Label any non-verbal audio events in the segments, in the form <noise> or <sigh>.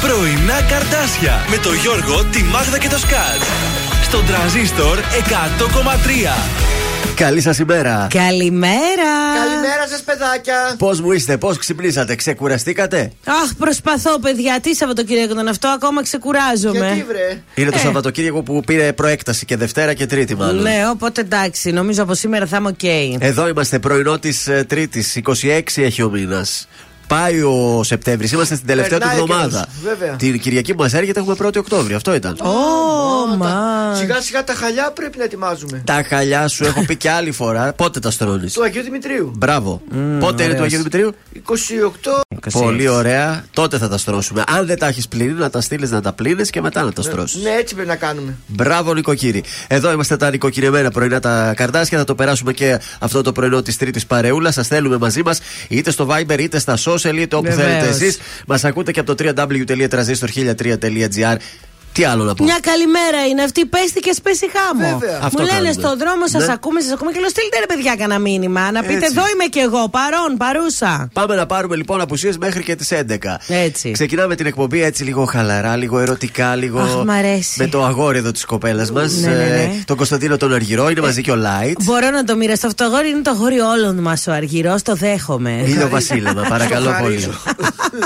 Πρωινά καρντάσια με το Γιώργο, τη Μάγδα και το Σκάτ. Στον τρανζίστορ 100,3. Καλή σας ημέρα. Καλημέρα. Καλημέρα σας, παιδάκια. Πώς μου είστε, πώς ξυπνήσατε, ξεκουραστήκατε; Αχ, προσπαθώ, παιδιά. Τι Σαββατοκύριακο ήταν αυτό, ακόμα ξεκουράζομαι. Γιατί βρε; Είναι το ε. Σαββατοκύριακο που πήρε προέκταση και Δευτέρα και Τρίτη, μάλλον. Ναι, οπότε εντάξει, νομίζω από σήμερα θα είμαι OK. Okay. Εδώ είμαστε πρωινό της ε, Τρίτης, 26 έχει ο μήνας. Πάει ο Σεπτέμβρης, είμαστε στην τελευταία του εβδομάδα. Την Κυριακή που μας έρχεται έχουμε 1η Οκτώβριο. Αυτό ήταν. Oh, Σιγά σιγά τα χαλιά πρέπει να ετοιμάζουμε. Τα χαλιά σου έχω πει και άλλη φορά. Πότε τα στρώνεις; Του Αγίου Δημητρίου. Μπράβο. Πότε είναι του Αγίου Δημητρίου; 28. Πολύ ωραία. Τότε θα τα στρώσουμε. Αν δεν τα έχεις πλύνει, να τα στείλεις να τα πλύνεις και μετά να τα ναι, στρώσεις. Ναι, έτσι πρέπει να κάνουμε. Μπράβο, νοικοκύρη. Εδώ είμαστε τα νοικοκυρεμένα πρωινά τα καρτάσια. Θα το περάσουμε και αυτό το πρωινό της Τρίτης παρεούλας. Σας θέλουμε μαζί μας είτε στο Viber είτε στα social είτε όπου θέλετε εσείς. Μας ακούτε και από το www.transistor1003.gr τι άλλο να πω; Μια καλημέρα είναι αυτή. Πέστη και σπέσει χάμο. Αυτό Μου λένε κάνουμε. στον δρόμο, σας Ναι. ακούμε, σας ακούμε και λέω στείλτε ρε παιδιά κανένα μήνυμα. Να πείτε Έτσι. εδώ είμαι κι εγώ, παρόν, παρούσα. Πάμε να πάρουμε λοιπόν απουσίες μέχρι και τις 11. Έτσι. Ξεκινάμε την εκπομπή έτσι λίγο χαλαρά, λίγο ερωτικά, λίγο. Αχ, μ' αρέσει. Με το αγόρι εδώ της κοπέλας μας. Ναι, ναι, ναι. τον Κωνσταντίνο τον Αργυρό, είναι μαζί και ο Λάιτς. Μπορώ να το μοιραστώ. Αυτό το αγόρι είναι το αγόρι όλων μας ο Αργυρός, το δέχομαι. Ήλιο Βασίλεμα, παρακαλώ Το πολύ. χαρίζω.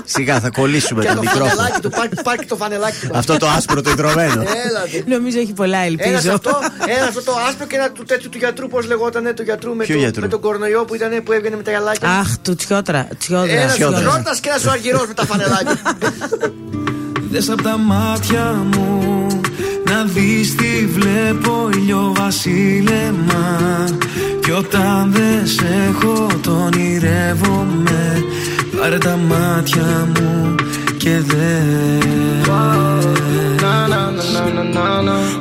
Σιγά, θα κολλήσουμε Και το το μικρόφωνο. φανελάκι του, πάρει- πάρει και το φανελάκι του. Αυτό το άσπρο το ιδρωμένο. Έλα, δε. Νομίζω έχει πολλά, Ένα ελπίζω. αυτό, ένα αυτό το άσπρο και ένα του τέτοιου του γιατρού, πώς λεγόταν του γιατρού με, Ποιο το, γιατρού; με τον κορονοϊό που, ήταν, που έβγαινε με τα γυαλάκια. Αχ, του τσιόδρα. Τσιόδρα. Ένα Τσιόδρα. Ρότα και ένα ο αργυρός με τα φανελάκια. Δες απ' τα μάτια μου Να δεις τι βλέπω ήλιο βασίλεμα Κι όταν δεν σε έχω τον ονειρεύομαι Πάρε τα μάτια μου και δες.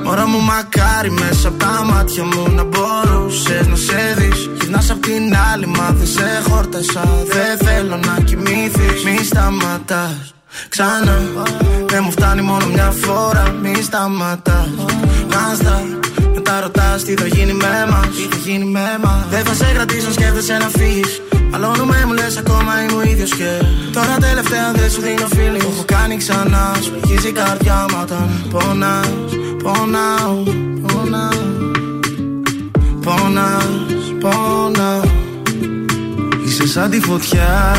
Μωρά μου μακάρι μέσα από τα μάτια μου να μπορούσες να σε δεις. Γυρνάς απ' την άλλη μα δεν σε χόρτασα. Δεν θέλω να κοιμήθεις Μη σταματάς ξανά. Δεν μου φτάνει μόνο μια φορά. Μη σταματάς Νάστα μετά ρωτάς τι θα γίνει με μας. Τι θα γίνει με μας. Δεν θα σε κρατήσω σκέφτεσαι να φύγεις Μαλώνουμε μου λες ακόμα είμαι ο ίδιος και Τώρα τελευταία δεν σου δίνω feeling. Το έχω κάνει ξανά Σου πληγίζει η καρδιά μου όταν πονάς. Πονάω, πονάω Πονάς, πονάω. Είσαι σαν τη φωτιά.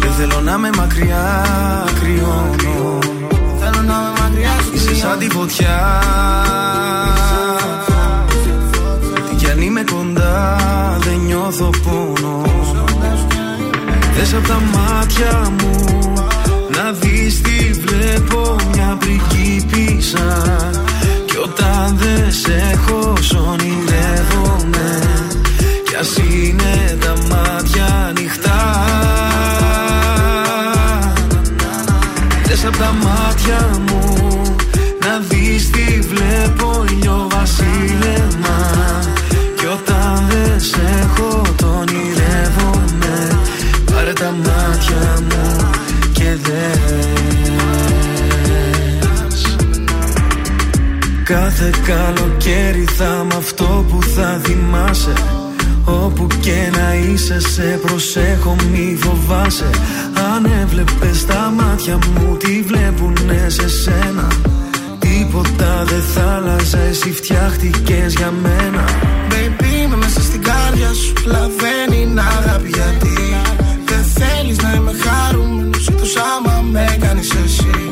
Δεν θέλω να με μακριά κρυώνω. Θέλω να με μακριά σου Είσαι σαν τη φωτιά νιώθω πόνο Δες απ' τα μάτια μου Να δεις τι βλέπω μια πριγκίπισσα Κι όταν δεν σε έχω σ' ονειρεύομαι. Κι ας είναι τα Κάθε καλοκαίρι θα είμαι αυτό που θα θυμάσαι. Όπου και να είσαι σε προσέχω μη φοβάσαι. Αν έβλεπες τα μάτια μου τι βλέπουνε σε σένα; Τίποτα δεν θα άλλαζε εσύ φτιάχτηκες για μένα. Baby είμαι μέσα στην καρδιά σου Λαβαίνει είναι αγάπη γιατί. Δεν θέλεις να είμαι χαρούμενος Εκτός άμα με κάνεις εσύ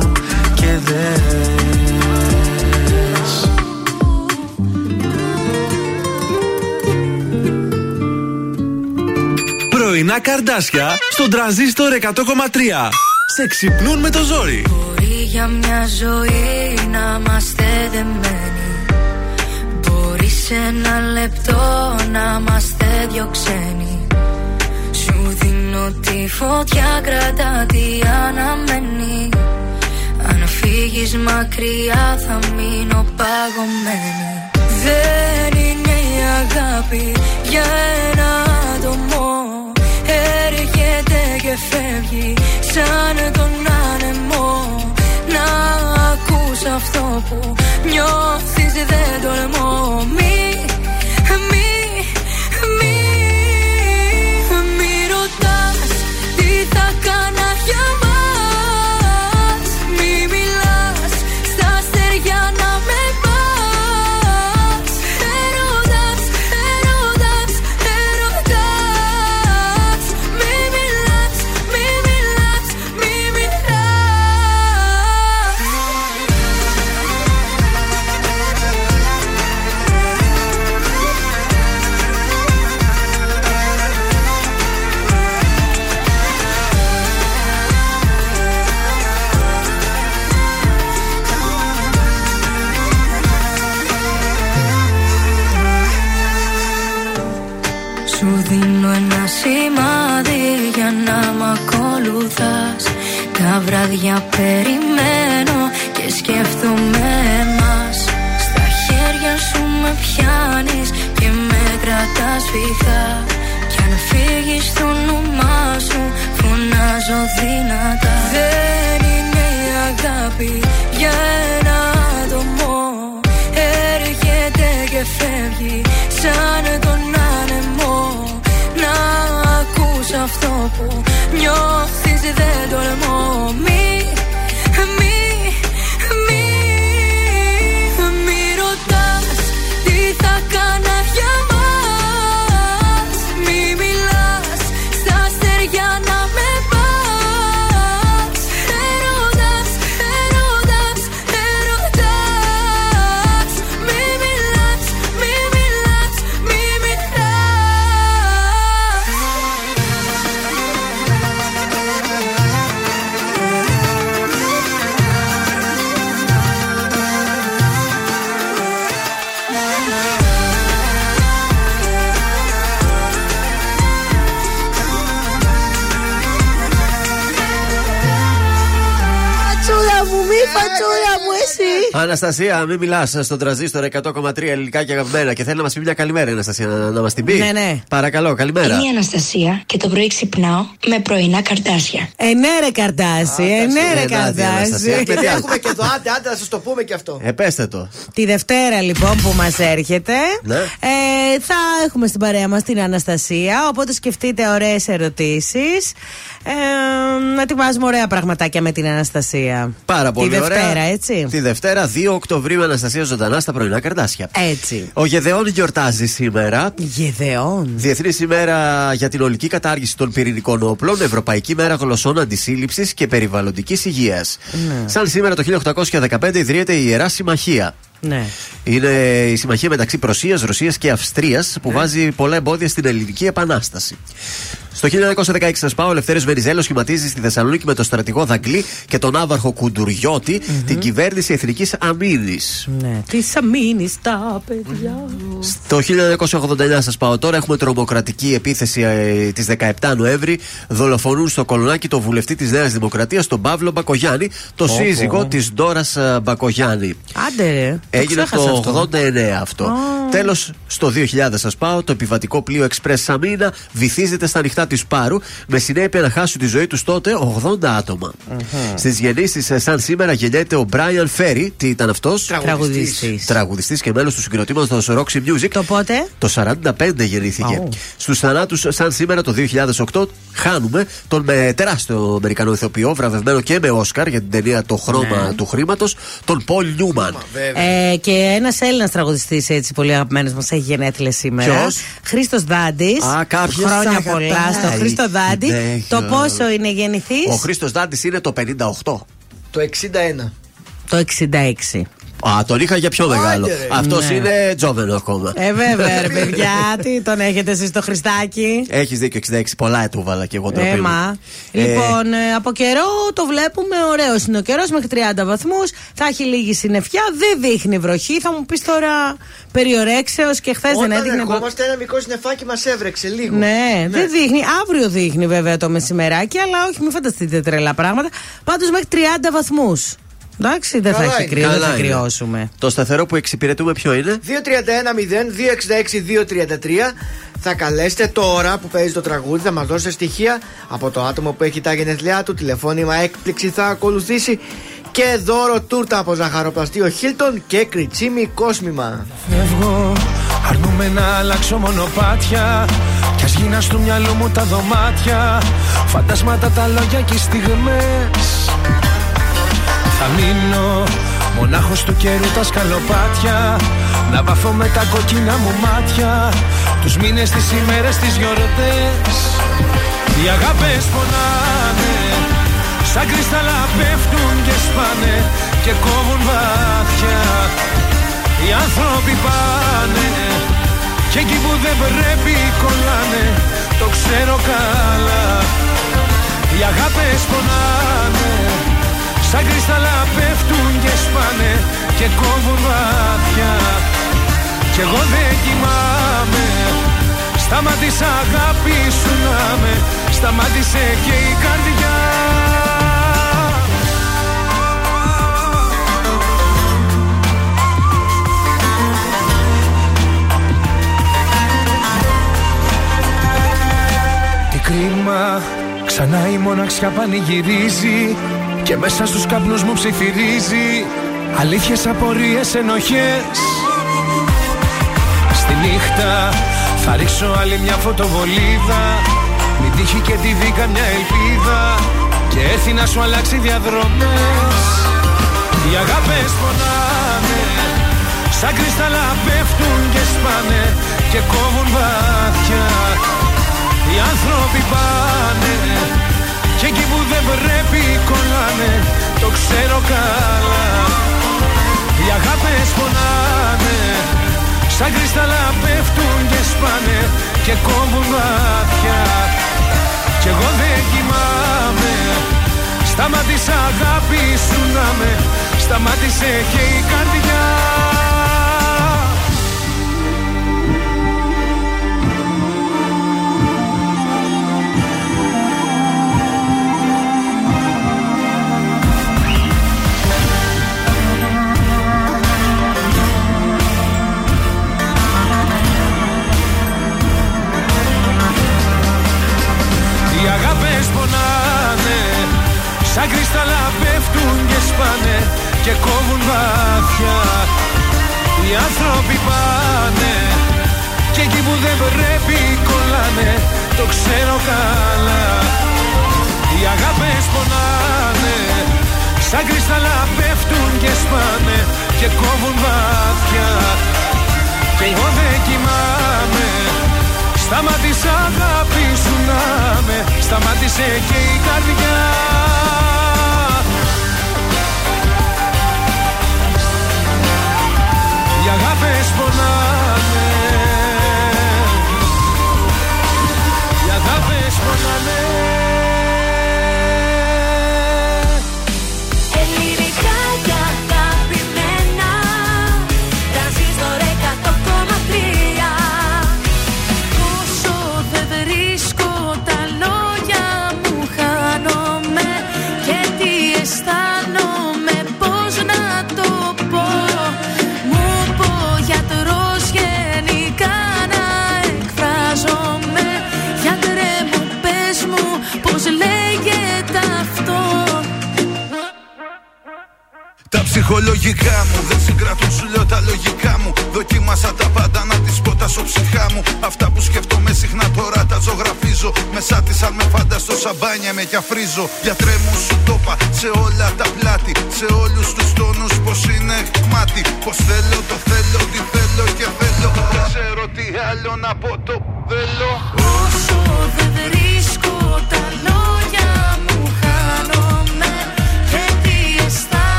πρωινά καρδάσια στον τραζίστορ 100,3. Σε ξυπνούν με το ζόρι. Μπορεί για μια ζωή να είμαστε δεμένοι. Μπορεί σε ένα λεπτό να είμαστε δυο ξένοι. Σου δίνω τη φωτιά, κρατά τι αναμένει. Αν φύγεις μακριά, θα μείνω παγωμένη. Δεν είναι η αγάπη για ένα άτομο Έρχεται και φεύγει σαν τον άνεμο. Να ακούς αυτό που νιώθεις δεν τολμώ. Μη, μη, Τα βράδια περιμένω και σκέφτομαι εμάς. Στα χέρια σου με πιάνεις και με κρατάς φυγά. Κι αν φύγεις το όνομά σου φωνάζω δυνατά. Δεν είναι η αγάπη για ένα άτομο. Έρχεται και φεύγει σαν τον άνεμο. Να ακούς αυτό που νιώθεις δεν τολμώ. Μη, μη, Αναστασία, μην μιλάς στον τραζίστορ 100,3 ελληνικά και αγαπημένα και θέλει να μας πει μια καλημέρα, η Αναστασία, να, να μας την πει. Ναι, ναι. Παρακαλώ, καλημέρα. Είμαι η Αναστασία και το πρωί ξυπνάω με πρωινά καρτάσια. Ε, ναι, ρε καρτάσι, ε, ναι, ρε ε, Νάντια, Αναστασία, καρτάσι. <laughs> παιδιά. Έχουμε και εδώ, άντε, άντε, να σας το πούμε και αυτό. Ε, πέστε το. Τη Δευτέρα λοιπόν που μας έρχεται Ναι. ε, Θα έχουμε στην παρέα μας την Αναστασία Οπότε σκεφτείτε ωραίες ερωτήσεις ε, Να ετοιμάζουμε ωραία πραγματάκια με την Αναστασία Πάρα πολύ Τη Δευτέρα ωραία. έτσι Τη Δευτέρα, 2 Οκτωβρίου, Αναστασία ζωντανά στα πρωινά καρτάσια. Έτσι Ο Γεδεών γιορτάζει σήμερα. Γεδεών Διεθνής ημέρα για την ολική κατάργηση των πυρηνικών όπλων, Ευρωπαϊκή μέρα γλωσσών αντισύλληψης και περιβαλλοντικής υγείας. Σαν σήμερα το 1815 ιδρύεται η Ιερά Συμμαχία. Ναι Είναι η συμμαχία μεταξύ Προσίας, Ρωσίας και Αυστρίας που βάζει πολλά εμπόδια στην ελληνική επανάσταση. Στο 1916 σας πάω, ο Ελευθέρω Βενιζέλος σχηματίζει στη Θεσσαλονίκη με τον στρατηγό Δαγκλή και τον άβαρχο Κουντουριώτη την κυβέρνηση Εθνικής Αμήνης. ναι. Τι αμήνει τα παιδιά Στο 1989 σας πάω τώρα, έχουμε τρομοκρατική επίθεση ε, της 17 Νοέμβρη. Δολοφονούν στο Κολονάκι το βουλευτή της Νέας Δημοκρατίας, τον Παύλο Μπακογιάννη, το σύζυγο της Ντόρας Μπακογιάννη. Άντε ρε Έγινε ξέχασα το αυτό. 89 αυτό. Τέλος, στο 2000 σας πάω, το επιβατικό πλοίο Express Σαμίνα βυθίζεται στα νυχτά της Πάρου με συνέπεια να χάσουν τη ζωή τους τότε 80 άτομα. Στις γεννήσεις, σαν σήμερα, γεννιέται ο Brian Ferry. Τι ήταν αυτός; Τραγουδιστής. Τραγουδιστής και μέλος του συγκροτήματος Roxy Music. Το πότε; Το 45 γεννήθηκε. Αου. Στους θανάτους, σαν σήμερα το 2008, χάνουμε τον με τεράστιο Αμερικανό ηθοποιό, βραβευμένο και με Όσκαρ για την ταινία Το χρώμα Ναι. του χρήματος, τον Πολ Νιούμαν. Ε, και ένας Έλληνας τραγουδιστής έτσι πολύ αγαπημένος μας έχει γενέθλια σήμερα. Ποιος; Χρήστος Δάντης. Α, κάποιος Χρόνια θα πολλά αγαπάει. Στο Χρήστο Δάντη. Ναι, Το ναι. πόσο είναι γεννηθή, Ο Χρήστος Δάντης είναι το 58. Το 61. Το 66. Α, τον είχα για πιο μεγάλο. Άντε, ρε. Αυτός Ναι. είναι τζόβενο ακόμα. Ε, βέβαια, ρε παιδιά, τι τον έχετε εσείς το Χριστάκι; Έχεις δίκιο 66, πολλά του βάλα και εγώ το Ε, μα. Λοιπόν, ε, από καιρό το βλέπουμε ωραίο είναι ο καιρός μέχρι 30 βαθμούς. Θα έχει λίγη συννεφιά, δεν δείχνει βροχή. Θα μου πεις τώρα περιορέξεως και χθες δεν Όταν έδειχνε. ερχόμαστε ένα μικρό συννεφάκι μας έβρεξε λίγο. Ναι, δεν δείχνει. Αύριο δείχνει βέβαια το μεσημεράκι, αλλά όχι, μην φανταστείτε τρελά πράγματα. Πάντως μέχρι 30 βαθμούς. Εντάξει, δεν θα Καλά έχει είναι. κρύο, δεν Καλά θα είναι. κρυώσουμε. Το σταθερό που εξυπηρετούμε ποιο είναι; 231-0-266-233 Θα καλέσετε τώρα που παίζει το τραγούδι, θα μας δώσετε στοιχεία από το άτομο που έχει τα γενέθλιά του. Τηλεφώνημα έκπληξη θα ακολουθήσει και δώρο τούρτα από ζαχαροπλαστείο Χίλτον και κριτσίμι κόσμημα. Φεύγω, αρνούμε να αλλάξω μονοπάτια Κι ας γίνα στο μυαλό μου τα δωμάτια Φαντάσματα τα λόγια και οι στιγμές Θα μείνω. Μονάχος του καιρού τα σκαλοπάτια. Να βαφώ με τα κοκκίνα μου μάτια. Τους μήνες, τις ημέρες, τις γιορτές. Οι αγάπες πονάνε. Σαν κρυστάλλα πέφτουν και σπάνε Και κόβουν βαθιά. Οι άνθρωποι πάνε. Και εκεί που δεν πρέπει κολλάνε. Το ξέρω καλά. Οι αγάπες πονάνε Σαν κρυστάλλα πέφτουν και σπάνε Και κόβουν βαθιά. Κι εγώ δεν κοιμάμαι. Σταμάτησα αγάπης σου να με Σταμάτησε και η καρδιά. Τι κρίμα Ξανά η μοναξιά πανηγυρίζει Και μέσα στους καπνούς μου ψιθυρίζει Αλήθειες, απορίες, ενοχές. Στη νύχτα θα ρίξω άλλη μια φωτοβολίδα. Μην τύχει και τη δει καμιά ελπίδα. Και έρθει να σου αλλάξει διαδρομές. Οι αγάπες πονάνε Σαν κρυστάλλα πέφτουν και σπάνε Και κόβουν βαθιά. Οι άνθρωποι πάνε Και εκεί που δεν πρέπει κολλάνε Το ξέρω καλά. Οι αγάπες πονάνε Σαν κρυστάλλα πέφτουν και σπάνε Και κόβουν βαθιά Κι εγώ δεν κοιμάμαι Σταμάτησα αγάπης σου να με Σταμάτησε και η καρδιά Σαν κρυστάλλα πέφτουν και σπάνε Και κόβουν βαθιά Οι άνθρωποι πάνε Και εκεί που δεν πρέπει κολλάνε Το ξέρω καλά. Οι αγάπες πονάνε Σαν κρυστάλλα πέφτουν και σπάνε Και κόβουν βαθιά Και εγώ δεν κοιμάμαι Σταμάτησα αγάπη σου να με Σταμάτησε και η καρδιά. Οι αγάπες πονάνε. Οι αγάπες πονάνε ψυχολογικά μου. Δεν συγκρατούν σου λέω τα λογικά μου. Δοκίμασα τα πάντα να τις πω τα ψυχά μου. Αυτά που σκέφτομαι συχνά τώρα τα ζωγραφίζω. Μέσα της αν με φανταστώ σαμπάνια με κι αφρίζω Γιατρέ μου σου το είπα σε όλα τα πλάτη. Σε όλους τους τόνους πως είναι μάτι. Πως θέλω το θέλω τι θέλω και θέλω. Δεν ξέρω τι άλλο να πω το θέλω. Όσο δεν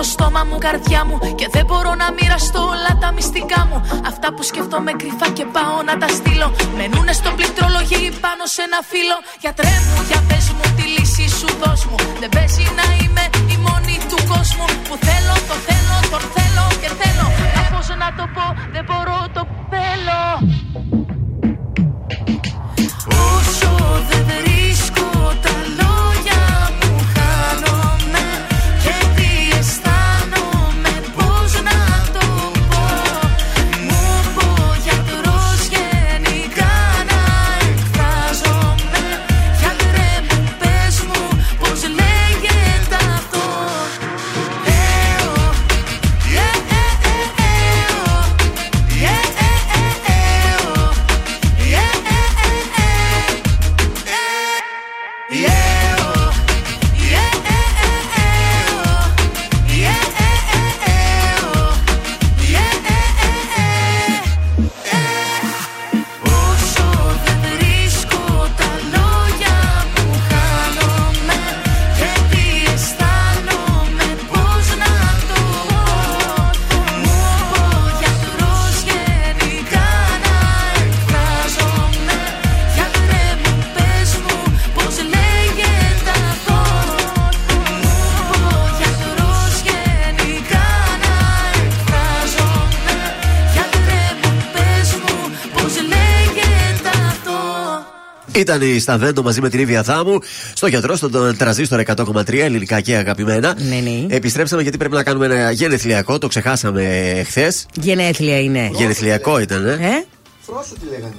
το στόμα μου, καρδιά μου. Και δεν μπορώ να μοιραστώ όλα τα μυστικά μου. Αυτά που σκέφτομαι κρυφά και πάω να τα στείλω. Μενούνε στο πληκτρολογί πάνω σε ένα φύλλο. Γιατρέ μου, για πες μου τη λύση σου δώσ' μου. Δεν παίζει να είμαι η μόνη του κόσμου. Που θέλω, το θέλω, τον θέλω και θέλω. Να πώ να το πω, δεν μπορώ, το θέλω. Ήταν η Σταβέντο μαζί με την Ήβια Θάμου στο γιατρό, στον τραζίστορ 100,3 ελληνικά και αγαπημένα. Ναι, ναι. Επιστρέψαμε γιατί πρέπει να κάνουμε ένα γενεθλιακό. Το ξεχάσαμε χθες. Γενέθλια είναι. Γενεθλιακό ήταν, ε. Ε; Φρόσο τι λέγανε.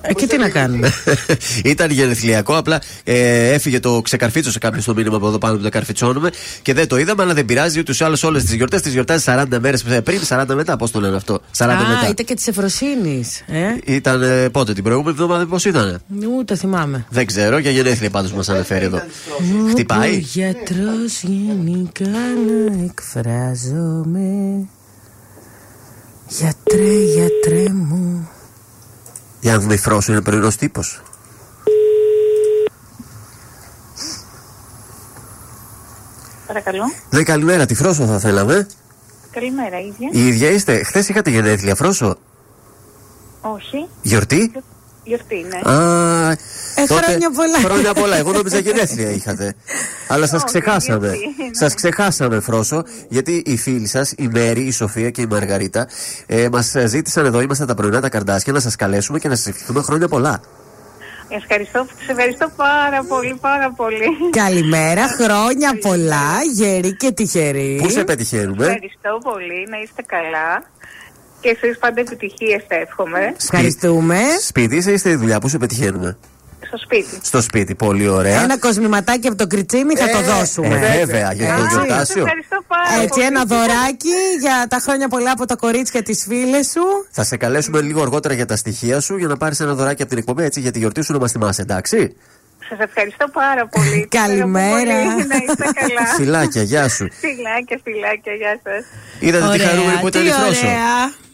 Ε, και τι να κάνουμε; <laughs> ήταν γενεθλιακό, απλά ε, έφυγε το ξεκαρφίτσο κάποιο στο μήνυμα από εδώ πάνω που το καρφιτσώνουμε και δεν το είδαμε, αλλά δεν πειράζει. Ούτως ή άλλως όλες τις γιορτές τις γιορτάζει 40 μέρες πριν, 40 μετά. Πώς το λένε αυτό, 40 Α, μετά. ήταν και της Εφροσύνης. Ε; Ήταν ε, πότε, την προηγούμενη εβδομάδα, πώς ήταν. Ούτε θυμάμαι. Δεν ξέρω, για γενέθλια πάντως μας αναφέρει εδώ. Ο Χτυπάει. γιατρός γενικά να εκφράζομαι. Γιατρέ, γιατρέ μου. Για να δούμε η Φρόσο είναι πρωινό τύπος. Παρακαλώ. Ναι, καλημέρα, τη Φρόσο θα θέλαμε. Καλημέρα, ίδια. Η ίδια είστε. Χθες είχατε γενέθλια, Φρόσο; Όχι. Γιορτή; Γιορτή, ναι. Α, Ε, χρόνια πολλά. Χρόνια πολλά. Εγώ νόμιζα γενέθλια είχατε. Αλλά σας Όχι, ξεχάσαμε. γιορτή, Σας ναι. ξεχάσαμε, Φρόσο, γιατί οι φίλοι σας, η Μέρη, η Σοφία και η Μαργαρίτα, ε, μας ζήτησαν εδώ, είμαστε τα πρωινά τα καρδάσια, να σας καλέσουμε και να σα ευχηθούμε χρόνια πολλά. Ευχαριστώ, σε ευχαριστώ πάρα πολύ, πάρα πολύ. Καλημέρα, χρόνια πολλά, γερή και τυχερή. Πού σε πετυχαίνουμε, Ευχαριστώ πολύ, να είστε καλά. Και εσείς πάντα επιτυχίες θα εύχομαι. Ευχαριστούμε. Σπίτι είσαι ή στη δουλειά, πού σε πετυχαίνουμε; Στο σπίτι. Στο σπίτι, πολύ ωραία. Ένα κοσμηματάκι από το κριτσίμι θα το δώσουμε. Ε, βέβαια, για το Έτσι. γιορτάσιο. Ευχαριστώ πάρα Έτσι, πολύ. ένα δωράκι για τα χρόνια πολλά από τα κορίτσια τη φίλες σου. Θα σε καλέσουμε λίγο αργότερα για τα στοιχεία σου για να πάρεις ένα δωράκι από την εκπομπή έτσι για τη γιορτή σου να μας θυμάσαι, εντάξει; Σας ευχαριστώ πάρα πολύ. <laughs> Καλημέρα. Σας αγαπώ πολύ. Να είστε καλά. Φιλάκια, γεια σου. Φιλάκια, φιλάκια, γεια σας. Είδατε τι χαρούμενη που ήταν τι η Φρόσο. ωραία. Αυτά.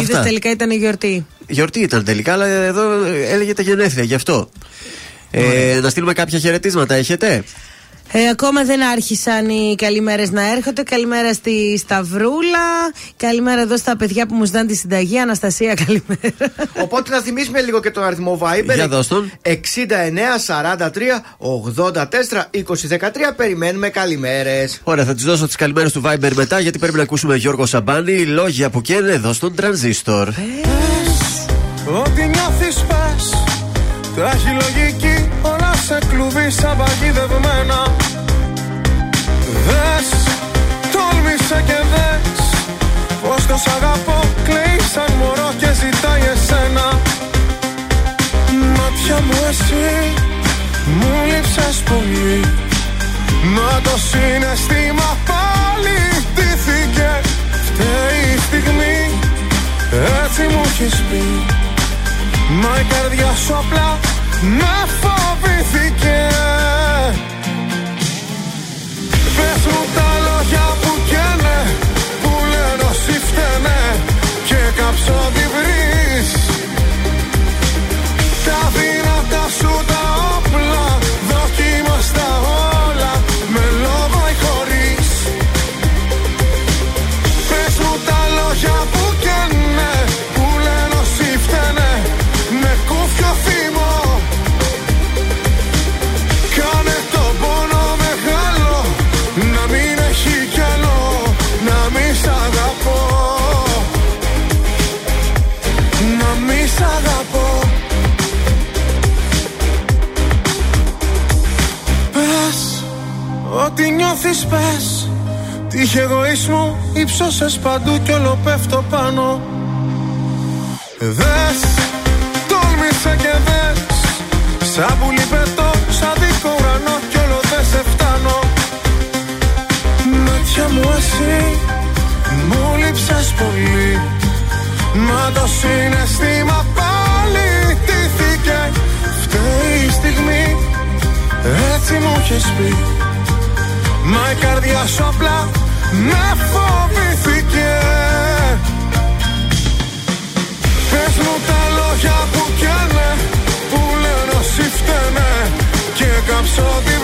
Είδες τελικά ήταν η γιορτή. Γιορτή ήταν τελικά, αλλά εδώ έλεγε τα γενέθλια, γι' αυτό. Ε, να στείλουμε κάποια χαιρετίσματα, έχετε; Ε, ακόμα δεν άρχισαν οι καλημέρες να έρχονται. Καλημέρα στη Σταυρούλα. Καλημέρα εδώ στα παιδιά που μου ζητάνε τη συνταγή. Αναστασία, καλημέρα. Οπότε να θυμίσουμε λίγο και τον αριθμό Viber. Για δώσ' τον. 69 43 84 20 13. Περιμένουμε καλημέρες. Ωραία, θα τη δώσω τις καλημέρες του Viber μετά, γιατί πρέπει να ακούσουμε Γιώργο Σαμπάνη. Λόγια που καίνε εδώ στον τρανζίστορ. Ό,τι νιώθεις πες Τα έχει λογική Όλα σε κλουβί σαν παγιδευμένα. Δες Τόλμησε και δες Πως το σ' αγαπώ Κλαίει σαν μωρό και ζητάει εσένα. Μάτια μου εσύ Μου λείψες πολύ. Μα το συναισθήμα πάλι ντύθηκε Φταίει η στιγμή έτσι μου έχεις πει. Μα η καρδιά σου απλά με φοβήθηκε Πες μου τα λόγια που καίνε Που λένε όσοι φταίνε. Και κάψω σε παντού κι όλο πέφτω πάνω. Ε, δες, τόλμησε και δες. Σαν πουλί πετώ, σαν δίκο ουρανό Κι όλο δεν σε φτάνω. Μάτια μου εσύ, μου λείψες πολύ. Μα το συναισθήμα πάλι τύθηκε Φταίει η στιγμή, έτσι μου έχεις πει. Μα η καρδιά σου απλά με φοβεί. so beautiful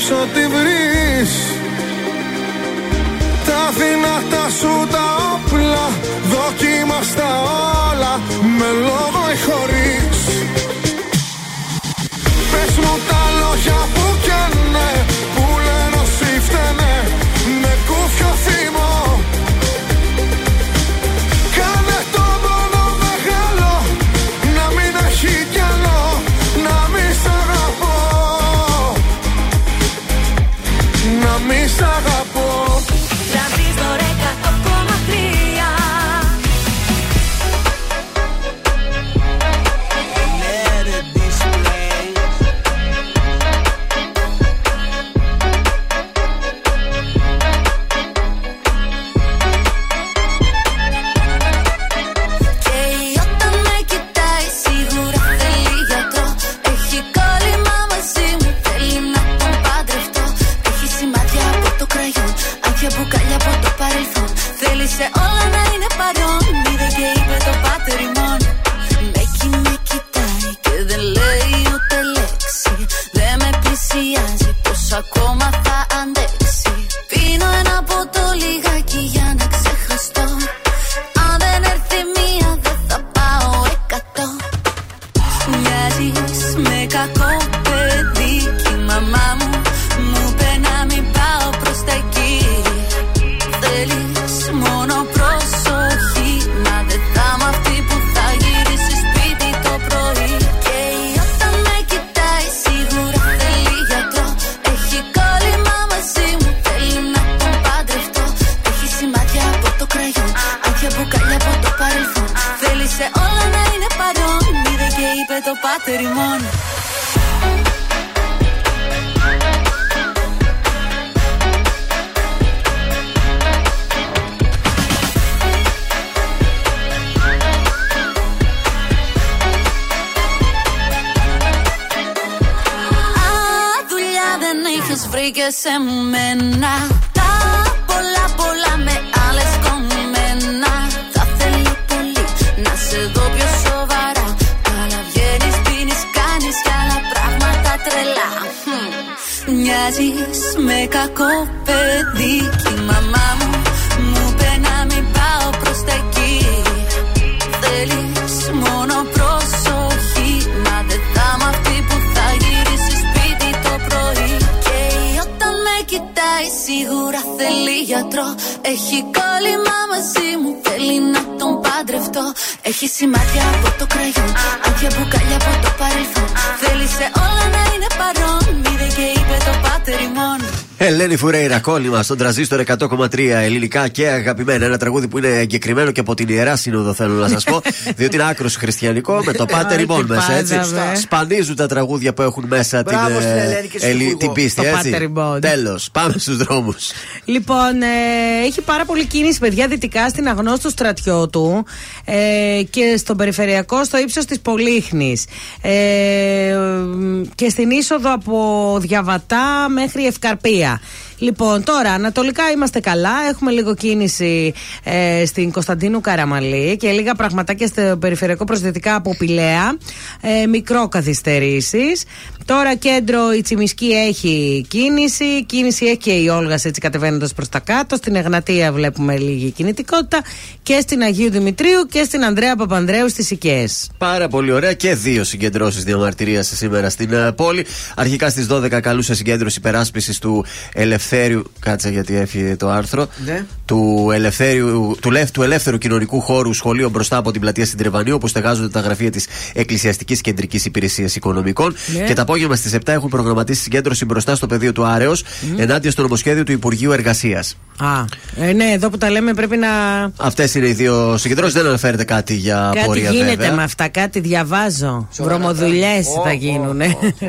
απόψε ό,τι βρεις. Τα δυνατά σου τα όπλα Δοκίμαστα όλα. Με λόγο ή χωρίς. Φουρέιρα, κόλλημα στον τραζίστορ 100,3 ελληνικά και αγαπημένα. Ένα τραγούδι που είναι εγκεκριμένο και από την ιερά σύνοδο, θέλω να σας πω. <laughs> διότι είναι άκρος χριστιανικό με το πάτερ ημών μέσα, έτσι. Σπανίζουν τα τραγούδια που έχουν μέσα την, ε, την πίστη, έτσι. Τέλος, πάμε στους δρόμους. Λοιπόν, ε, έχει πάρα πολύ κίνηση, παιδιά, δυτικά στην αγνώστου στρατιώτου ε, και στον περιφερειακό στο ύψος της Πολύχνης. Ε, και στην είσοδο από Διαβατά μέχρι Ευκαρπία. Λοιπόν, τώρα ανατολικά είμαστε καλά. Έχουμε λίγο κίνηση ε, στην Κωνσταντίνου Καραμαλή και λίγα πραγματάκια στο περιφερειακό προσδετικά από Πηλαία. Ε, μικρό καθυστερήσεις. Τώρα κέντρο η Τσιμισκή έχει κίνηση. Κίνηση έχει και η Όλγας έτσι κατεβαίνοντας προς τα κάτω. Στην Εγνατία βλέπουμε λίγη κινητικότητα. Και στην Αγίου Δημητρίου και στην Ανδρέα Παπανδρέου στις Οικαίε. Πάρα πολύ ωραία και δύο συγκεντρώσεις διαμαρτυρία σήμερα στην uh, πόλη. Αρχικά στις 12 καλούσε συγκέντρωση υπεράσπισης του Ελευθέριου. Κάτσε γιατί έφυγε το άρθρο. Ναι. Του, ελευθέριου, του, του Ελεύθερου Κοινωνικού Χώρου Σχολείο μπροστά από την πλατεία Συντρεβανίου, όπου στεγάζονται τα γραφεία της Εκκλησιαστικής Κεντρικής Υπηρεσίας Οικονομικών. Ναι. Και τα απόγευμα στις 7 έχουν προγραμματίσει συγκέντρωση μπροστά στο πεδίο του Άρεος mm. ενάντια στο νομοσχέδιο του Υπουργείου Εργασίας. Α, ε, ναι, εδώ που τα λέμε πρέπει να. Αυτές είναι οι δύο συγκεντρώσεις. Δεν αναφέρεται κάτι για κάτι πορεία. Κάτι γίνεται βέβαια. με αυτά, κάτι διαβάζω. Βρωμοδουλειές θα γίνουν.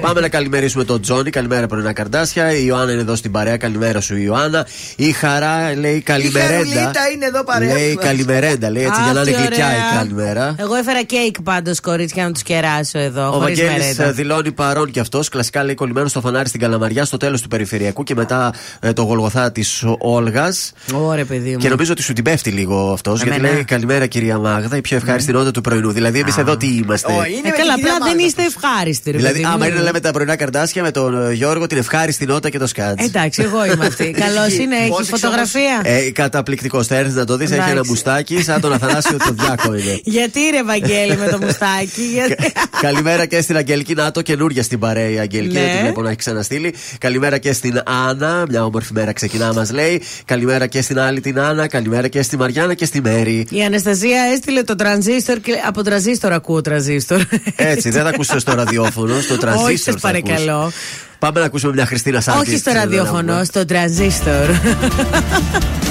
Πάμε να καλημερίσουμε τον Τζόνι. Καλημέρα πρωινά καρδάσια. Η Ιωάννα είναι εδώ στην παρέα. Καλημέρα σου, Ιωάννα. Η Χαρά λέει καλημερέντα. Η είναι εδώ παρέα. Λέει καλημερέντα, λέει έτσι για να είναι γλυκιά η καλημέρα. Εγώ έφερα κέικ πάντως, κορίτσια, να τους κεράσω εδώ. Ο Βαγγέλης δηλώνει παρόν κι αυτός. Κλασικά λέει κολλημένο στο φανάρι στην Καλαμαριά στο τέλος του περιφερειακού και μετά ε, το γολγοθά της Όλγας. Ωραία, παιδί μου. Και νομίζω ότι σου την πέφτει λίγο αυτός. Γιατί λέει καλημέρα κυρία Μάγδα, η πιο ευχάριστη νότα του πρωινού. Δηλαδή εμείς εδώ τι είμαστε; Ε, καλά, απλά δεν είστε ευχάριστοι. Δηλαδή, άμα είναι να λέμε τα πρωινά καρδάσια με τον ε, Γιώργο, την ευχάριστη νότα και το σκάτς. Εντάξει, εγώ είμαι αυτή. <laughs> Καλώ είναι, έχει φωτογραφία; Ε, Καταπληκτικός. Θα έρθεις να το δεις, έχει ένα μπουστάκι σαν τον Αθανάσιο τον Διάκο <laughs> είναι. Γιατί ρε Βαγγέλη με το μπουστάκι; <laughs> Καλημέρα και στην Αγγελική Νάτο, καινούργια στην παρέα η Αγγελική. Δεν τη βλέπω να έχει ξαναστείλει. Καλημέρα και στην Άννα, μια όμορφη μέρα ξεκινά μας λέει. Καλημέρα και στην άλλη την Άννα. Καλημέρα και στη Μαριάννα και στη Μέρη. Η Αναστασία έστειλε το τρανζίστορ και από τρανζίστορ ακούω τρανζίστορ. Έτσι, δεν θα ακούσει στο ραδιόφωνο, στο τρανζίστορ. Όχι, σας παρακαλώ. Πάμε να ακούσουμε μια Χριστίνα Σάρκη. Όχι στο ραδιόφωνο, στο τρανζίστορ. <laughs>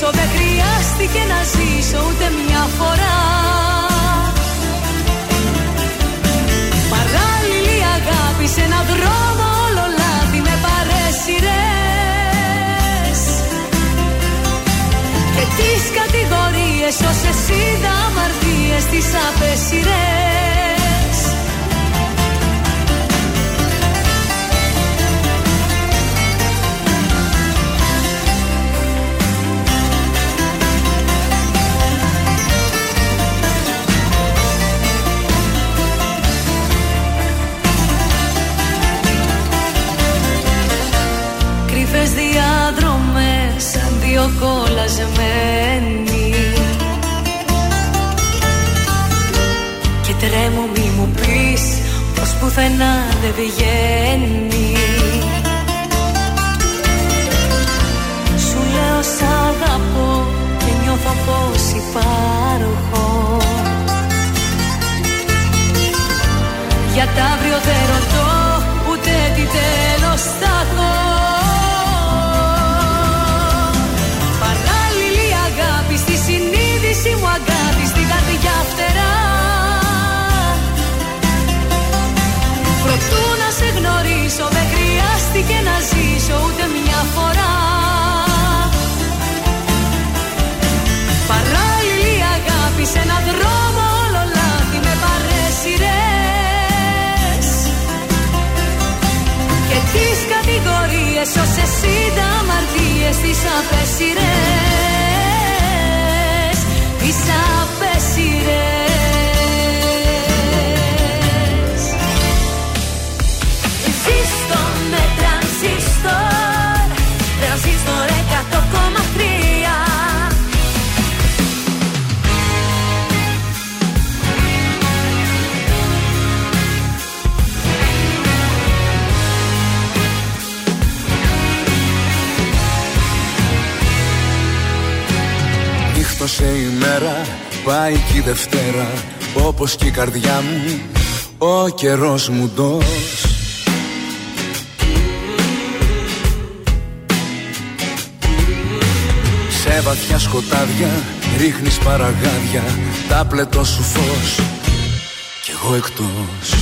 γνωρίσω δεν χρειάστηκε να ζήσω ούτε μια φορά. Παράλληλη αγάπη σε έναν δρόμο όλο λάθη με παρέσιρες Και τις κατηγορίες όσες είδα αμαρτίες τις απέσιρες δύο κολλασμένοι Και τρέμω μη μου πεις πως πουθενά δεν βγαίνει. Σου λέω σ' αγαπώ και νιώθω πως υπάρχω. Για τα αύριο δεν ρωτώ και να ζήσω ούτε μια φορά Παράλληλη αγάπη σε έναν δρόμο όλο λάθη με παρέσιρες Και τις κατηγορίες όσες είδα αμαρτίες τις απεσύρε. Δευτέρα Όπως και η καρδιά μου, ο καιρός μου ντός. Σε βαθιά σκοτάδια ρίχνεις παραγάδια Τα πλετό σου φως κι εγώ εκτός.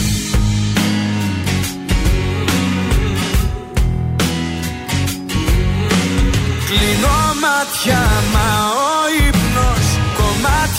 Κλείνω μάτια μα ο ύπνος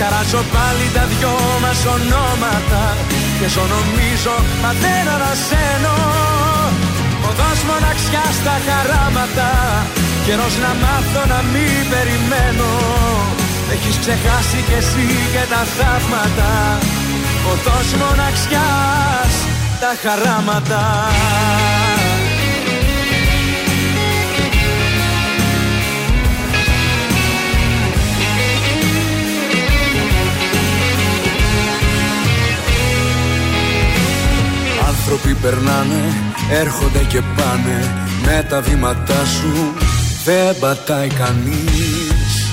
Καράζω πάλι τα δυο μας ονόματα Και ζω νομίζω μα δεν ανασένω Οδός μοναξιάς στα χαράματα Καιρός να μάθω να μην περιμένω. Έχεις ξεχάσει κι εσύ και τα θαύματα Οδός μοναξιάς τα χαράματα Άνθρωποι περνάνε, έρχονται και πάνε Με τα βήματά σου δεν πατάει κανείς.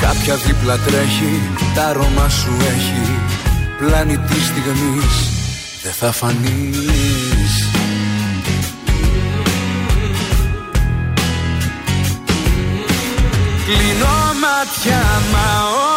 Κάποια δίπλα τρέχει, τα αρώμα σου έχει Πλάνη της στιγμής δεν θα φανείς. Κλείνω μάτια μα ο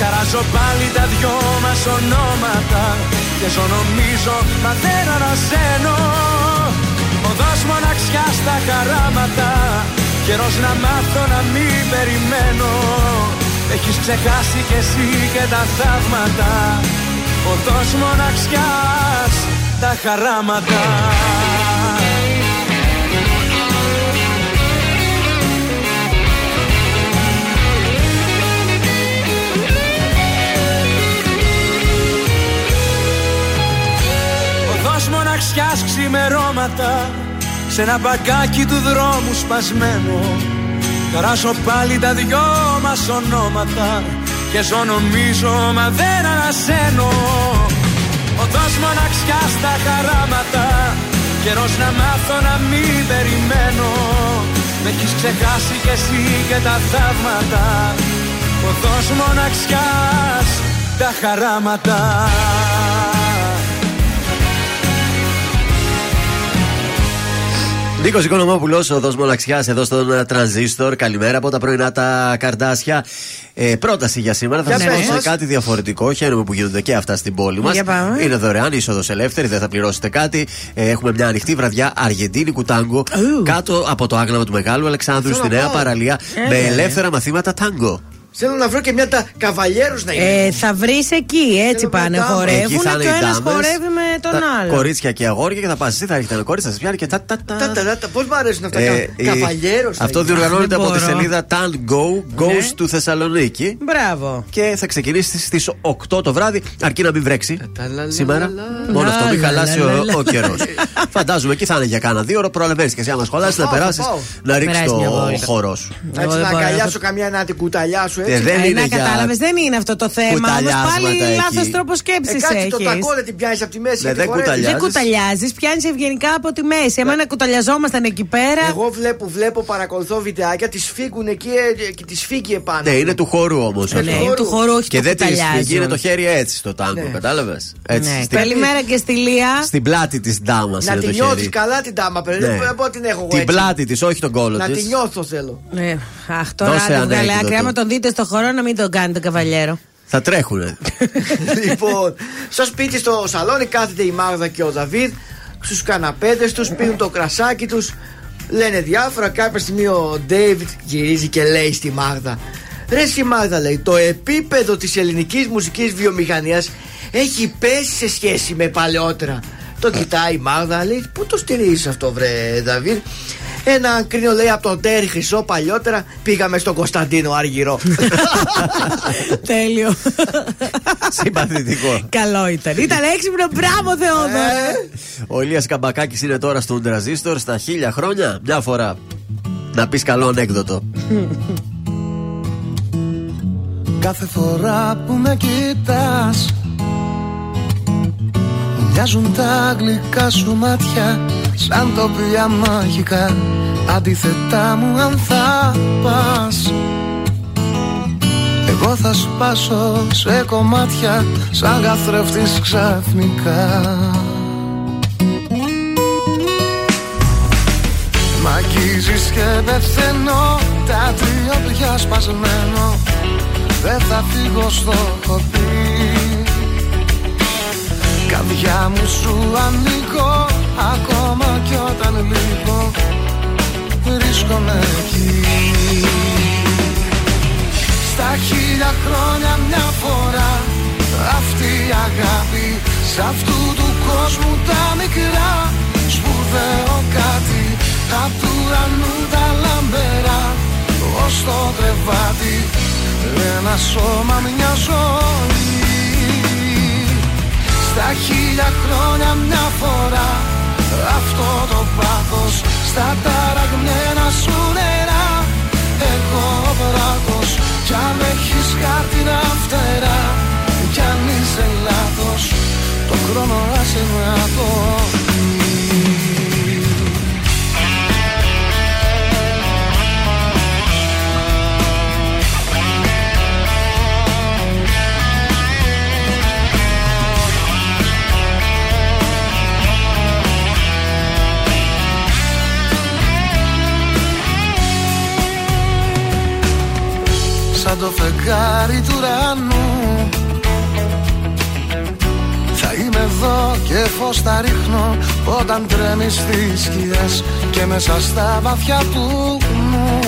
Χαράζω πάλι τα δυο μας ονόματα Και ζω νομίζω μα δεν ανασένω. Οδός μοναξιάς στα χαράματα Καιρός να μάθω να μην περιμένω. Έχεις ξεχάσει κι εσύ και τα θαύματα Οδός μοναξιάς τα χαράματα Οδός μοναξιάς ξημερώματα Σε ένα μπαγκάκι του δρόμου σπασμένο. Καράσω πάλι τα δυο μας ονόματα Και ζω νομίζω μα δεν ανασένω. Οδός μοναξιάς στα χαράματα Καιρός να μάθω να μην περιμένω. Με έχεις ξεχάσει κι εσύ και τα θαύματα. Οδός μοναξιάς τα χαράματα Νίκος Οικονομόπουλος, οδός Μοναξιάς, εδώ στον ε, Τρανζίστορ. Καλημέρα από τα πρωινά τα καρδάσια. Ε, πρόταση για σήμερα. Θα Για σας πες πω σε μας. κάτι διαφορετικό. Χαίρομαι που γίνονται και αυτά στην πόλη μας. Για πάμε. Είναι δωρεάν, είσοδος ελεύθερη, δεν θα πληρώσετε κάτι. Ε, έχουμε μια ανοιχτή βραδιά Αργεντίνικου τάγκο κάτω από το άγναμα του Μεγάλου Αλεξάνδρου Θέλω στη να Νέα πάω. Παραλία Ε, με ναι. ελεύθερα μαθήματα τάγκο. Θέλω να βρω και μια τα καβαλιέρους να είναι. Ε, θα βρεις εκεί, έτσι πάνε. μια ντάμα. Εκεί Χορεύουν θα είναι και ο οι ένας ντάμες, χορεύει με τον τα άλλο. Κορίτσια και αγόρια και θα πας εσύ, θα έχετε ένα κορίτσι, θα σας πιάνει και τα. τα, τα. Τα, τα, τα, Πώς μου αρέσουν αυτά. Ε, κα- η- Καβαλιέρος θα Αυτό είναι. διοργανώνεται Δεν από τη μπορώ. σελίδα Tango Goes του Θεσσαλονίκη Μπράβο. και θα ξεκινήσει στις 8 το βράδυ, αρκεί να μην βρέξει λα, σήμερα. λα, λα. Μόνο αυτό, μην Λα, λα, χαλάσει λα, ο, λα. ο καιρός. Φαντάζομαι εκεί θα είναι για κάνα δύο ώρα. Προλαβαίνεις και εσύ, άμα σχολάσεις, να πάω, θα περάσεις, πάω. να ρίξεις Περάσει μια το βόλτα. χώρο σου. Εγώ Έτσι δεν να μπορώ, αγκαλιάσω αυτό- καμιά να την κουταλιάσω έτσι. Ε, δεν Ε, είναι να για- κατάλαβες, δεν είναι αυτό το θέμα. Όμως κουταλιάσματα πάλι εκεί. λάθος τρόπος σκέψης Ε, κάτσε το έχεις. τακό δεν την πιάνεις από τη μέση. Ναι, και τη δεν χορεύεις. κουταλιάζεις. Δεν κουταλιάζεις, πιάνεις ευγενικά από τη μέση. Εμένα κουταλιαζόμασταν εκεί πέρα. Εγώ βλέπω, βλέπω, παρακολουθώ βιντεάκια, τη φύγουν εκεί ε, και τη φύγει επάνω. Ναι, είναι του χώρου όμως. Ναι, είναι του χώρου, όχι Και το δεν τη κουταλιάζουν. φύγει, είναι το χέρι έτσι στο τάγκο, Ναι. κατάλαβες; Έτσι. Ναι. Στην- Καλημέρα και στη Λία. Στην πλάτη της ντάμας Να είναι τη το νιώθεις χέρι. καλά την τάμα, παιδί. Ναι. Δεν πω την έχω εγώ Την έτσι. πλάτη της, όχι τον κόλο Να τη. της νιώθω θέλω. Ναι. Αχ, τώρα Δώσε άντε βγάλε ανέκδοτο. άκρη. Άμα τον δείτε στο χώρο, να μην τον κάνετε καβαλιέρο. Θα τρέχουνε. <laughs> λοιπόν, στο σπίτι, στο σαλόνι κάθεται η Μάγδα και ο Δαβίδ στους καναπέδε τους, πίνουν το κρασάκι τους, λένε διάφορα. Κάποια στιγμή ο Ντέιβιτ γυρίζει και λέει στη Μάγδα: Ρε η Μάγδα, λέει, το επίπεδο της ελληνικής μουσικής βιομηχανίας έχει πέσει σε σχέση με παλαιότερα. Το κοιτάει η Μάγδα, λέει: Πού το στηρίζεις αυτό, βρε Δαβίδ; Ένα κρίνο λέει από τον Τέρι Χρυσό παλιότερα πήγαμε στον Κωνσταντίνο Αργυρό. <laughs> Τέλειο. Συμπαθητικό. Καλό ήταν. Ήταν έξυπνο. Μπράβο, Θεόδωρα. Ο Ηλίας Καμπακάκης είναι τώρα στον τραζίστορ στα χίλια χρόνια. Μια φορά. Να πεις καλό ανέκδοτο. Κάθε φορά που με κοιτάς Μοιάζουν τα γλυκά σου μάτια Σαν τοπία μαγικά. Αντίθετά μου αν θα πας Εγώ θα σπάσω σε κομμάτια Σαν καθρέφτης ξαφνικά. Μ' αγγίζεις και πεθαίνω Τα δύο πια σπασμένο Δεν θα φύγω στο χωπί Καρδιά μου σου ανοίγω Ακόμα κι όταν λείπω Βρίσκομαι εκεί. Στα χίλια χρόνια μια φορά Αυτή η αγάπη Σ' αυτού του κόσμου τα μικρά Σπουδαίο κάτι Απ' του ουρανού τα λαμπερά. Ως το κρεβάτι Ένα σώμα μια ζωή Στα χίλια χρόνια μια φορά Αυτό το πάθος Στα ταραγμένα σου νερά. Εγώ ο βράχος Κι αν έχεις χάρτινα φτερά. Κι αν είσαι λάθος Το χρόνο άσε να το σαν το φεγγάρι του ουρανού. Θα είμαι εδώ και φως θα ρίχνω Όταν τρέμεις στις σκιές Και μέσα στα βαθιά του νου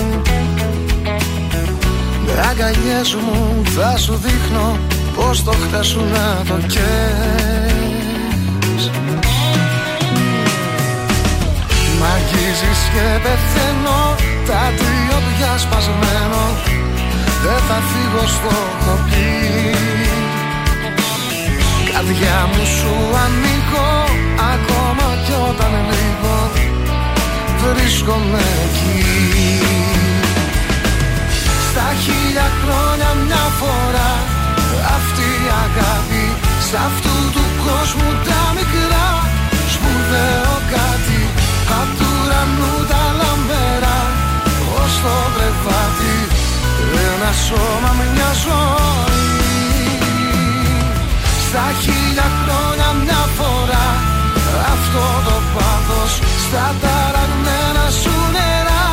Με αγκαλιές μου θα σου δείχνω Πως το χτες σου να το καίς Μ' αγγίζεις και πεθαίνω Τα δύο πια σπασμένο Δεν θα φύγω στο χωπί Καρδιά μου σου ανοίγω Ακόμα κι όταν λείπω. Βρίσκομαι εκεί. Στα χίλια χρόνια μια φορά Αυτή η αγάπη Σ' αυτού του κόσμου τα μικρά. Σπουδαίο κάτι Απ' του ουρανού τα λαμπερά Ως το κρεβάτι Ένα σώμα μια ζωή. Στα χίλια χρόνια μια φορά Αυτό το πάθος Στα ταραγμένα σου νερά.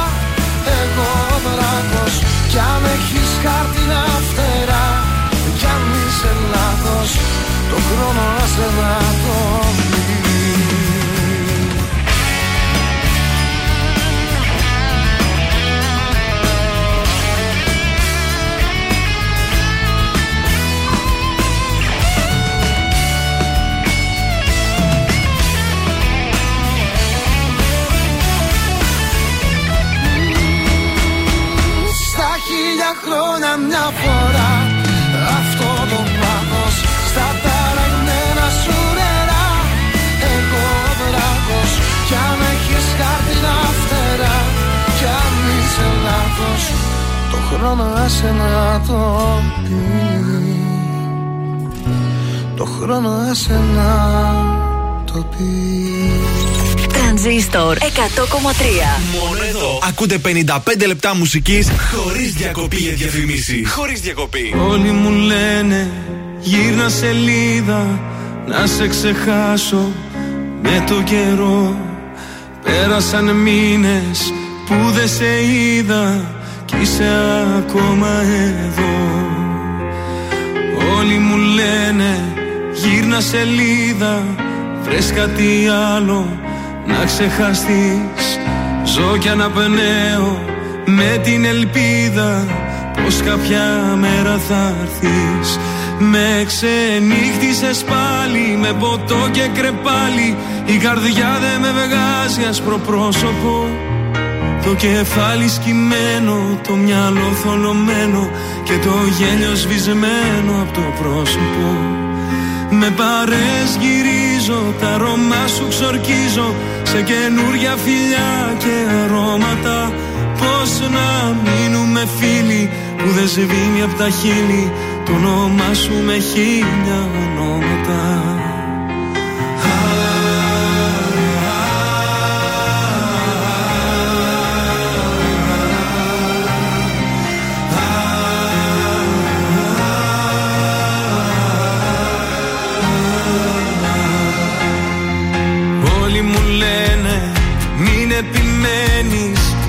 Εγώ ο βράχος Κι αν έχεις χάρτινα φτερά Κι αν είσαι λάθος Το χρόνο άσε να το πει χίλια χρόνια μια φορά. Αυτό το πάθος στα ταραγμένα σου νερά. Εγώ βράχος κι αν έχεις χάρτινα φτερά. Κι αν είσαι λάθος το χρόνο άσε να το πει Το χρόνο άσε να το πει Τρανζίστορ 100,3 Μόνο εδώ. Ακούτε 55 λεπτά μουσικής χωρίς διακοπή για διαφημίσεις. Χωρίς διακοπή. Όλοι μου λένε γύρνα σελίδα να σε ξεχάσω. Με το καιρό Πέρασαν μήνες που δεν σε είδα κι είσαι ακόμα εδώ. Όλοι μου λένε γύρνα σελίδα Βρες κάτι άλλο να ξεχαστείς Ζω κι αναπνέω με την ελπίδα Πως κάποια μέρα θα έρθεις Με ξενύχτησες πάλι με ποτό και κρεπάλι Η καρδιά δεν με βγάζει άσπρο πρόσωπο το κεφάλι σκυμμένο, το μυαλό θολωμένο και το γέλιο σβησμένο από το πρόσωπο. Με παρές γυρίζω, τα αρώμα σου ξορκίζω σε καινούρια φιλιά και αρώματα. Πώς να μείνουμε φίλοι που δεν σβήνει από τα χείλη το όνομά σου με χίλια ονόματα.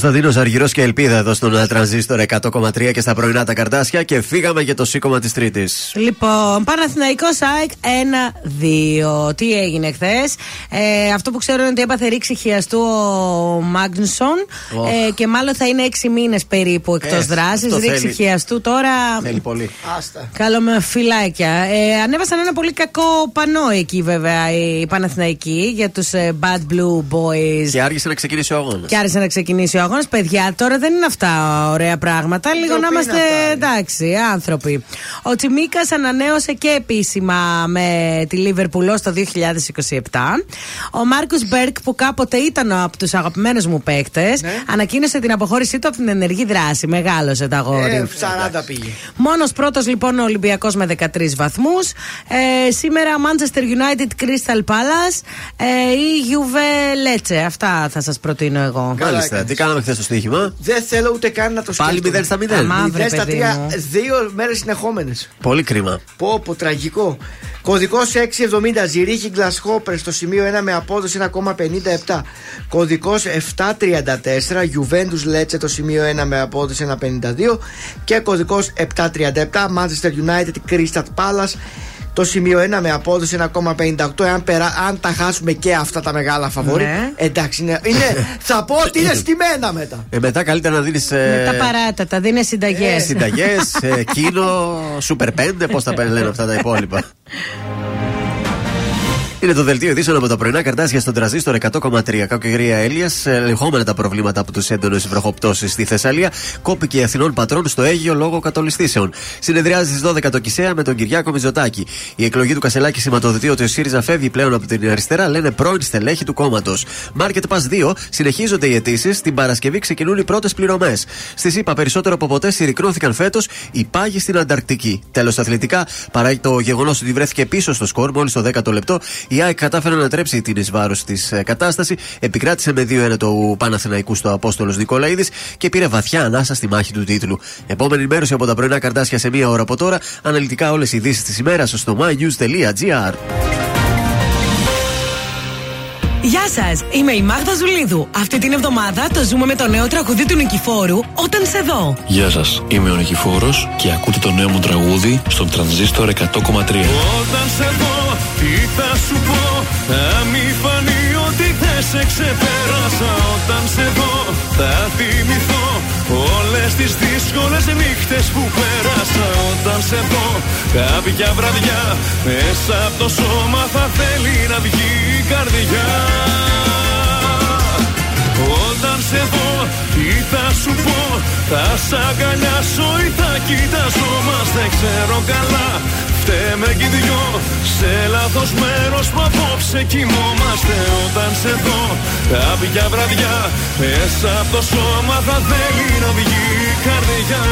Κωνσταντίνος Αργυρός και Ελπίδα εδώ στον Τρανζίστορ 100,3 και στα πρωινά τα καρτάσια και φύγαμε για το σήκωμα της Τρίτης. Λοιπόν, Παναθηναϊκός ΑΕΚ 1-2. Τι έγινε χθες; Ε, αυτό που ξέρω είναι ότι έπαθε ρήξη χιαστού ο Μάγνουσον Οχ. ε, και μάλλον θα είναι 6 μήνες περίπου εκτός Ε, δράσης. αυτό Ρήξη θέλει. χιαστού τώρα. Θέλει πολύ. Άστα. Καλό με φυλάκια. Ε, ανέβασαν ένα πολύ κακό πανό εκεί βέβαια οι Παναθηναϊκοί για τους Bad Blue Boys. Και άργησε να ξεκινήσει ο αγώνας. Και άρεσε να ξεκινήσει ο αγώνα, παιδιά, τώρα δεν είναι αυτά ωραία πράγματα. Λίγο να είμαστε εντάξει, άνθρωποι. Ο Τσιμίκας ανανέωσε και επίσημα με τη Λίβερπουλ το 2027. Ο Μάρκο Μπέρκ, που κάποτε ήταν από τους αγαπημένους μου παίκτες, ναι. ανακοίνωσε την αποχώρησή του από την ενεργή δράση. Μεγάλωσε τα γόρι. Ε, 40 πήγε. Μόνος πρώτος λοιπόν ο Ολυμπιακός με 13 βαθμούς. Ε, σήμερα Manchester United Crystal Palace ε, ή Juve Lecce. Αυτά θα σας προτείνω εγώ. Μάλιστα. Τι κάναμε χθες στο στοίχημα. Δεν θέλω ούτε καν να το σκεφτώ. Πάλι 0 στα 0. 0 στα 3, δύο μέρες συνεχόμενες. Πολύ κρίμα. Πω, πω, τραγικό. Κωδικός 670 Ζηρίχη Γκλασχόπερ στο σημείο 1 με απόδοση 1,57. Κωδικός 734 Γιουβέντους Λέτσε το σημείο 1 με απόδοση 1,52. Και κωδικός 737 Manchester United Crystal Palace το σημείο 1 με απόδοση 1,58. Εάν περά, αν τα χάσουμε και αυτά τα μεγάλα φαβόρη. Ναι. Εντάξει, είναι, είναι, θα πω ότι είναι στημένα μετά. Ε, μετά καλύτερα να δίνεις. Ε, τα παράτατα, δίνει συνταγές. Ε, συνταγές, ε, <laughs> κίνο, σούπερ 5, πώς τα λένε αυτά τα υπόλοιπα. <laughs> Είναι το δελτίο ειδήσεων από τα πρωινά καρτάσια στον τραζίστορ 100,3. Κακοκαιρία Έλιας, ελεγχόμενα τα προβλήματα από τους έντονου βροχοπτώσεις στη Θεσσαλία, κόπηκε Αθηνών πατρών στο Αίγιο λόγω κατολιστήσεων. Συνεδριάζει στις 12 το Κισέα με τον Κυριάκο Μιζωτάκη. Η εκλογή του Κασελάκη σηματοδοτεί ότι ο ΣΥΡΙΖΑ φεύγει πλέον από την αριστερά, λένε πρώην στελέχη του κόμματος. Market Pass 2 συνεχίζονται οι αιτήσεις, την Παρασκευή ξεκινούν οι πρώτες πληρωμές. Στη ΣΥΠΑ περισσότερο από ποτέ συρρυκνώθηκαν φέτος οι πάγοι στην Ανταρκτική. Τέλος αθλητικά, παρά το γεγονός ότι βρέθηκε πίσω στο σκορ μόλις το 10ο λεπτό, η ΑΕΚ κατάφερε να τρέψει την ει βάρο της ε, κατάσταση. Επικράτησε με 2-1 το Παναθηναϊκού στο Απόστολος Νικολαίδης και πήρε βαθιά ανάσα στη μάχη του τίτλου. Επόμενη ενημέρωση από τα πρωινά καρτάσια σε μία ώρα από τώρα. Αναλυτικά όλες οι ειδήσεις της ημέρας στο mynews.gr. Γεια σας, είμαι η Μάγδα Ζουλίδου. Αυτή την εβδομάδα το ζούμε με το νέο τραγουδί του Νικηφόρου Όταν σε δω. Γεια σας, είμαι ο Νικηφόρος και ακούτε το νέο μου τραγούδι στον τρανζίστορ 100,3. Όταν σε δω τι θα σου πω, θα μη φανεί ότι δεν σε ξεπέρασα. Όταν σε δω, θα θυμηθώ όλες τις δύσκολες νύχτες που πέρασα. Όταν σε δω, κάποια βραδιά μέσα από το σώμα θα θέλει να βγει η καρδιά. Όταν σε δω, τι θα σου πω Θα σ' αγκαλιάσω ή θα κοιταζόμαστε Δεν ξέρω καλά Φταίμε κι δυο Σε λάθος μέρος που απόψε κοιμόμαστε. Όταν σε δω κάποια βραδιά Μέσα από το σώμα θα θέλει να βγει η καρδιά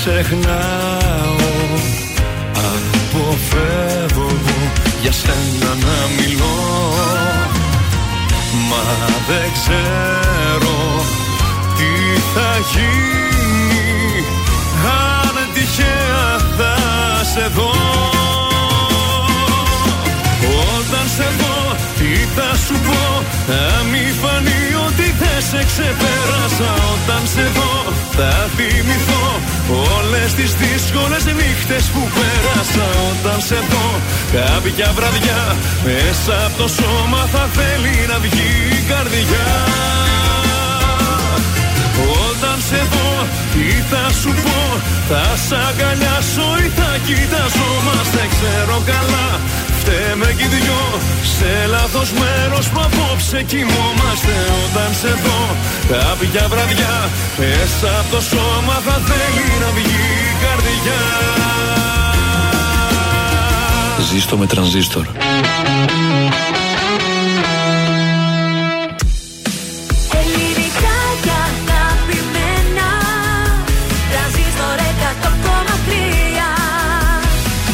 ξεχνάω. Αποφεύγω για σένα να μιλώ. Μα δεν ξέρω τι θα γίνει Αν τυχαία θα σε δω. Όταν σε δω τι θα σου πω Θα μη φανεί ότι δεν σε ξεπέρασα Όταν σε δω. Θα θυμηθώ όλες τις δύσκολες νύχτες που πέρασα όταν σε δω. Κάποια βραδιά μέσα από το σώμα θα θέλει να βγει η καρδιά. Όταν σε δω τι θα σου πω Θα σ' αγκαλιάσω ή θα κοιταζόμαστε ξέρω καλά Φταίμε κι δυο σε λάθος μέρος που απόψε κοιμόμαστε. Όταν σε δω κάποια βραδιά Μέσα από το σώμα θα θέλει να βγει η καρδιά. Ζήστο με τρανζίστορ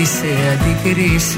Αγκαλιά της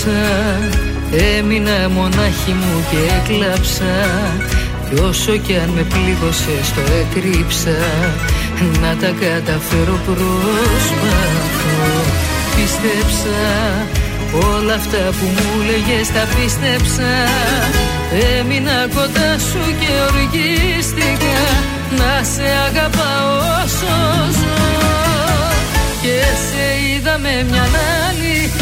Έκλαψα, έμεινα μονάχη μου και έκλαψα Κι όσο κι αν με πλήγωσες το έκρυψα. Να τα καταφέρω προσπαθώ Πίστεψα όλα αυτά που μου λέγες τα πίστεψα. Έμεινα κοντά σου και οργίστηκα. Να σε αγαπάω όσο ζω. Και σε είδα με μια άλλη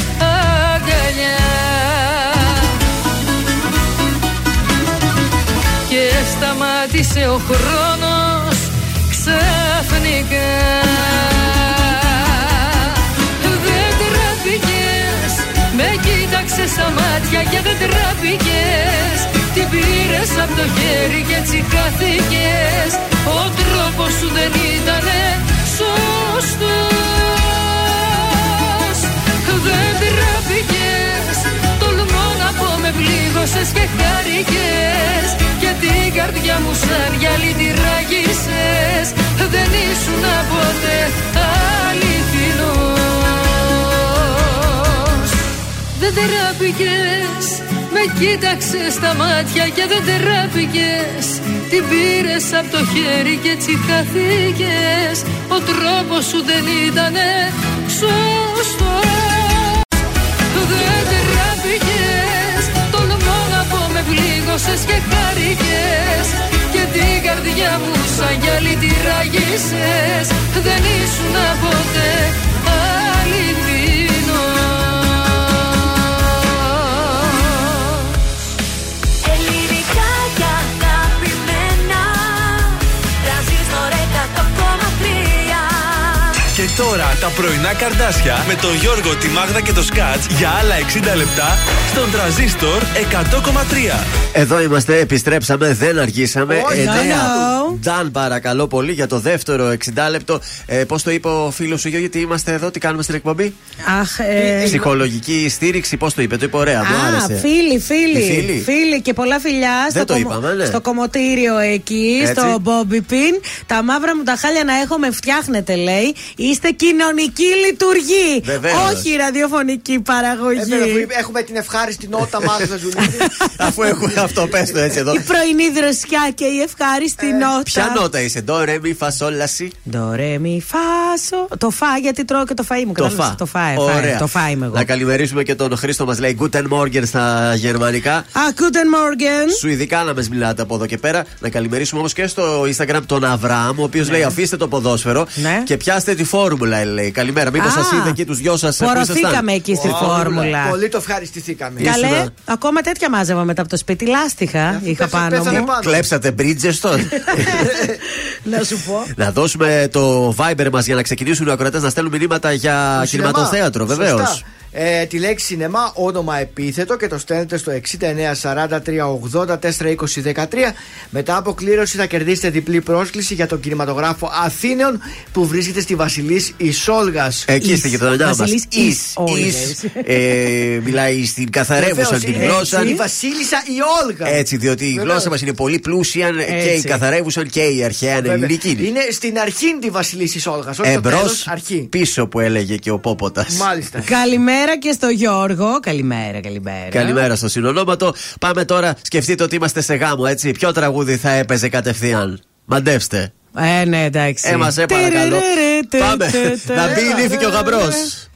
Και σταμάτησε ο χρόνος ξαφνικά. Δεν τραπήκες Με κοίταξες στα μάτια και δεν τραπήκες Την πήρες από το χέρι και έτσι χάθηκες. Ο τρόπος σου δεν ήτανε σωστός. Δεν τραπήκες Τολμώ να πω με πλήγωσες και χάρηκες. Και την καρδιά μου σαν γυαλί τη ράγισες Δεν ήσουν ποτέ αληθινός. Δεν τραπήκες με κοίταξες στα μάτια και δεν τεράπηκες Την πήρες από το χέρι και έτσι χαθήκες. Ο τρόπος σου δεν ήτανε σωστός. Δεν τεράπηκες Σε και Και την καρδιά μου σαν γυαλί τη ράγισες Δεν ήσουν ποτέ τώρα τα πρωινά καρδάσια με τον Γιώργο, τη Μάγδα και το Σκάτς για άλλα 60 λεπτά στον τραζίστορ 100,3. Εδώ είμαστε, επιστρέψαμε, δεν αργήσαμε. Όχι, Εννέα. hello. Τζαν, παρακαλώ πολύ για το δεύτερο 60 λεπτό. Ε, Πώς το είπε ο φίλος σου, γιατί είμαστε εδώ, τι κάνουμε στην εκπομπή; Αχ, ε, Ψυχολογική στήριξη, πώς το είπε, το είπε ωραία, μου Α, άρεσε. φίλοι, φίλοι, Οι φίλοι. φίλοι. και πολλά φιλιά Δεν στο, το είπαμε, ναι. στο κομμωτήριο εκεί, Έτσι. στο Bobby Pin. Τα μαύρα μου τα χάλια να έχω με φτιάχνετε, λέει. Είστε κοινωνική λειτουργή. Βεβαίως. Όχι ραδιοφωνική παραγωγή. Ε, βέβαια, αφού Έχουμε την ευχάριστη νότα Μάγδα Ζουλίδη. <laughs> Αφού έχουμε αυτό, πες το έτσι εδώ. Η πρωινή δροσιά και η ευχάριστη νότα. Ποια νότα είσαι, ντο, ρε, μη, φας, όλα, σι. Ντο, ρε, μη, φάσο. Το φα, γιατί τρώω και το φαΐ μου. Το κατάλαβες; φα. Το φα, ε, φα, ε, Ωραία. το φα είμαι εγώ. Να καλημερίσουμε και τον Χρήστο μας λέει Guten Morgen στα γερμανικά. Α, Guten Morgen. Σουηδικά να μας μιλάτε από εδώ και πέρα. Να καλημερίσουμε όμως και στο Instagram τον Αβραάμ, ο οποίος λέει αφήστε το ποδόσφαιρο Ναι. και πιάστε τη φόρμουλα, λέει. Καλημέρα. Μήπως Α, σας είδε εκεί τους δυο σας Πορωθήκαμε εκεί στη φόρμουλα. Πολύ το ευχαριστηθήκαμε. Καλέ, Ήσουνα- ακόμα τέτοια μάζευα μετά από το σπίτι. Λάστιχα είχα πάνω πέθανε μου. πάνω. Κλέψατε Bridgestone. <laughs> Να σου πω. να δώσουμε το Viber μας για να ξεκινήσουν οι ακροατές να στέλνουν μηνύματα για Το κινηματοθέατρο, σινεμά. βεβαίως. Σωστά. Ε, τη λέξη σινεμά, όνομα επίθετο και το στέλνετε στο 6943842013. Μετά από κλήρωση θα κερδίσετε διπλή πρόσκληση για τον κινηματογράφο Αθήνεων που βρίσκεται στη Βασιλής Ισόλγας. Εκεί στη γειτονιά μας. Βασιλής Ις Όλγας. Μιλάει στην καθαρεύουσα την γλώσσα. Η Βασίλισσα η Όλγα. Έτσι, διότι η Βεβαίως. γλώσσα μας είναι πολύ πλούσια και η Έτσι. καθαρεύουσα και η αρχαία Βέβαια. ελληνική. Είναι στην αρχή τη Βασιλής Ισόλγας. Όχι στο Εμπρός, τέλος, αρχή. πίσω που έλεγε και ο Πόποτας. Μάλιστα. Καλημέρα και στο Γιώργο. Καλημέρα, καλημέρα. Καλημέρα στο συνονόματο. Πάμε τώρα, σκεφτείτε ότι είμαστε σε γάμο, έτσι. Ποιο τραγούδι θα έπαιζε κατευθείαν; Μαντεύστε. Ε, ναι, εντάξει. Ε, μας, ε, παρακαλώ. Πάμε. Να μπει η νύφη και ο γαμπρός.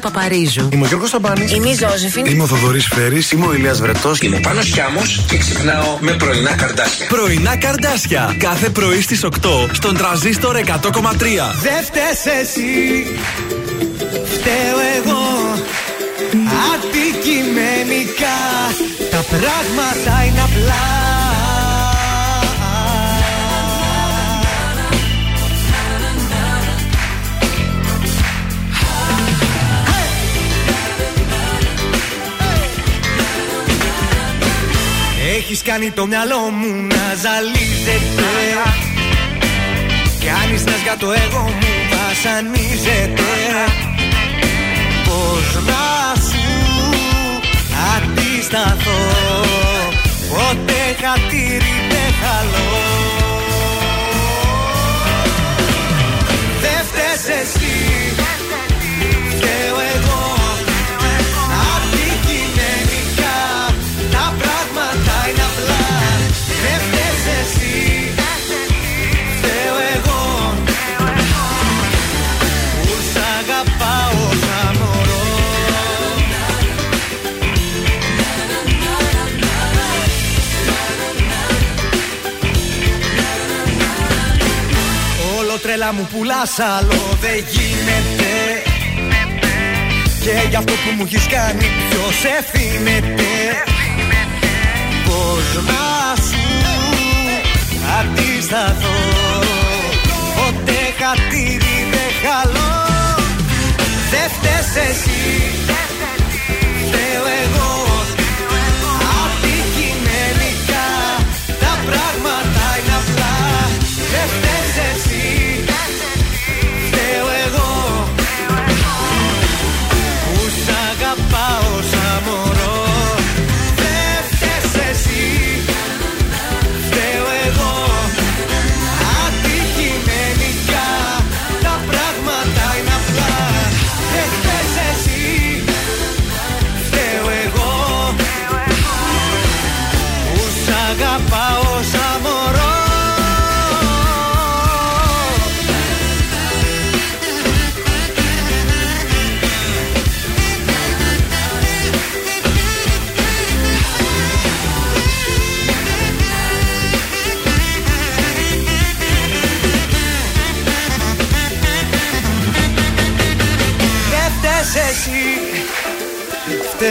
Παπαρίζου. Είμαι ο Γιώργος Ταμπάνη. Είμαι η Ζώζεφιν. Είμαι ο Θοδωρής Φέρης. Είμαι ο Ηλίας Βρετός. Είμαι ο Πάνος Χιάμος και ξυπνάω με πρωινά καρδάσια. Πρωινά καρδάσια. Κάθε πρωί στις 8 στον τραζίστορ 100,3. Δεν φταίς εσύ, φταίω εγώ Αντικειμενικά τα πράγματα είναι απλά Έχεις κάνει το μυαλό μου να ζαλίζεται. Κάνεις νες για το εγώ μου βασανίζεται. Πώς να σου αντισταθώ Ποτέ χατήρι δεν χαλώ Δεν φταίς εσύ Όλο τρέλα μου πουλάς άλλο δεν γίνεται. Και γι' αυτό που μου έχεις κάνει ποιος ευθύνεται. Πώς να σου αντισταθώ Ποτέ χατήρι δεν χαλώ. Δεν φταίς εσύ Φταίω εγώ. Αντικειμενικά Τα πράγματα είναι απλά. Δεν φταίς εσύ αγαπάω σαν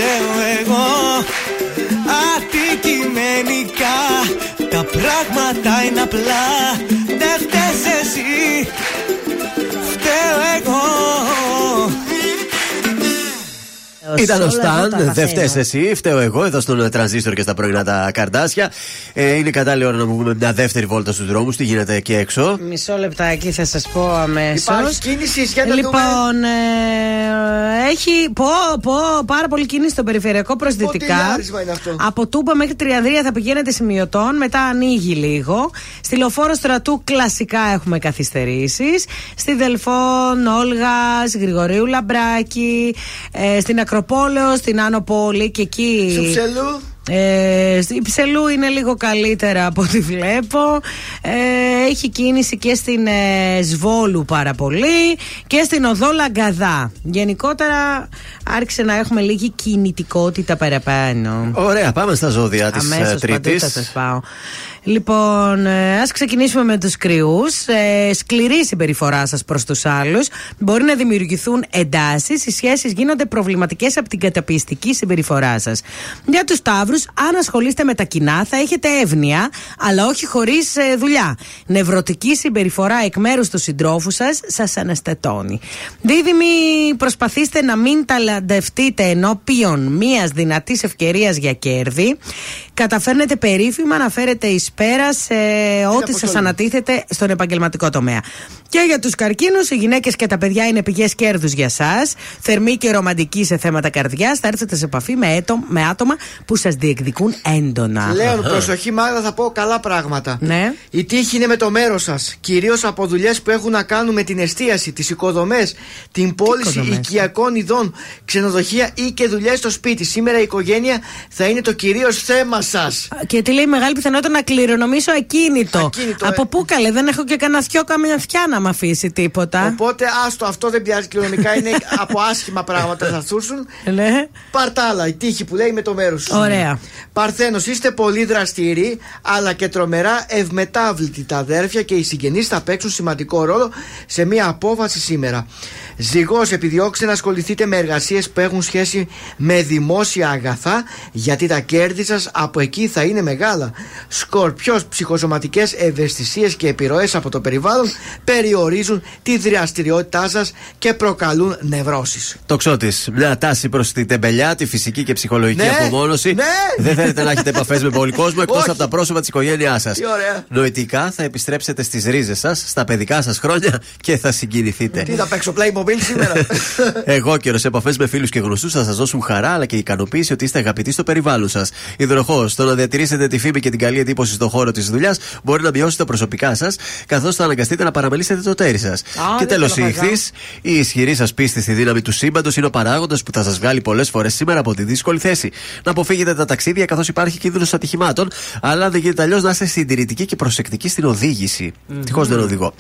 Φταίω εγώ. Αντικειμενικά Τα πράγματα είναι απλά. Δεν φταίς εσύ. Φταίω εγώ. Ήταν ο όλα Σταν, αυτά τα δεν καθένα. φταίεις εσύ, φταίω εγώ εδώ στον τρανζίστορ και στα πρωινά τα καρδάσια. Ε, είναι κατάλληλη ώρα να μου πούμε μια δεύτερη βόλτα στους δρόμους. Τι γίνεται εκεί έξω; Μισό λεπτάκι θα σας πω αμέσως. Υπάρχει κίνηση για να Λοιπόν, ε, έχει πω, πω, πάρα πολύ κίνηση στο περιφερειακό προ δυτικά. Ποτηλιάρισμα είναι αυτό; Από Τούμπα μέχρι Τριανδρία θα πηγαίνετε σημειωτών, μετά ανοίγει λίγο. Στη λεωφόρο στρατού κλασικά έχουμε καθυστερήσεις. Στη Δελφών, Όλγας, Γρηγορίου Λαμπράκη, ε, στην Ακροπόλεως, στην Άνω Πόλη και εκεί. Σου ψελού Ε, η Ψελού είναι λίγο καλύτερα από ό,τι βλέπω. Ε, έχει κίνηση και στην ε, Σβόλου πάρα πολύ και στην Οδό Λαγκαδά. Γενικότερα άρχισε να έχουμε λίγη κινητικότητα παραπάνω. Ωραία, πάμε στα ζώδια της Αμέσως παντού Τρίτη. θα σας πάω. Λοιπόν, ε, ας ξεκινήσουμε με τους κρυούς. Ε, σκληρή συμπεριφορά σας προς τους άλλους. Μπορεί να δημιουργηθούν εντάσεις. Οι σχέσεις γίνονται προβληματικές από την καταπιεστική συμπεριφορά σας. Για τους ταύρους, αν ασχολείστε με τα κοινά, θα έχετε εύνοια, αλλά όχι χωρίς ε, δουλειά. Νευρωτική συμπεριφορά εκ μέρους του συντρόφου σας σας αναστατώνει. Δίδυμοι, προσπαθήστε να μην ταλαντευτείτε ενώπιον μιας δυνατής ευκαιρίας για κέρδη. Καταφέρνετε περίφημα να φέρετε εις πέρα σε ό,τι σας ανατίθεται στον επαγγελματικό τομέα. Και για τους καρκίνους, οι γυναίκες και τα παιδιά είναι πηγές κέρδους για σας. Θερμοί και ρομαντικοί σε θέματα καρδιάς. Θα έρθετε σε επαφή με, έτο, με άτομα που σας διεκδικούν έντονα. Λέων, προσοχή, Μάγδα, θα πω καλά πράγματα. Ναι. Η τύχη είναι με το μέρος σας. Κυρίως από δουλειές που έχουν να κάνουν με την εστίαση, τις οικοδομές, την πώληση οικοδομές; οικιακών ειδών, ξενοδοχεία ή και δουλειές στο σπίτι. Σήμερα η οικογένεια θα είναι το κυρίως θέμα σας. Και τι λέει μεγάλη πιθανότητα να κληρονομήσω ακίνητο. Ακίνητο, ε. Από πού καλέ, δεν έχω και κανένα θιό καμιά θιά να μ' αφήσει τίποτα. Οπότε άστο, αυτό δεν πειράζει κληρονομικά, είναι <laughs> από άσχημα πράγματα θα έρθουν. Ναι. Παρτάλα, η τύχη που λέει με το μέρος σου. Ωραία. Παρθένος, είστε πολύ δραστήριοι, αλλά και τρομερά ευμετάβλητοι. Τα αδέρφια και οι συγγενείς θα παίξουν σημαντικό ρόλο σε μια απόφαση σήμερα. Ζυγός, επιδιώξτε να ασχοληθείτε με εργασίες που έχουν σχέση με δημόσια αγαθά, γιατί τα κέρδη σας από εκεί θα είναι μεγάλα. Σκορπιό, ψυχοσωματικές ευαισθησίες και επιρροές από το περιβάλλον περιορίζουν τη δραστηριότητά σας και προκαλούν νευρώσεις. Τοξότη, μια τάση προς την τεμπελιά, τη φυσική και ψυχολογική Ναι, απομόνωση. ναι. Δεν θέλετε να έχετε επαφές με πολύ κόσμο εκτός Όχι. από τα πρόσωπα της οικογένειάς σας. Τι ωραία. Νοητικά θα επιστρέψετε στις ρίζες σας, στα παιδικά σας χρόνια και θα συγκινηθείτε. Τι θα παίξω Playmobil σήμερα; <laughs> Εγώ καιρο σε επαφές με φίλους και γνωστούς θα σας δώσουν χαρά αλλά και ικανοποίηση ότι είστε αγαπητοί στο περιβάλλον σας. Υδροχό, το να διατηρήσετε τη φήμη και την καλή εντύπωση στον χώρο της δουλειάς μπορεί να μειώσει τα προσωπικά σας, καθώς θα αναγκαστείτε να παραμελήσετε το τέρι σας. Και δεν τέλο, θέλω η χαζά. ηχθής, η ισχυρή σας πίστη στη δύναμη του σύμπαντος είναι ο παράγοντας που θα σας βγάλει πολλές φορές σήμερα από τη δύσκολη θέση. Να αποφύγετε τα ταξίδια καθώς υπάρχει κίνδυνος ατυχημάτων, αλλά δεν γίνεται αλλιώς να είστε συντηρητικοί και προσεκτικοί στην οδήγηση. Ευτυχώ δεν οδηγώ.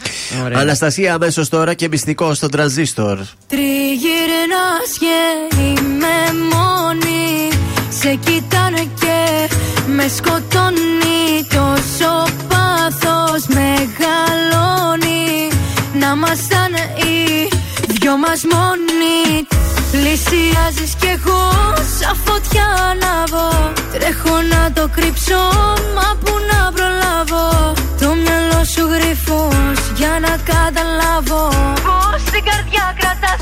Ωραία. Αναστασία αμέσως τώρα και μυστικό στον τρανζίστορ. Τριγυρνάς και είμαι μόνη Σε κοιτάνε και με σκοτώνει. Τόσο πάθος μεγαλώνει. Να μασταν οι δυο μας μόνοι. Πλησιάζεις κι εγώ σαν φωτιά ανάβω Τρέχω να το κρύψω μα που να προλάβω. Το μυαλό σου γρυφός για να καταλάβω. Πως την καρδιά κρατάς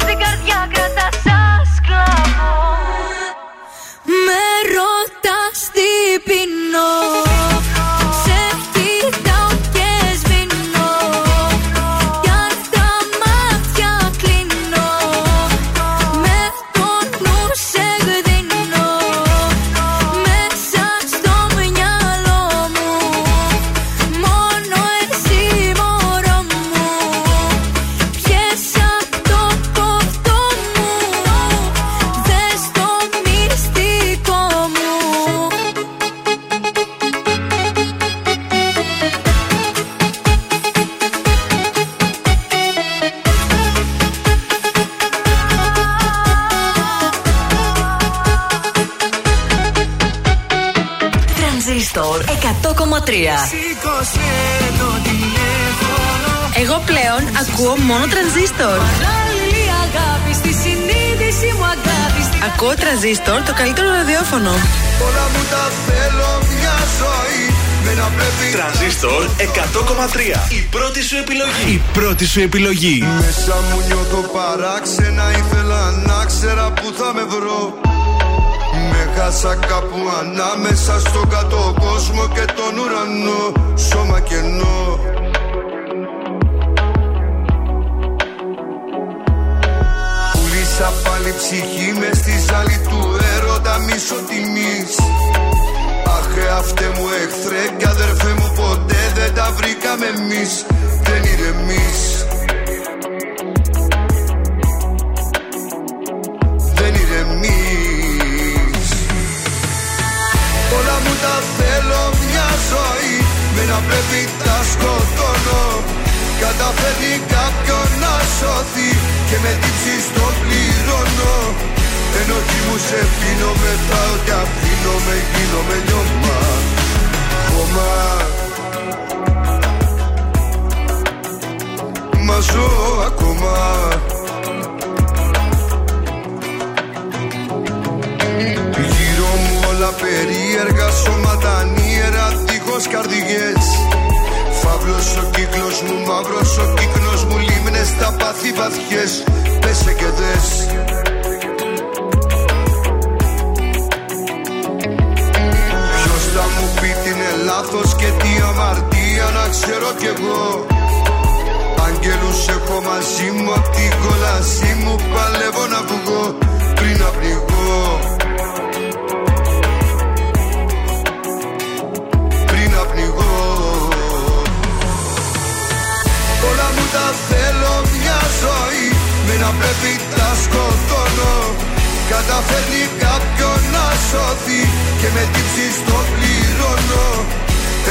Εγώ πλέον ακούω μόνο τρανζίστορ. Άλλη αγάπη στη συνείδηση μου αγάπη στη- Ακούω τρανζίστορ το καλύτερο ραδιόφωνο. Όλα μου τα θέλω μια ζωή με να πρέπει Τρανζίστορ 100,3. Η πρώτη σου επιλογή. Η πρώτη σου επιλογή. Μέσα μου νιώθω παράξενα Ήθελα να ξέρα που θα με βρω Με χάσα κάπου ανάμεσα στο κάτω κόσμο και τον ουρανό. Σώμα κενό. Μέσα πάλι ψυχή με στη ζάλη του έρωτα μίσο τιμής. Αχ αυτέ μου εχθρέ και αδερφέ μου ποτέ δεν τα βρήκαμε εμείς. Δεν ηρεμείς Δεν ζωή Με να πρέπει τα σκοτώνω. Καταφέρνει κάποιον να σωθεί Και με τύψεις το πληρώνω. Ενοχή μου σε πίνω μετράω και αφήνω με γίνομαι λιώμα Χώμα Μα ζω ακόμα. Γύρω μου όλα περίεργα σώματα ανίερα δίχως καρδιές. Φαύλος ο κύκλος μου, μαύρος ο κύκνος μου Λίμνες στα πάθη βαθιές. Πέσε και δες. Ποιος θα μου πει τι είναι λάθος και τι αμαρτία να ξέρω κι εγώ. Αγγέλους έχω μαζί μου απ' την κόλασή μου Παλεύω να βγω. Πριν να πνιγώ να πρέπει τα σκοτώνω. Καταφέρνει κάποιον να σωθεί Και με τύψεις το πληρώνω.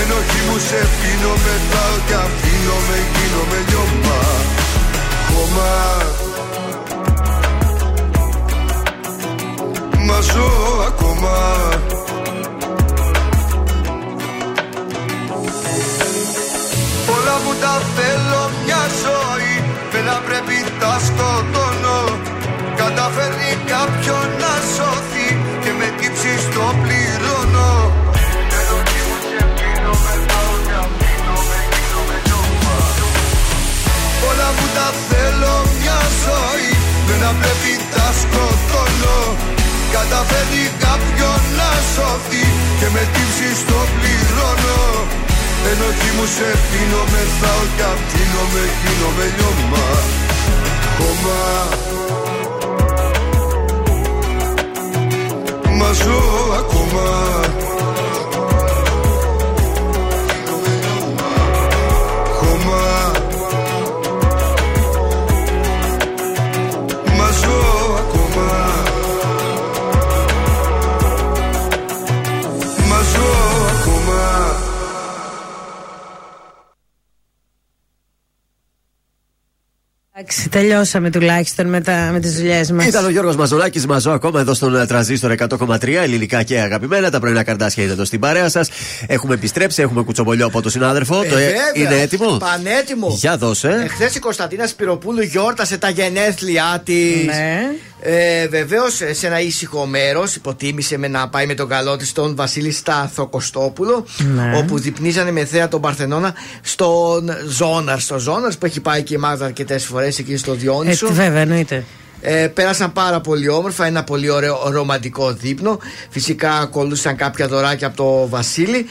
Ενοχή μου σε πίνω μετράω και αφήνω με γίνομαι λιώμα. Χώμα Μα ζω ακόμα. Όλα μου τα θέλω μια ζωή. Με να πρέπει τα σκοτώνω Καταφέρνει κάποιον να σωθεί Και με τύψεις το πληρώνω. Ενοχή μου σε πίνω μετράω και αφήνω με γίνομαι λιώμα Όλα μου τα θέλω μια ζωή Με να πρέπει τα σκοτώνω. Καταφέρνει κάποιον να σωθεί Και με τύψεις το πληρώνω. Ενοχή μου σε πίνω μεθάω και αφήνω με γίνομαι λιώμα Χώμα Μα ζω ακόμα τελειώσαμε τουλάχιστον με, τα, με τις δουλειές μας. Ήταν ο Γιώργος Μαζολάκη μαζό ακόμα εδώ στον ε, τραζίστορ 100,3 ελληνικά και αγαπημένα. Τα πρωινά καρτάσια είναι εδώ στην παρέα σας. Έχουμε επιστρέψει, έχουμε κουτσομπολιό από τον συνάδελφο. το ε, βέβαια. είναι έτοιμο; Πανέτοιμο. Για δώσε. Εχθές η Κωνσταντίνα Σπυροπούλου γιόρτασε τα γενέθλιά της. Ναι. Ε, Βεβαίως σε ένα ήσυχο μέρος υποτίμησε με να πάει με τον καλό της τον Βασίλη Στάθο Κωστόπουλο. Ναι. Όπου διπνίζανε με θέα τον Παρθενώνα στον Ζώναρ. Στο Ζώναρ που έχει πάει και η Μάγδα αρκετές φορές εκεί στο Διόνυσο. Ε, βέβαια, εννοείται. Ε, πέρασαν πάρα πολύ όμορφα, ένα πολύ ωραίο ρομαντικό δείπνο. Φυσικά ακολούθησαν κάποια δωράκια από το Βασίλη.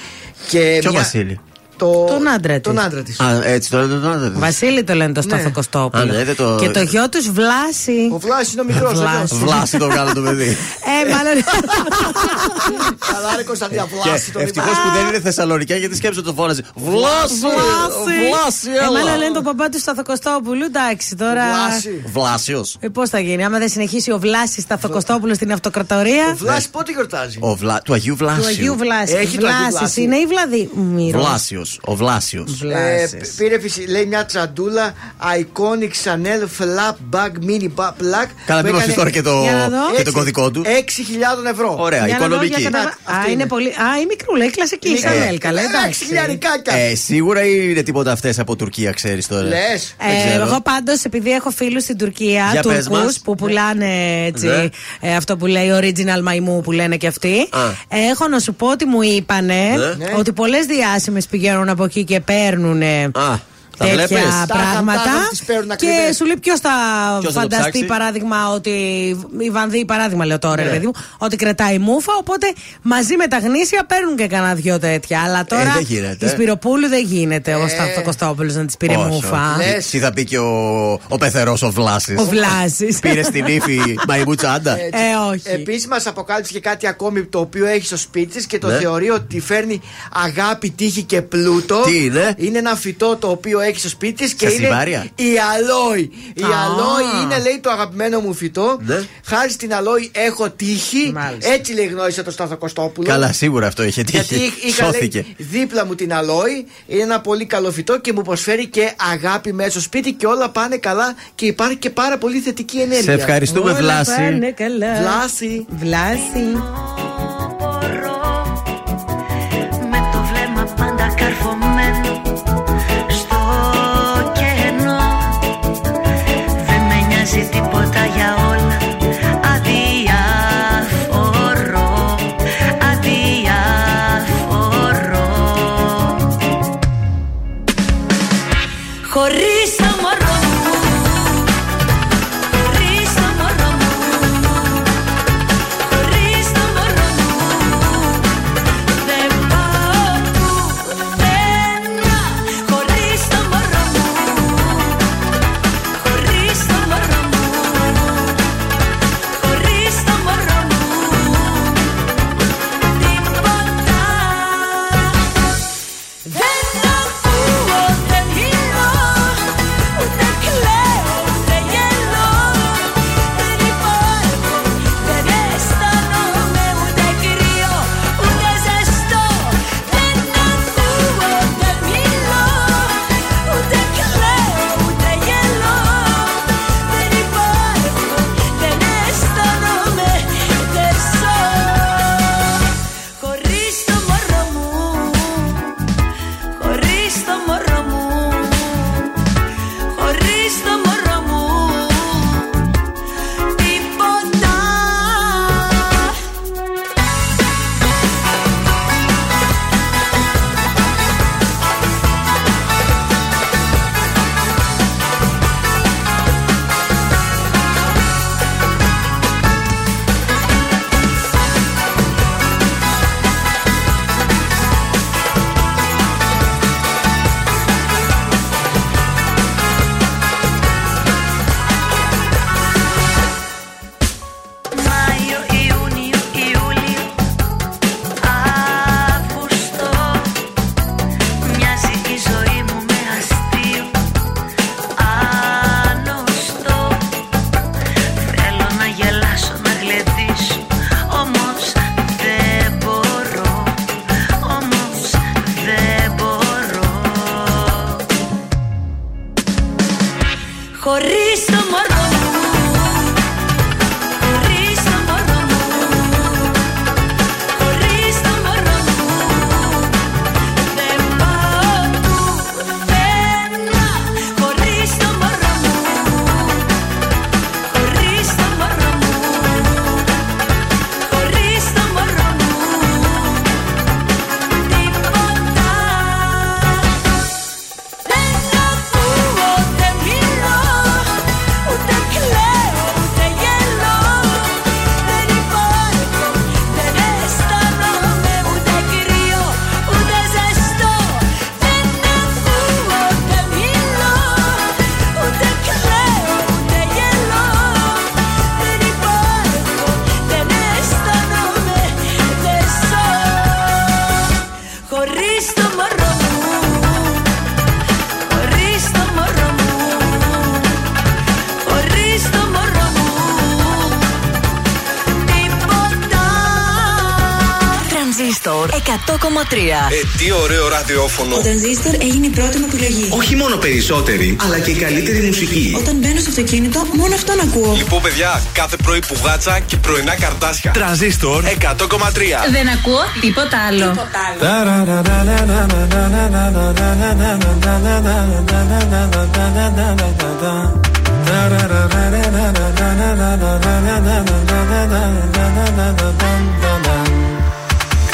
Και Ποιο μια- Βασίλη; Το... Τον άντρα της. Τον άντρα της. Α, έτσι το λένε τον άντρα της. Βασίλη το λένε το Στάθο Κωστόπουλο. Α, ναι, δεν το- Και το γιο τους Βλάση. Ο Βλάση είναι ο μικρός. Βλάση. Βλάση το βγάλω το παιδί. Ε, μάλλον. Καλά, ρε Κωνσταντίνα, Βλάση Και τον ευτυχώς που δεν είναι Θεσσαλονικιά γιατί σκέψω το φώναζε. Βλάση! Βλάση, Ε, μάλλον έλα! λένε το παπά του Σταθοκοστόπουλου. Εντάξει, τώρα. Βλάση. Βλάσιος. Ε, Πώς θα γίνει, άμα δεν συνεχίσει ο Βλάσης Σταθοκοστόπουλο στην αυτοκρατορία. Ο Βλάση πότε γιορτάζει; Ο Βλα... Του Αγίου Του Αγίου Βλάσιου. Βλάση. Έχει το Αγίου Βλάσης Βλάση. είναι ή Βλαδίμηρο. Βλάσιος. Ο Βλάσιος. Ε, Βλάσης. πήρε φυσι- λέει μια τσαντούλα Iconic Chanel Flap Bag Mini Ba- Black. Καλά, που μην μα έκανε τώρα και το, Για να δω. και το κωδικό του. 6.000 ευρώ. Ωραία, Για να δω, οικονομική. για κατα- Να, Α, αυτή είναι είναι. πολύ. Α, η μικρούλα, η κλασική. Η Σανέλ, καλά, 6 εντάξει. χιλιαρικάκια. Ε, σίγουρα ή είναι τίποτα αυτές από Τουρκία, ξέρεις τώρα. Λες. Δεν Ε, ξέρω. εγώ πάντως, επειδή έχω φίλους στην Τουρκία, Για πες Τουρκού μας. που πουλάνε έτσι, Ναι. ε, αυτό που λέει original μαϊμού που λένε και αυτοί. Α. Έχω να σου πω ότι μου είπανε Ναι. ότι πολλές διάσημες πηγαίνουν από εκεί και παίρνουν Α, Τα τέτοια βλέπεις; πράγματα. Τα είχα, τις παίρνουν και ακριβές. σου λέει ποιος θα Ποιος θα το φανταστεί ψάξει; παράδειγμα ότι. Η Βανδύ, παράδειγμα λέω τώρα, Ναι. ρε παιδί μου, ότι κρατάει μούφα. Οπότε μαζί με τα γνήσια παίρνουν και κανένα δυο τέτοια. Αλλά τώρα Ε, δεν γίνεται. η Σπυροπούλου δεν γίνεται ο Σταύρο Κωστόπουλο να της πήρε Όχι, μούφα. όχι. Τι θα πει και ο, ο πεθερός ο Βλάσης. Ο Βλάσης. Πήρε στην ύφη μαϊμού τσάντα. Ε, όχι. Επίσης μας αποκάλυψε και κάτι ακόμη το οποίο έχει στο σπίτι της και το Ναι. θεωρεί ότι φέρνει αγάπη, τύχη και πλούτο. Τι είναι; Είναι ένα φυτό το οποίο έχει στο σπίτι της και είναι Σασιβάρια; η αλόη. Η Α. αλόη είναι, λέει, το αγαπημένο μου φυτό. Ναι. Χάρη στην αλόη έχω τύχη. Μάλιστα. Έτσι λέει γνώρισα το Στάθο Κωστόπουλο. Καλά, σίγουρα αυτό είχε Γιατί τύχει. είχα Σώθηκε. λέει, δίπλα μου την αλόη, είναι ένα πολύ καλό φυτό και μου προσφέρει και αγάπη μέσα στο σπίτι και όλα πάνε καλά και υπάρχει και πάρα πολύ θετική ενέργεια. Σε ευχαριστούμε, Όλα Βλάση. πάνε καλά. Βλάση. Βλάση. Ε, τι ωραίο ραδιόφωνο. Ο τρανζίστορ έγινε η πρώτη μου επιλογή. Όχι μόνο περισσότερη, αλλά και η καλύτερη μουσική. Όταν μπαίνω στο αυτοκίνητο, μόνο αυτόν ακούω. Λοιπόν, παιδιά, κάθε πρωί πουγάτσα και πρωινά καρτάσια. Τρανζίστορ 100,3. Δεν ακούω τίποτα άλλο. Κάθε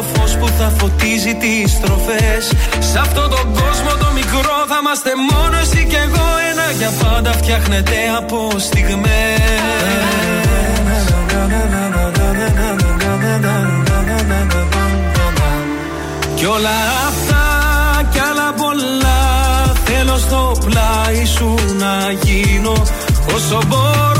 το φως που θα φωτίζει τις στροφές. Σε αυτόν τον κόσμο το μικρό θα είμαστε μόνο εσύ και εγώ. Ένα για πάντα φτιάχνεται από Κι όλα αυτά κι άλλα πολλά Θέλω στο πλάι σου να γίνω Όσο μπορώ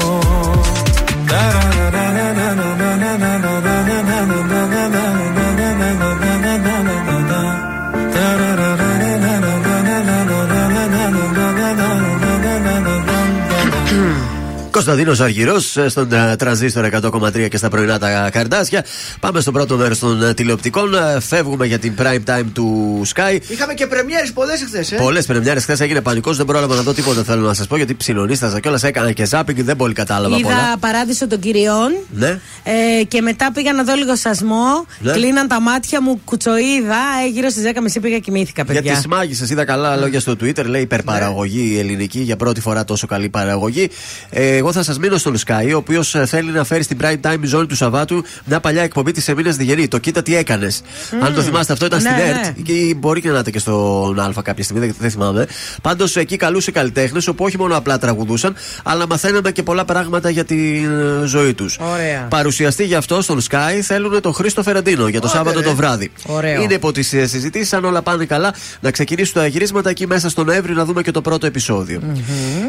na na na Κωνσταντίνος Αργυρός στον ε, τρανζίστορ 100,3 και στα πρωινά τα καρδάσια. Πάμε στο πρώτο μέρος των ε, τηλεοπτικών. Ε, Φεύγουμε για την prime time του Sky. Είχαμε και πρεμιέρες πολλές χθε. Ε. Πολλές πρεμιέρες χθες έγινε πανικός, δεν πρόλαβα να δω τίποτα. Θέλω να σας πω γιατί ψιλονίσταζα κιόλας. Έκανα και ζάπινγκ, δεν πολύ κατάλαβα Είδα πολλά. παράδεισο των κυριών Ναι. ε, και μετά πήγα να δω λίγο σασμό. Ναι. Κλείναν τα μάτια μου, κουτσοίδα. Ε, γύρω στι 10.30 πήγα κοιμήθηκα, Για παιδιά. τι μάγισσε, είδα καλά λόγια στο Twitter. Λέει υπερπαραγωγή ελληνική για πρώτη φορά τόσο καλή παραγωγή. Ε, εγώ θα σας μείνω στον Sky, ο οποίος θέλει να φέρει στην prime time ζώνη του Σαββάτου μια παλιά εκπομπή της Εμίνα Διγενή. Το κοίτα τι έκανες. Αν το θυμάστε, αυτό ήταν Ναι, στην ναι. ΕΡΤ. Και μπορεί και να ήταν και στον Α κάποια στιγμή, δεν, δεν θυμάμαι. Πάντως εκεί καλούσε καλλιτέχνες, όπου όχι μόνο απλά τραγουδούσαν, αλλά μαθαίναμε και πολλά πράγματα για τη ε, ζωή τους. Ωραία. Παρουσιαστή γι' αυτό στον Sky θέλουν τον Χρήστο Φεραντίνο για το Άντε, Σάββατο ρε. το βράδυ. Ωραίο. Είναι υπό τις συζητήσεις, αν όλα πάνε καλά, να ξεκινήσουν τα γυρίσματα εκεί μέσα στον Νοέμβριο να δούμε και το πρώτο επεισόδιο.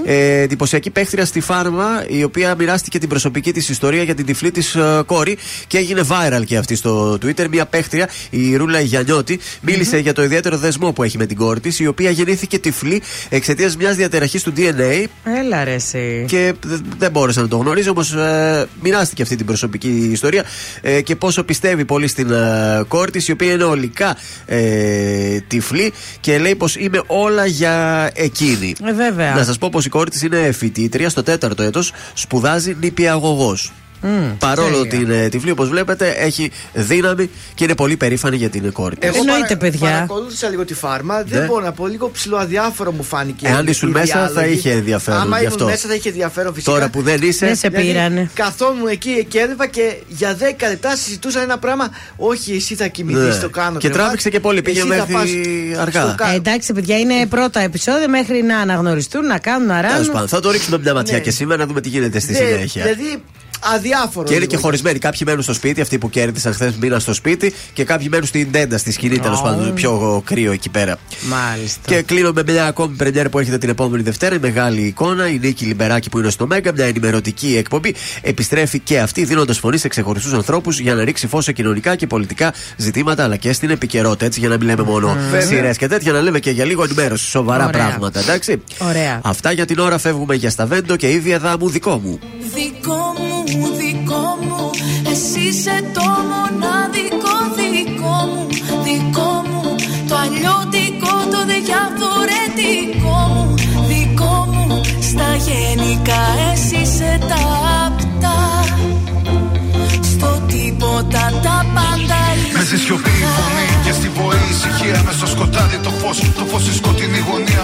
Ε, εντυπωσιακή παίχτρια στη Φάρμα, η οποία μοιράστηκε την προσωπική της ιστορία για την τυφλή της κόρη και έγινε viral και αυτή στο Twitter. Μια παίχτρια, η Ρούλα Γιαννιώτη, μίλησε για το ιδιαίτερο δεσμό που έχει με την κόρη της, η οποία γεννήθηκε τυφλή εξαιτίας μιας διαταραχής του DNA Έλα ρε εσύ. και δε- δεν μπόρεσα να το γνωρίζω, όμως ε, μοιράστηκε αυτή την προσωπική ιστορία ε, και πόσο πιστεύει πολύ στην ε, κόρη της, η οποία είναι ολικά ε, τυφλή και λέει πως είμαι όλα για εκείνη. Ε, βέβαια. Να σας πω πως η κόρη της είναι φοιτήτρια στο τέταρτο έτο, σπουδάζει νηπιαγωγός. Παρόλο την ε, τυφλή, όπως βλέπετε, έχει δύναμη και είναι πολύ περήφανη για την κόρη της. Εγώ Εννοείται, παρα- παιδιά. Παρακολούθησα λίγο τη φάρμα. Δεν Ναι. μπορώ να πω, λίγο ψηλοαδιάφορο μου φάνηκε. Εάν η ήσουν μέσα, θα διάλογη. είχε ενδιαφέρον Άμα γι' ήμουν αυτό. μέσα, θα είχε ενδιαφέρον φυσικά. Τώρα που δεν είσαι. Δεν σε Δηλαδή, πήρανε. Καθόμουν εκεί και έβλεπα και για 10 λεπτά συζητούσαν ένα πράγμα. Όχι, εσύ θα κοιμηθείς, Ναι. το κάνω. Και τράβηξε και πολύ, πήγε Εσύ θα μέχρι πας αργά. στο κα- Ε, εντάξει, παιδιά, είναι πρώτα επεισόδια μέχρι να αναγνωριστούν, να κάνουν, να Τέλος ράνουν. πάντων, θα το ρίξουμε μια ματιά Ναι. και σήμερα να δούμε τι γίνεται στη Δε- συνέχεια. Δηλαδή, αδιάφορο. Και είναι λίγο. και χωρισμένοι. Κάποιοι μένουν στο σπίτι, αυτοί που κέρδισαν χθες μήνα στο σπίτι, και κάποιοι μένουν στην τέντα, στη σκηνή τέλος Ω. πάντων. Πιο κρύο εκεί πέρα. Μάλιστα. Και κλείνω με μια ακόμη πρεμιέρα που έρχεται την επόμενη Δευτέρα. Η μεγάλη εικόνα. Η Νίκη Λιμπεράκη που είναι στο Μέγκα. Μια ενημερωτική εκπομπή. Επιστρέφει και αυτή δίνοντας φωνή σε ξεχωριστούς ανθρώπους για να ρίξει φως σε κοινωνικά και πολιτικά ζητήματα αλλά και στην επικαιρότητα. Έτσι για να μην λέμε μόνο Βέβαια. σειρές και τέτοια, να λέμε και για λίγο ενημέρωση. Σοβαρά Ωραία. πράγματα, εντάξει. Ωραία. Αυτά για την ώρα φεύγουμε για Σταβέντο και ίδια δάμου δικό μου. Δικό μου, δικό μου. Εσύ είσαι το μοναδικό δικό μου Δικό μου. Το αλλιώτικο, το διαφορετικό μου Δικό μου. Στα γενικά εσύ είσαι τα απτά Στο τίποτα τα πάντα Μες στη σιωπή η φωνή και στη βοή η ησυχία. Μες στο σκοτάδι το φως Το φως στη σκοτεινή γωνία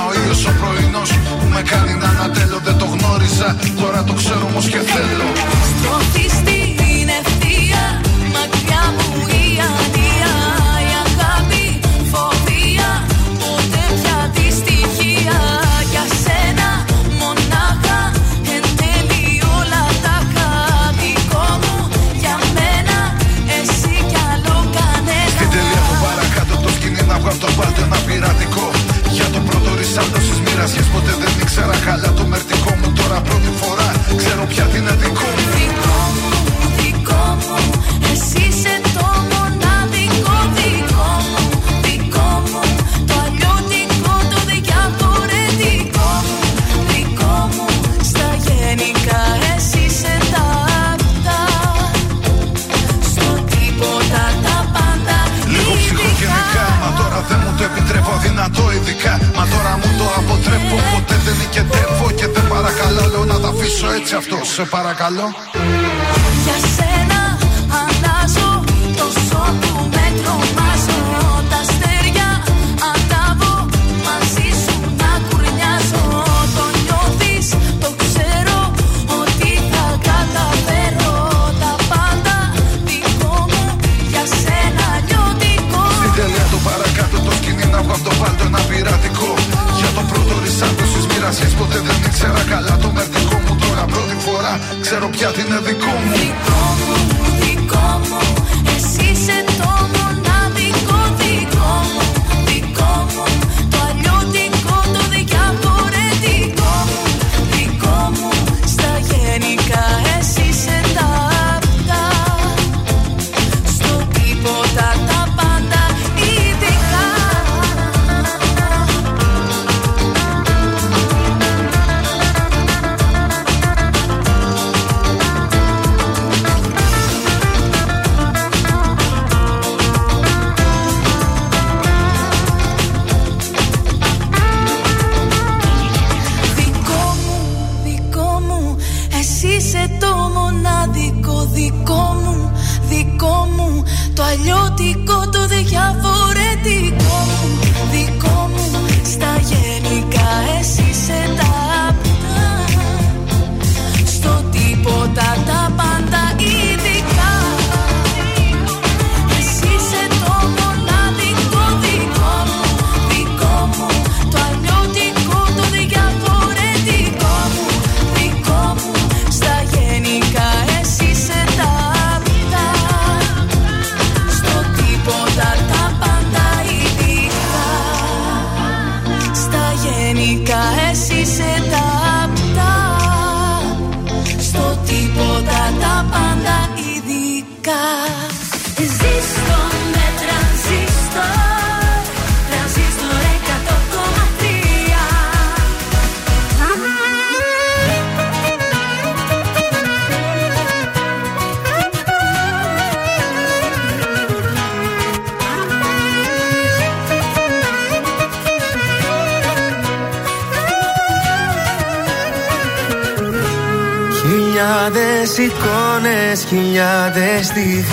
be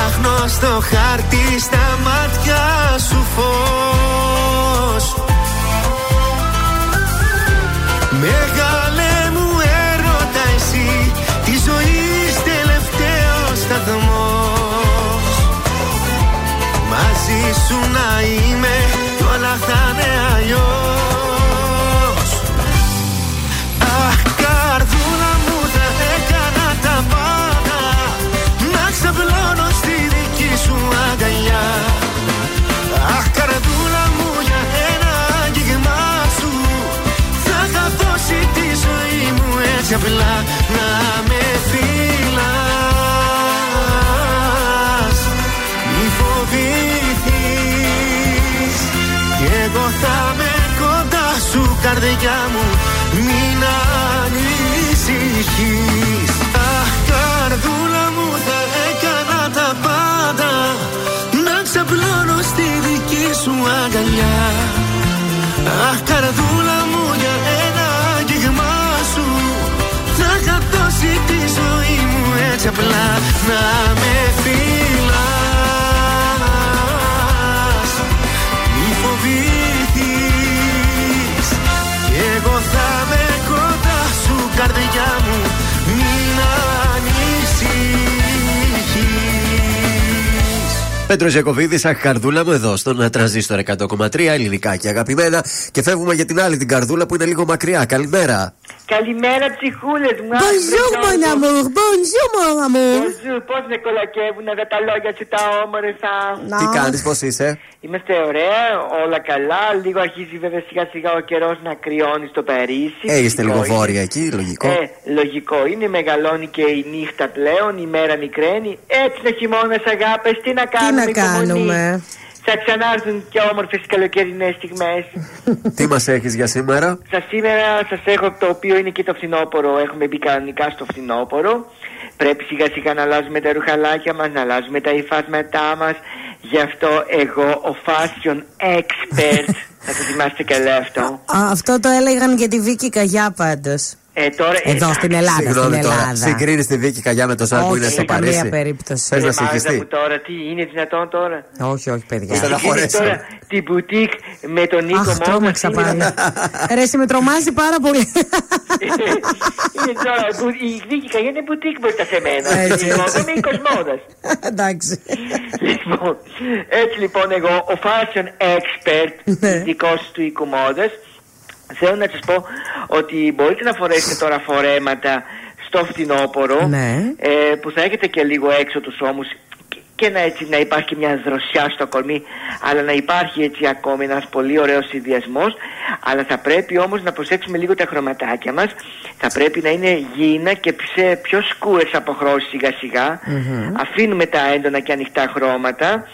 ψάχνω στο χάρτη στα μάτια σου φως. Μεγάλε μου έρωτα εσύ Τη ζωής τελευταίος σταθμός. Μαζί σου να είμαι κι όλα θα είναι αλλιώς απλά Να με φυλάς Μη φοβηθείς. Κι εγώ θα με κοντά σου καρδιά μου Μην ανησυχείς. Αχ καρδούλα μου θα έκανα τα πάντα Να ξαπλώνω στη δική σου αγκαλιά. Αχ καρδούλα μου για είχα δώσει τη ζωή μου έτσι απλά Να με φυλάς Πέτρος Ιακοβίδη, αχ, καρδούλα μου εδώ στον τρανζίστορ 100,3 ελληνικά και αγαπημένα. Και φεύγουμε για την άλλη την καρδούλα που είναι λίγο μακριά. Καλημέρα. Καλημέρα, ψυχούλες μου. Bonjour, mon amour. Bonjour, mon amour. Bonjour, πώς με κολακεύουν αυτά τα λόγια σου τα όμορφα. Τι κάνεις, πώς είσαι; Είμαστε ωραία, όλα καλά. Λίγο αρχίζει βέβαια σιγά σιγά ο καιρός να κρυώνει στο Παρίσι. Ε, είστε λίγο Λογικό βόρεια είναι. εκεί, λογικό. Ε, λογικό είναι, μεγαλώνει και η νύχτα πλέον, η μέρα μικραίνει. Έτσι είναι χειμώνα, αγάπη, τι να Τι κάνουμε; Να κάνουμε; Θα ξανάρθουν και όμορφες καλοκαιρινές στιγμές. <laughs> Τι μας έχεις για σήμερα; Σα σήμερα σας έχω το οποίο είναι και το φθινόπωρο. Έχουμε μπει κανονικά στο φθινόπωρο. Πρέπει σιγά σιγά να αλλάζουμε τα ρουχαλάκια μας, να αλλάζουμε τα υφάσματά μας. Γι' αυτό εγώ, ο fashion expert, <laughs> θα το θυμάστε καλά αυτό. Α, αυτό το έλεγαν για τη Βίκη Καγιά πάντως. Ε, τώρα, Εδώ στην Ελλάδα. Συγγνώμη στην τώρα. Ελλάδα. Συγκρίνεις τη Βίκη Καγιά με το Σάρ που Όχι, είναι στο σε καμία Παρίσι. περίπτωση. Θες να Ε, Μάγδα συγχυστεί. μου τώρα, τι είναι δυνατόν τώρα; Όχι, όχι, παιδιά. Ήθελα να Συγκρίνεις χωρέσω. τώρα την μπουτίκ με τον Νίκο Αχ, Μόδα. τρόμαξα πάλι. Ρε, εσύ με τρομάζει πάρα πολύ. Είναι τώρα, που- η Βίκη Καγιά είναι μπουτίκ μπροστά σε μένα. Έτσι, Εγώ έτσι. είμαι οίκος μόδας. Εντάξει. Λοιπόν, έτσι λοιπόν εγώ, ο fashion expert, Ναι. ειδικός του οίκου μόδας, θέλω να σας πω ότι μπορείτε να φορέσετε τώρα φορέματα στο φθινόπωρο Ναι. ε, που θα έχετε και λίγο έξω τους ώμους και- και να, έτσι, να υπάρχει και μια δροσιά στο κορμί αλλά να υπάρχει έτσι ακόμη ένας πολύ ωραίος συνδυασμός. Αλλά θα πρέπει όμως να προσέξουμε λίγο τα χρωματάκια μας. Θα πρέπει να είναι γήινα και σε πιο σκούρες αποχρώσεις σιγά σιγά αφήνουμε τα έντονα και ανοιχτά χρώματα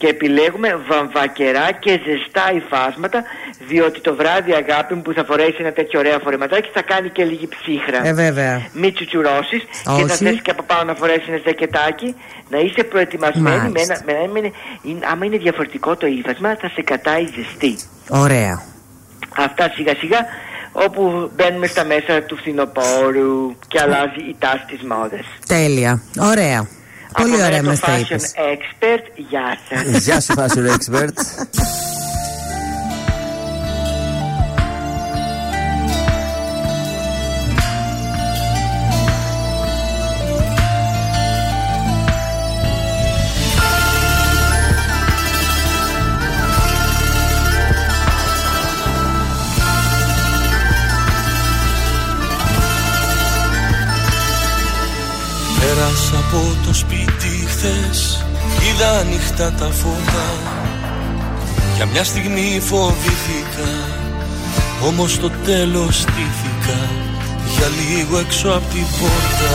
και επιλέγουμε βαμβακερά και ζεστά υφάσματα διότι το βράδυ αγάπη μου που θα φορέσεις ένα τέτοιο ωραίο φορεματάκι θα κάνει και λίγη ψύχρα. Ε, βέβαια. Μην τσουτσουρώσεις και Όχι. θα θες και από πάνω να φορέσεις ένα ζακετάκι να είσαι προετοιμασμένη με Μάλιστα. ένα, με ένα, με ένα- είναι- άμα είναι διαφορετικό το ύφασμα θα σε κατάει ζεστή. Ωραία. Αυτά σιγά σιγά όπου μπαίνουμε στα μέσα του φθινοπόρου και αλλάζει η τάση της μόδας. Τέλεια. Ωραία. Πολύ Από ωραία μένα μες το τα fashion είπες. expert, γεια σας. Γεια σου, fashion expert. <laughs> από το σπίτι χθες Είδα ανοιχτά τα φώτα. Για μια στιγμή φοβήθηκα Όμως στο τέλος στήθηκα Για λίγο έξω από την πόρτα.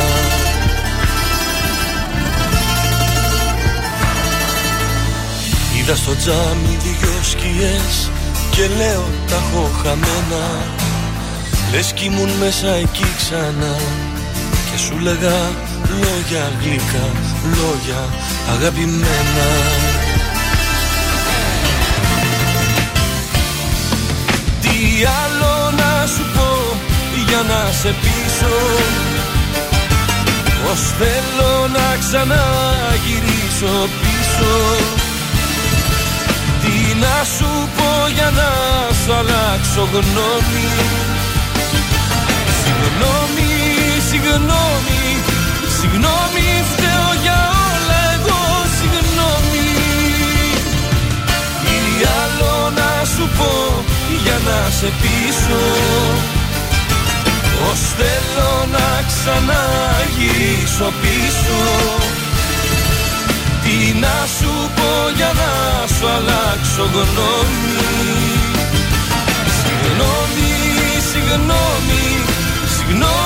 Είδα στο τζάμι δυο σκιές Και λέω τα έχω χαμένα. Λες κι ήμουν μέσα εκεί ξανά και σου λέγα λόγια γλυκά, λόγια αγαπημένα. Τι άλλο να σου πω για να σε πείσω; Πως θέλω να ξαναγυρίσω πίσω; Τι να σου πω για να σου αλλάξω γνώμη; Αλλάξω γνώμη. Συγγνώμη, συγγνώμη, συγγνώμη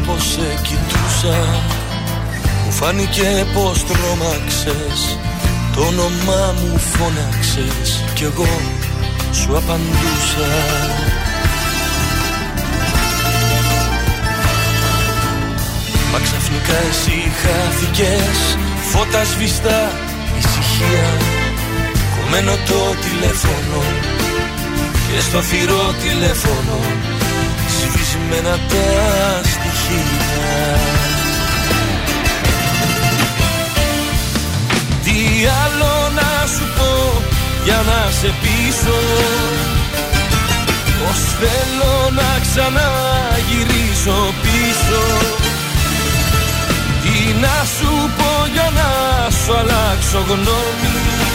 όπως σε κοιτούσα. Μου φάνηκε πως τρόμαξες. Το όνομά μου φώναξες. Κι εγώ σου απαντούσα. Μα ξαφνικά εσύ χάθηκες. Φώτας σβηστά, ησυχία. Κομμένο το τηλέφωνο. Και στο θηρό τηλέφωνο. Σβησμένα τα στοιχεία Τι άλλο να σου πω για να σε πείσω; Πως θέλω να ξαναγυρίσω πίσω; Τι να σου πω για να σου αλλάξω γνώμη;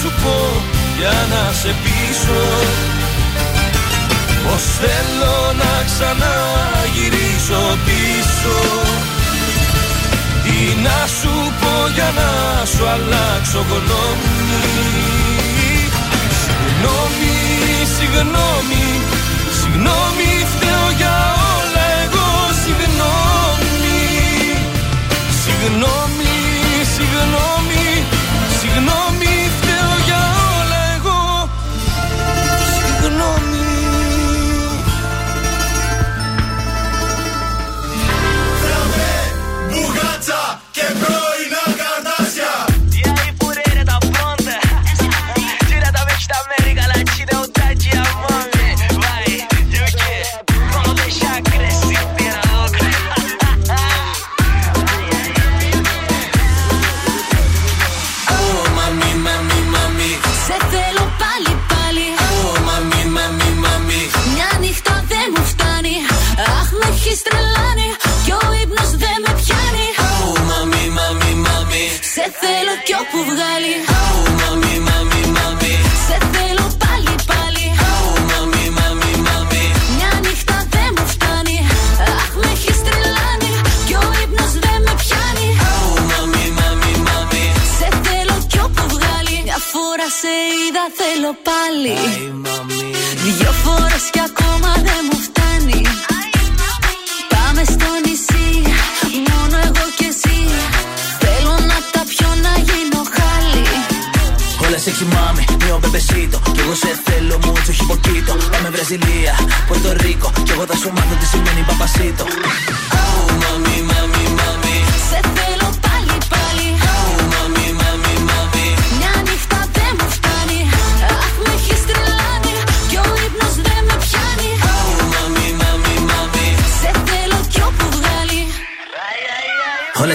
Σου πω για να σε πείσω Πως θέλω να ξαναγυρίσω πίσω. Τι να σου πω για να σου αλλάξω γνώμη. Συγγνώμη, συγγνώμη, συγγνώμη φταίω για όλα εγώ συγγνώμη. Συγγνώμη, συγγνώμη,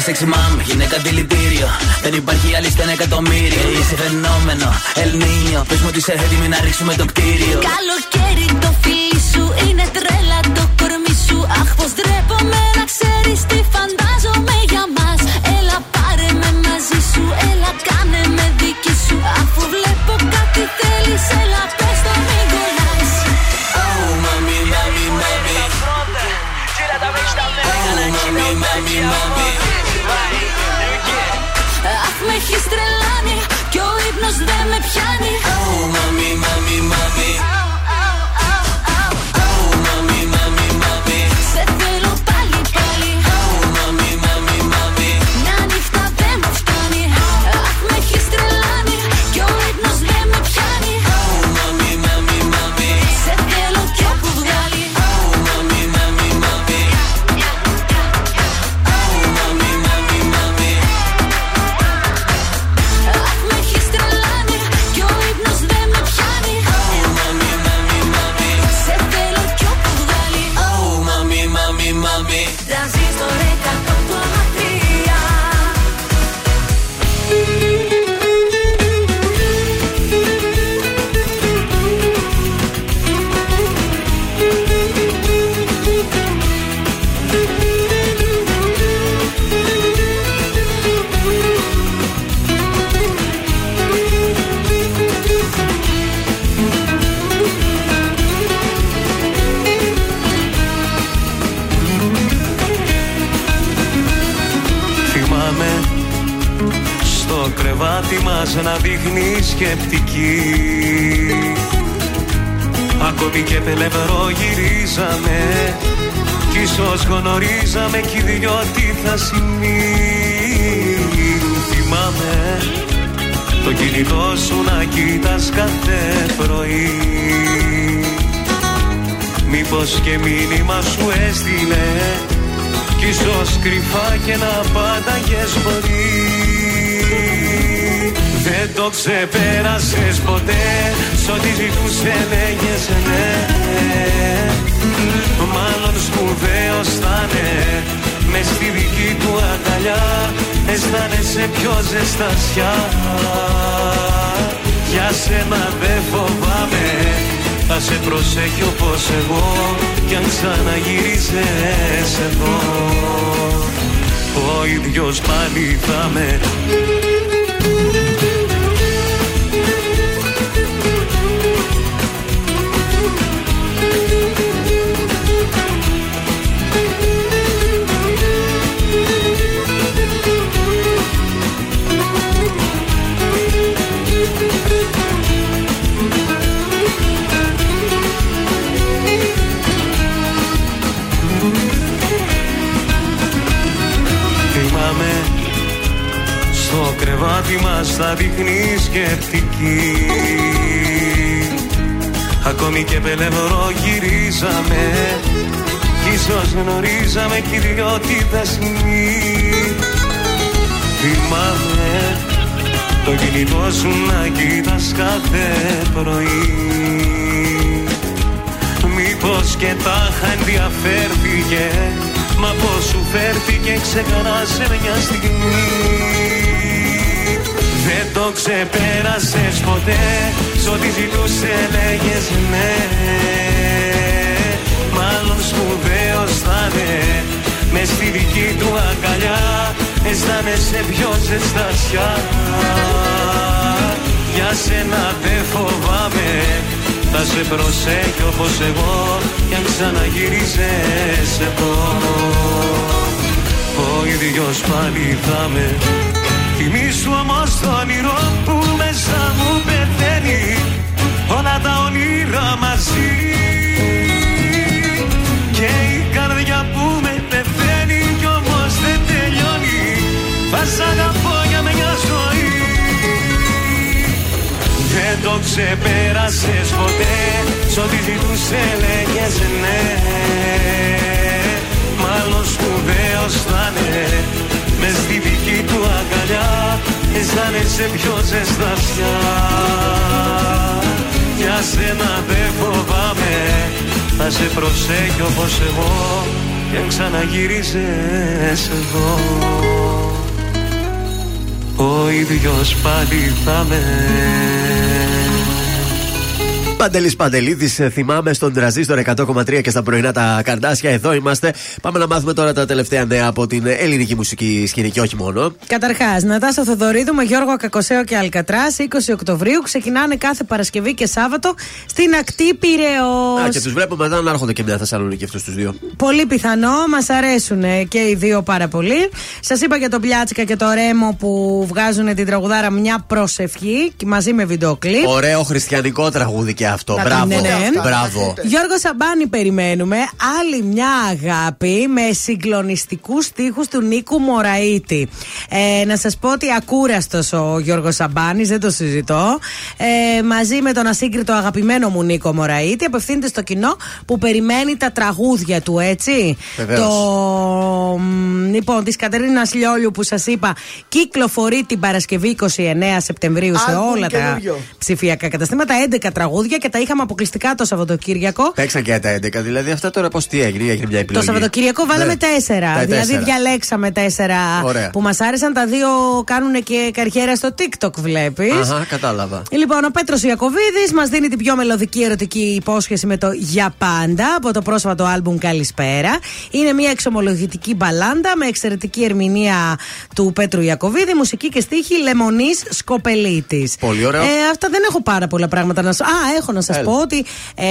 sexy mom, γυναίκα δηλητήριο. Δεν υπάρχει άλλη στα εκατομμύριο. Είσαι φαινόμενο, Ελνίνιο. Πες μου ότι είσαι έτοιμη να ρίξουμε το κτίριο. Καλοκαίρι. δεν με πιάνει. Παντελής Παντελίδης, θυμάμαι στον τραζίστορ 100,3 και στα πρωινά τα καρδάσια. Εδώ είμαστε. Πάμε να μάθουμε τώρα τα τελευταία νέα από την ελληνική μουσική σκηνή και όχι μόνο. Καταρχάς, Νατάσα Θοδωρίδου με Γιώργο Κακοσέο και Αλκατράς 20 Οκτωβρίου ξεκινάνε κάθε Παρασκευή και Σάββατο στην ακτή Πυραιός. Α, και τους βλέπουμε μετά να έρχονται και μια Θεσσαλονίκη αυτούς τους δύο. Πολύ πιθανό, μας αρέσουν και οι δύο πάρα πολύ. Σας είπα για τον Πιάτσικα και το Ρέμο που βγάζουν την τραγουδάρα Μια προσευχή και μαζί με βιντεοκλίπ. Ωραίο χριστιανικό τραγούδι και αυτό. Να Μπράβο. ναι, ναι. Μπράβο. Γιώργο Σαμπάνη περιμένουμε. Άλλη μια αγάπη με συγκλονιστικούς στίχους του Νίκου Μωραήτη. Ε, να σας πω ότι ακούραστος ο Γιώργο Σαμπάνης, δεν το συζητώ. Ε, μαζί με τον ασύγκριτο αγαπημένο μου Νίκο Μωραήτη απευθύνεται στο κοινό που περιμένει τα τραγούδια του, έτσι. Βεβαίως. Το. μ, Λοιπόν, της Κατερίνας Λιόλιου που σας είπα κυκλοφορεί την Παρασκευή 29 Σεπτεμβρίου σε Άλμπουμ όλα τα καινούριο. ψηφιακά καταστήματα. 11 τραγούδια και τα είχαμε αποκλειστικά το Σαββατοκύριακο. Παίξαν και τα 11, δηλαδή αυτά τώρα πώς τι έγινε, έγινε μια Το επιλογή. Σαββατοκύριακο βάλαμε Ναι. τέσσερα. Τα δηλαδή τέσσερα. διαλέξαμε τέσσερα Ωραία. που μας άρεσαν. Τα δύο κάνουν και καριέρα στο TikTok, βλέπεις. Αχα, κατάλαβα. Λοιπόν, ο Πέτρος Ιακοβίδης μας δίνει την πιο μελωδική ερωτική υπόσχεση με το Για πάντα από το πρόσφατο άλμπουμ Καλησπέρα. Είναι μια εξομολογητική μπαλάντα με εξαιρετική ερμηνεία του Πέτρου Ιακοβίδη, μουσική και στίχη Λεμονής Σκοπελίτης. Πολύ ωραίο. Ε, αυτά δεν έχω πάρα πολλά πράγματα να σα. Α, έχω να σας Έλα. πω ότι ε,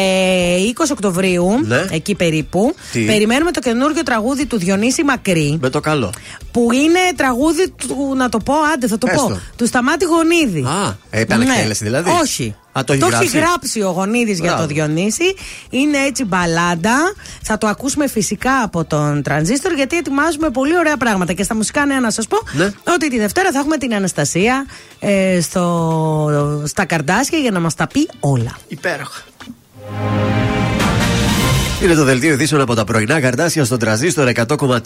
20 Οκτωβρίου, Ναι. εκεί περίπου, Τι; περιμένουμε το καινούργιο τραγούδι του Διονύση Μακρύ. Με το καλό. Που είναι τραγούδι του, να το πω, άντε θα το Έστω. πω, του Σταμάτη Γονίδη. Α, ε, επανεκτέλεση δηλαδή; Όχι. Α, το έχει γράψει. γράψει ο Γονίδης για Μπράβο. το Διονύση. Είναι έτσι μπαλάντα. Θα το ακούσουμε φυσικά από τον Τρανζίστορ γιατί ετοιμάζουμε πολύ ωραία πράγματα. Και στα μουσικά νέα να σας πω Ναι. ότι τη Δευτέρα θα έχουμε την Αναστασία ε, στο, στα καρδάσια για να μας τα πει όλα. Υπέροχα. Είναι το δελτίο ειδήσεων από τα πρωινά καρτάσια στον τραζίστορ 100,3.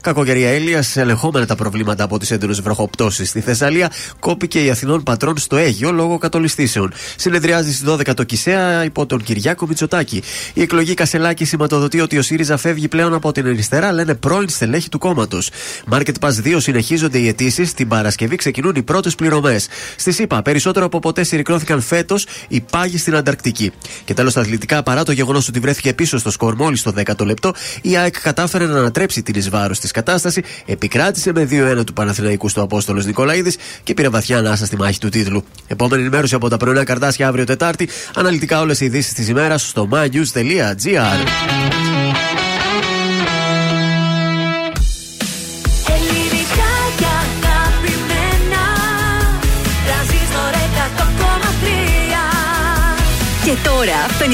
Κακοκαιρία Έλεια, ελεγχόμενα τα προβλήματα από τις έντονες βροχοπτώσεις στη Θεσσαλία, κόπηκε η Αθηνών πατρών στο Αίγιο λόγω κατολιστήσεων. Συνεδριάζει στις 12 το Κισέα υπό τον Κυριάκο Μητσοτάκη. Η εκλογή Κασελάκη σηματοδοτεί ότι ο ΣΥΡΙΖΑ φεύγει πλέον από την αριστερά, λένε πρώην στελέχη του κόμματος. Market Pass 2 συνεχίζονται οι αιτήσεις. Την Παρασκευή ξεκινούν οι πρώτες πληρωμές. Στη ΣΥΠΑ, περισσότερο από ποτέ συρρυκνώθηκαν φέτος οι πάγοι στην Ανταρκτική. Και τέλος, τα αθλητικά, παρά το γεγονός ότι βρέθηκε πίσω στο σκορ μόλις στο 10ο λεπτό, η ΑΕΚ κατάφερε να ανατρέψει την ει βάρος της κατάσταση, επικράτησε με 2-1 του Παναθηναϊκού στο Απόστολος Νικολαίδης και πήρε βαθιά ανάσα στη μάχη του τίτλου. Επόμενη ενημέρωση από τα πρωινά καρτάσια αύριο Τετάρτη. Αναλυτικά όλες οι ειδήσεις της ημέρας στο mynews.gr.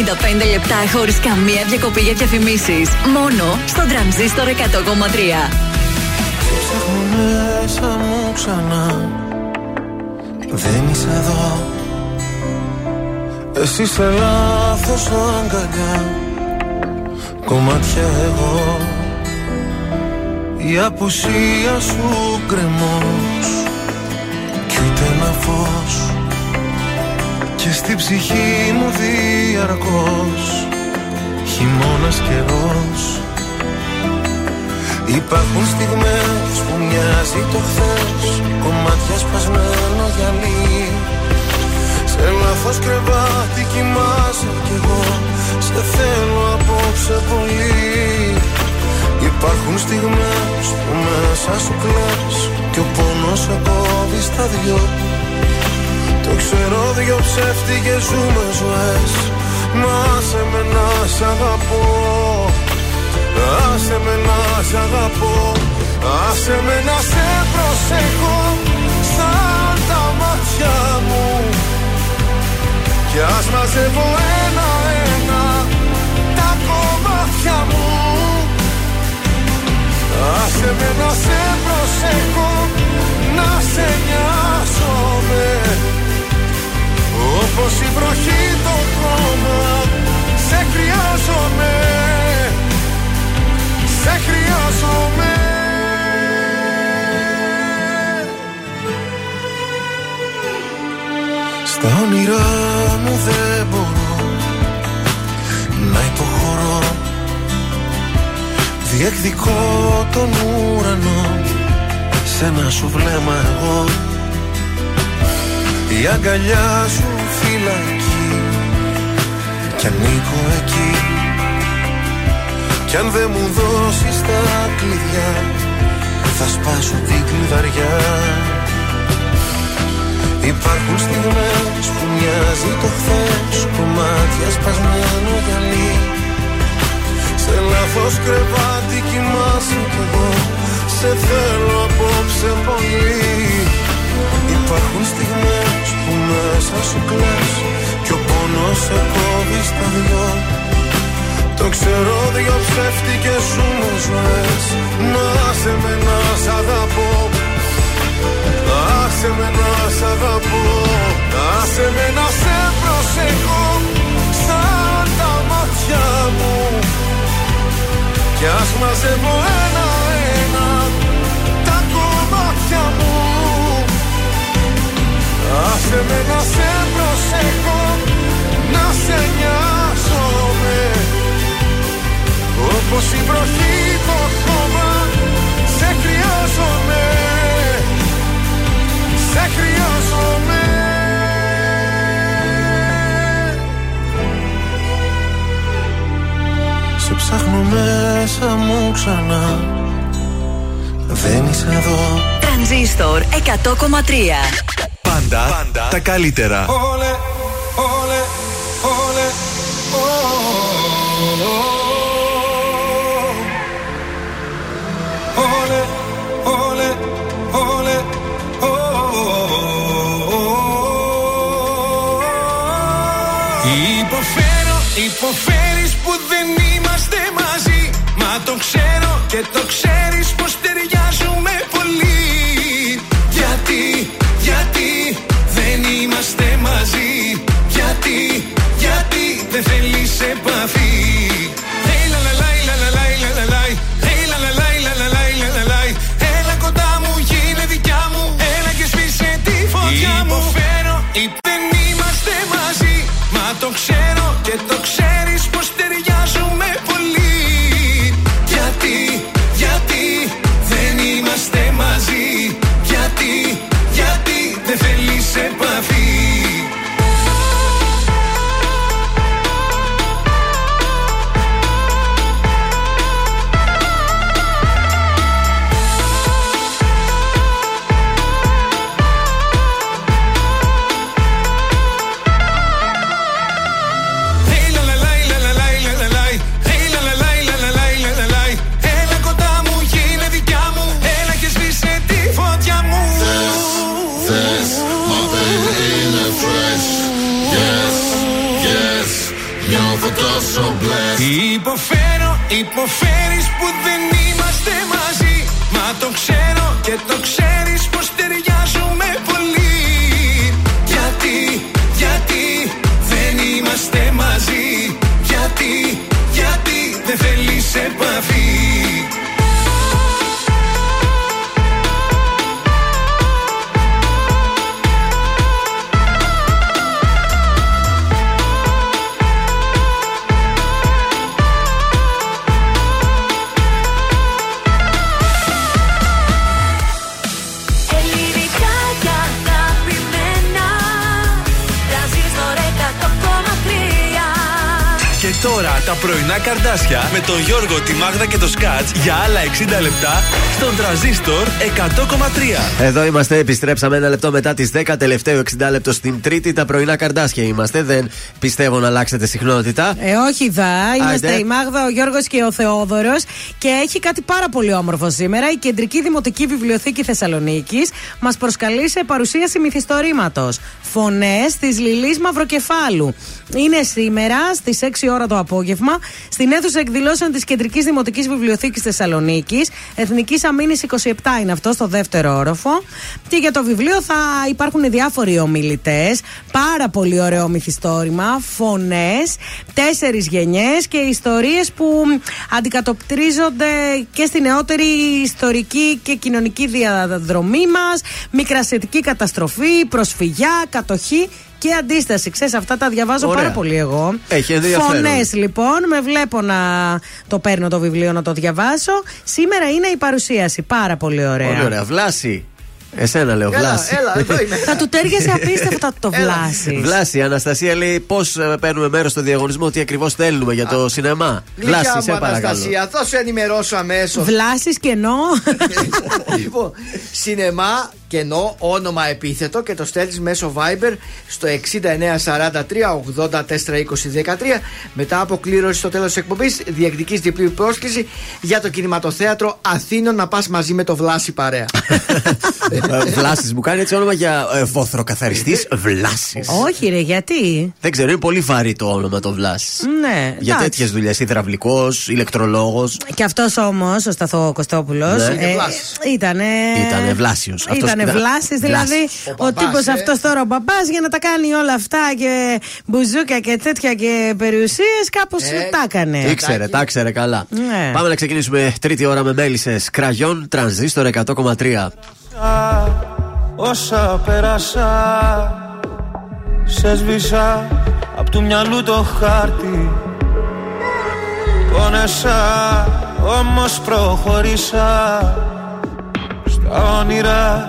λεπτά χωρίς καμία διακοπή για διαφημίσεις. Μόνο στο τρανζίστορ 100,3. Ψάχνω μέσα μου ξανά. Δεν είσαι εδώ. Εσύ είσαι λάθος αγκαλιά. Κομμάτια εγώ. Η απουσία σου κρεμός Κι ούτε ένα φως Και στη ψυχή μου διαρκώς Χειμώνας καιρός. Υπάρχουν στιγμές που μοιάζει το χθες Κομμάτια σπασμένο γυαλί. Σε λάθος κρεβάτι κοιμάσαι κι εγώ Σε θέλω απόψε πολύ. Υπάρχουν στιγμές που μέσα σου κλαις Και ο πόνος σε κόβει στα δυο Το ξέρω δυο ψεύτικες ζούμες ζωές. Μα σε με να σ' αγαπώ. Άσε με να σ' αγαπώ. Άσε με να σε προσέχω. Σαν τα μάτια μου. Κι ας μαζεύω ένα-ένα τα κομμάτια μου. Άσε με να σε προσέχω, να σε νοιάζομαι Όπως η βροχή το χώμα, σε χρειάζομαι. Σε χρειάζομαι. Στα όνειρά μου δεν μπορώ να υποχωρώ. Διεκδικώ τον ουρανό σε ένα σου βλέμμα εγώ. Η αγκαλιά σου φυλακή κι ανήκω εκεί. Κι αν δεν μου δώσεις τα κλειδιά θα σπάσω την κλειδαριά. Υπάρχουν στιγμές που μοιάζει το χθες Κομμάτια σπασμένο γυαλί. Σε λάθος κρεβάτι κοιμάσαι κι εγώ Σε θέλω απόψε πολύ. Υπάρχουν στιγμές που μέσα σου κλαις Κι ο πόνος σε κόβει στα δυο. Το ξέρω δυο ψεύτικες σου ζωές. Να σε με να σ' αγαπώ. Άσε με να σ' αγαπώ. Άσε με να σε προσεχώ Σαν τα μάτια μου. Κι ας μαζεύω ένα-ένα Τα κομμάτια μου. Άσε με να σε η βροχή το χώμα Σε χρειάζομαι. Σε χρειάζομαι. Σε ψάχνω μέσα μου ξανά. Δεν είσαι εδώ. Τρανζίστορ 100,3 Πάντα, πάντα τα καλύτερα. Όλε, όλε, και το ξέρεις πως ταιριάζουμε πολύ. Γιατί, γιατί δεν είμαστε μαζί. Γιατί, γιατί δεν θέλεις επαφή και το ξέρεις πως ταιριάζουμε πολύ. Γιατί, γιατί δεν είμαστε μαζί. Γιατί, γιατί δεν θέλεις επαφή αγαπημένα Τρανζίστορ 100,3 Και τώρα τα πρωινά καρδάσια με τον Γιώργο, τη Μάγδα και το Σκάτς για άλλα 60 λεπτά στον τραζίστορ 100,3. Εδώ είμαστε, επιστρέψαμε ένα λεπτό μετά τις 10 τελευταίο 60 λεπτό στην Τρίτη. Τα πρωινά καρδάσια είμαστε. Δεν πιστεύω να αλλάξετε συχνότητα. Ε, όχι δα. Είμαστε Άιντε. η Μάγδα, ο Γιώργος και ο Θεόδωρος. Και έχει κάτι πάρα πολύ όμορφο σήμερα. Η Κεντρική Δημοτική Βιβλιοθήκη Θεσσαλονίκης μας προσκαλεί σε παρουσίαση μυθιστορήματος. Φωνές της Λιλής Μαυροκεφάλου. Είναι σήμερα στις 6 ώρα το απόγευμα στην αίθουσα εκδηλώσεων της Κεντρικής Δημοτικής Βιβλιοθήκης Θεσσαλονίκης. Εθνικής Αμήνης 27 είναι αυτό, στο δεύτερο όροφο. Και για το βιβλίο θα υπάρχουν διάφοροι ομιλητές. Πάρα πολύ ωραίο μυθιστόρημα. Φωνές, τέσσερις γενιές και ιστορίες που αντικατοπτρίζονται και στη νεότερη ιστορική και κοινωνική διαδρομή μας. Μικρασιατική καταστροφή, προσφυγιά, κατοχή και αντίσταση. Ξέρεις, αυτά τα διαβάζω Ωραία. πάρα πολύ εγώ. Έχει ενδιαφέρον. Φωνές λοιπόν, με βλέπω να το παίρνω το βιβλίο να το διαβάσω. Σήμερα είναι η παρουσίαση. Πάρα πολύ ωραία. Πολύ ωραία. Βλάση. Εσένα λέω, Έλα, Βλάση. έλα, εδώ είμαι. Θα του τέριασε <laughs> απίστευτα το βλάσει. Βλάση, η Αναστασία λέει πώς παίρνουμε μέρος στο διαγωνισμό, τι ακριβώς θέλουμε για το σινεμά. Γλυκιά Βλάση, μου σε παρακαλώ. Αναστασία, θα σου ενημερώσω αμέσως. Βλάσει κενό. <laughs> λοιπόν, σινεμά, κενό, όνομα επίθετο και το στέλνεις μέσω Viber στο 6943 84 20 13. Μετά από κλήρωση στο τέλος της εκπομπής, διεκδική διπλή πρόσκληση για το κινηματοθέατρο Αθήνων να πας μαζί με το Βλάση παρέα. Βλάσης μου κάνει έτσι όνομα για ε, βόθροκαθαριστή. Βλάσης. Όχι, ρε, γιατί; Δεν ξέρω, είναι πολύ βαρύ το όνομα το Βλάσης. Ναι, Για εντάξει. τέτοιες δουλειές, υδραυλικός, ηλεκτρολόγος. Και αυτός όμως, ο Σταθό Κωστόπουλος. Ναι. ήταν. Ήτανε Βλάσιος. Αυτός Ήταν ήταν- βλάσης, δηλαδή. Βλάσης. Ο, τύπος ε. αυτός τώρα, ο μπαμπά, για να τα κάνει όλα αυτά και μπουζούκια και τέτοια και περιουσίες, κάπως Ε, τα έκανε. Ήξερε, τα ήξερε καλά. Ναι. Πάμε να ξεκινήσουμε τρίτη ώρα με μέλισσε. Κραγιόν, τρανζίστορ 100,3. Όσα πέρασα Σε σβήσα Απ' του μυαλού το χάρτη Πόνεσα Όμως προχωρήσα Στα όνειρα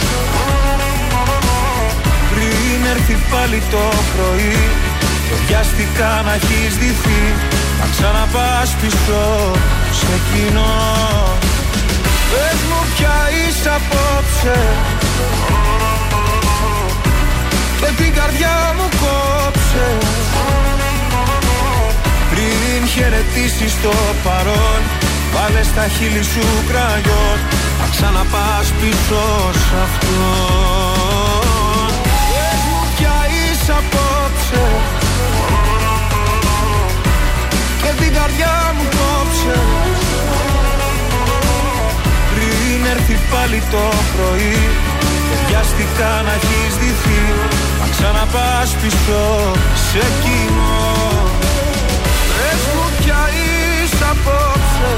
Πριν έρθει πάλι το πρωί. Και βιαστικά να έχεις ντυθεί Να ξαναπάς πίσω. Σε κοινό Πες μου ποια είσαι απόψε. Και την καρδιά μου κόψε. Πριν χαιρετήσεις το παρόν Βάλε στα χείλη σου κραγιόν. Να ξαναπάς πίσω σ' αυτό απόψε. Και την καρδιά μου κόψε. Πριν έρθει πάλι το πρωί Και βιαστικά να έχεις δυθεί. Να ξαναπάς πίσω σε εκείνο Πες μου πια είσαι απόψε.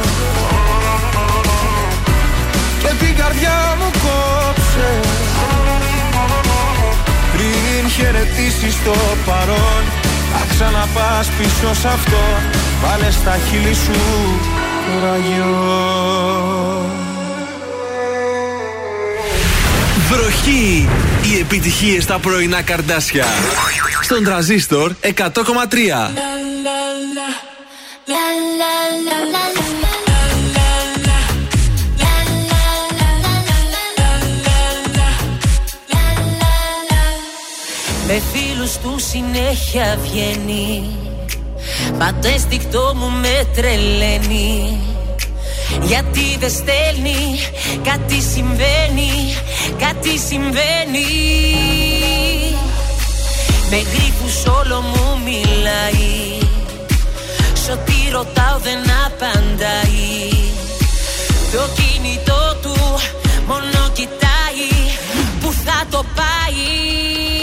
Και την καρδιά μου κόψε Πριν χαιρετήσεις το παρόν Να ξαναπάς πίσω σ' αυτό Βάλε στα χείλη σου το ραγιό Βροχή! Οι επιτυχίες στα πρωινά καρδάσια. Στον τραζίστορ 100,3. Με φίλους του συνέχεια βγαίνει. Μα το αίσθηκτό μου με τρελαίνει. Γιατί δεν στέλνει Κάτι συμβαίνει Κάτι συμβαίνει. Με γρήπους όλο μου μιλάει. Σ' ό,τι ρωτάω δεν απαντάει. Το κινητό του μόνο κοιτάει. Που θα το πάει;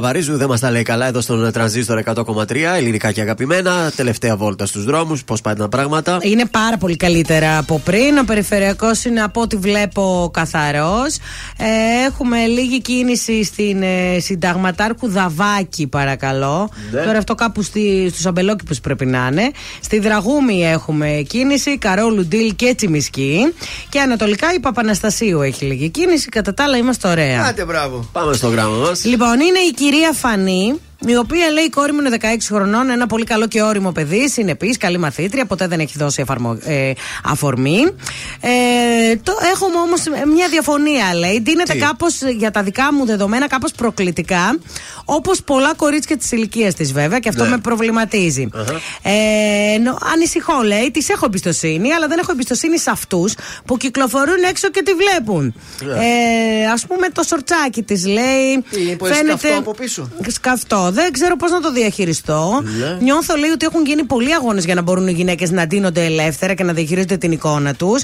Παπαρίζου, δεν μας τα λέει καλά εδώ στον τρανζίστορ 100,3. Ελληνικά και αγαπημένα. Τελευταία βόλτα στους δρόμους. Πώς πάνε τα πράγματα. Είναι πάρα πολύ καλύτερα από πριν. Ο περιφερειακός είναι από ό,τι βλέπω καθαρός. Ε, έχουμε λίγη κίνηση στην ε, συνταγματάρχου Δαβάκη, παρακαλώ. Ναι. Τώρα αυτό κάπου στη, στους αμπελόκηπους πρέπει να είναι. Στη Δραγούμη έχουμε κίνηση. Καρόλου Ντίλ και Τσιμισκή. Και ανατολικά η Παπαναστασίου έχει λίγη κίνηση. Κατά τα άλλα είμαστε ωραία. Άντε, μπράβο. Πάμε στο γράμμα μας. Λοιπόν, είναι η κυρία Φανή, η οποία λέει: Η κόρη μου είναι 16 χρονών, ένα πολύ καλό και όριμο παιδί, συνεπής, καλή μαθήτρια, ποτέ δεν έχει δώσει εφαρμο... ε, αφορμή. Ε, το, έχουμε όμως μια διαφωνία, λέει. Δίνεται Τι; κάπως για τα δικά μου δεδομένα, κάπως προκλητικά, όπως πολλά κορίτσια της ηλικίας της, βέβαια, και αυτό Ναι. με προβληματίζει. Ε, νο- ανησυχώ, λέει, τη έχω εμπιστοσύνη, αλλά δεν έχω εμπιστοσύνη σε αυτούς που κυκλοφορούν έξω και τη βλέπουν. Ναι. Ε, Α πούμε το σορτσάκι της, λέει. Τι, που είναι σκαφτό από πίσω; Σκαφτό. Δεν ξέρω πώς να το διαχειριστώ. Ναι. Νιώθω, λέει, ότι έχουν γίνει πολλοί αγώνες για να μπορούν οι γυναίκες να ντύνονται ελεύθερα και να διαχειρίζονται την εικόνα τους.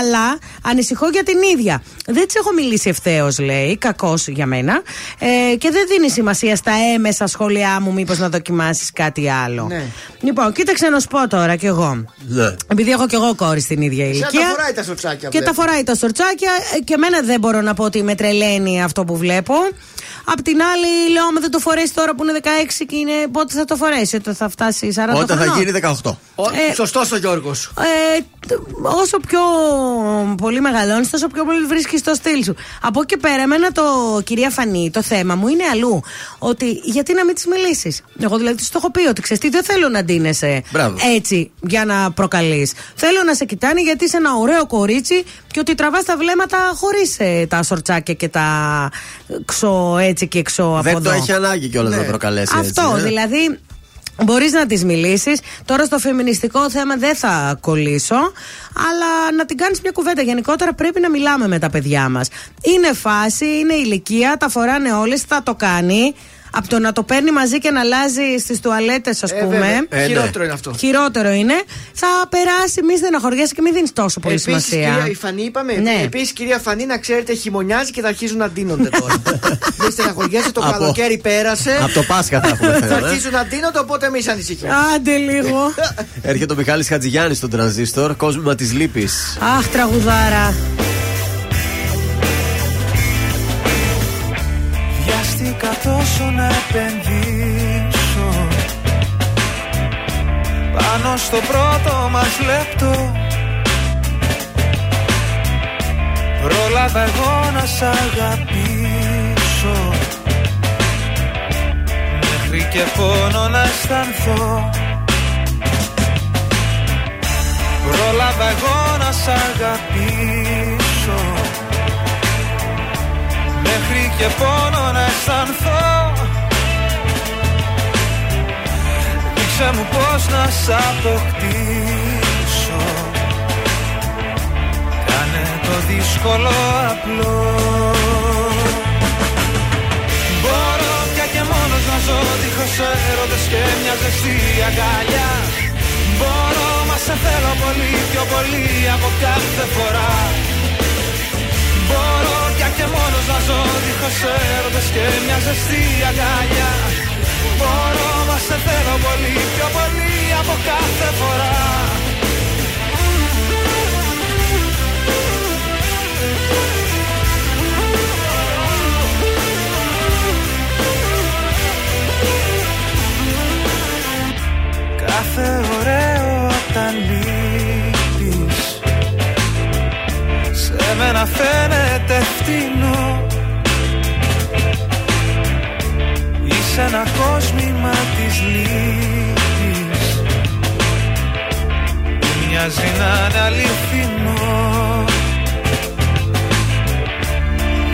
Αλλά ανησυχώ για την ίδια. Δεν της έχω μιλήσει ευθέως, λέει. Κακός για μένα. Ε, και δεν δίνει σημασία στα έμεσα σχόλιά μου, μήπως να δοκιμάσεις κάτι άλλο. Ναι. Λοιπόν, κοίταξε να σου πω τώρα κι εγώ. Ναι. Επειδή έχω κι εγώ κόρη στην ίδια Σαν ηλικία. τα φοράει τα σορτσάκια. Και τα βλέπω. φοράει τα σορτσάκια ε, και εμένα δεν μπορώ να πω ότι με τρελαίνει αυτό που βλέπω. Απ' την άλλη, λέω, άμα δεν το φορέσεις τώρα που είναι 16 και είναι πότε θα το φορέσει, όταν θα φτάσει 40 Όταν θα χρονών; γίνει 18. Ε, Σωστός ο Γιώργος. Ε, τ- όσο πιο πολύ μεγαλώνεις, τόσο πιο πολύ βρίσκεις το στυλ σου. Από εκεί και πέρα, εμένα το κυρία Φανή, το θέμα μου είναι αλλού. Ότι γιατί να μην της μιλήσεις; Εγώ δηλαδή της το έχω πει ότι ξέρεις τι, δεν θέλω να ντύνεσαι Μπράβο. έτσι για να προκαλείς. Θέλω να σε κοιτάνε γιατί είσαι ένα ωραίο κορίτσι και ότι τραβάς τα βλέμματα χωρίς τα σορτσάκια και τα ξω έτσι και εξω από Δεν εδώ. το έχει ανάγκη κιόλας να προκαλέσει έτσι. Αυτό, ε. δηλαδή Μπορείς να της μιλήσεις. Τώρα στο φεμινιστικό θέμα δεν θα κολλήσω. Αλλά να την κάνεις μια κουβέντα. Γενικότερα πρέπει να μιλάμε με τα παιδιά μας. Είναι φάση, είναι ηλικία, τα φοράνε όλες, θα το κάνει. Από το να το παίρνει μαζί και να αλλάζει στις τουαλέτες, ας Ε, πούμε. βέβαια. Ε, ναι. Χειρότερο είναι αυτό. Χειρότερο είναι. Θα περάσει, μη στεναχωριέσαι και μην δίνεις τόσο πολύ Επίσης, σημασία. κυρία, η Φανή είπαμε. Ναι. Επίσης, κυρία Φανή, να ξέρετε, χειμωνιάζει και θα αρχίζουν να ντύνονται τώρα. <laughs> Μην στεναχωριέσαι, το Από- καλοκαίρι πέρασε. Από το Πάσχα θα έχουμε Θα <laughs> θέμα. ε. αρχίσουν να ντύνονται, οπότε μη ανησυχείτε. Άντε λίγο. <laughs> Έρχεται ο Μιχάλης Χατζηγιάννης στον τρανζίστορ, κόσμημα της λύπης. Αχ, τραγουδάρα. Τόσο να επενδύσω. Πάνω στο πρώτο μας λεπτό. Πρόλαβα εγώ να σ' αγαπήσω. Μέχρι και πόνο να αισθανθώ. Πρόλαβα εγώ να σ' αγαπήσω και πόνο να αισθανθώ. Δείξε μου πως να σ' αποκτήσω. Κάνε το δύσκολο απλό. Μπορώ πια και μόνος να ζω δίχως έρωτες και μια ζεστή αγκαλιά. Μπορώ μα σε θέλω πολύ πιο πολύ από κάθε φορά Μπορώ πια και μόνος να ζω. Δίχως έρωτες και μια ζεστή αγκαλιά. Μπορώ μα σε θέλω πολύ πιο πολύ από κάθε φορά. Κάθε ωραίο όταν Σε μένα φαίνεται φτηνό. Είσαι ένα κόσμημα της λύπης. Που μοιάζει να είναι αληθινό.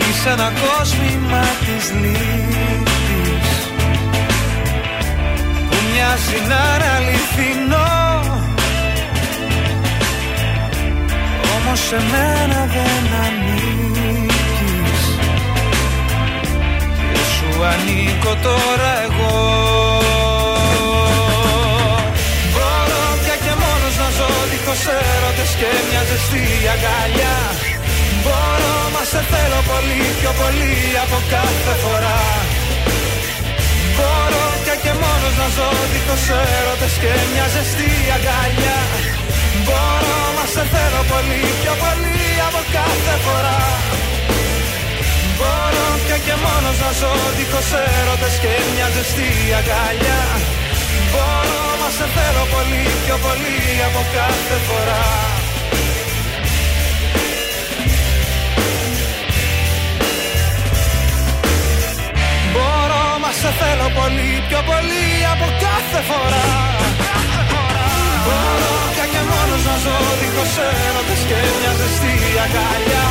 Είσαι ένα κόσμημα της λύπης. Που μοιάζει να είναι αληθινό Όμως σε μένα δεν ανήκεις. Και σου ανήκω τώρα εγώ. Μπορώ πια και μόνος να ζω δίχως έρωτες και μια ζεστή αγκαλιά. Μπορώ μα σε θέλω πολύ πιο πολύ από κάθε φορά. Μπορώ πια και μόνος να ζω δίχως έρωτες και μια ζεστή αγκαλιά Μπορώ μα σε θέλω πολύ πιο πολύ από κάθε φορά. Μπορώ πια και μόνος να ζω δίχως έρωτες και μια ζεστή αγκαλιά. Μπορώ μα σε θέλω πολύ πιο πολύ από κάθε φορά. Μπορώ μα σε θέλω πολύ πιο πολύ από κάθε φορά ζω δίχως έρωτες και μια ζεστή αγκαλιά.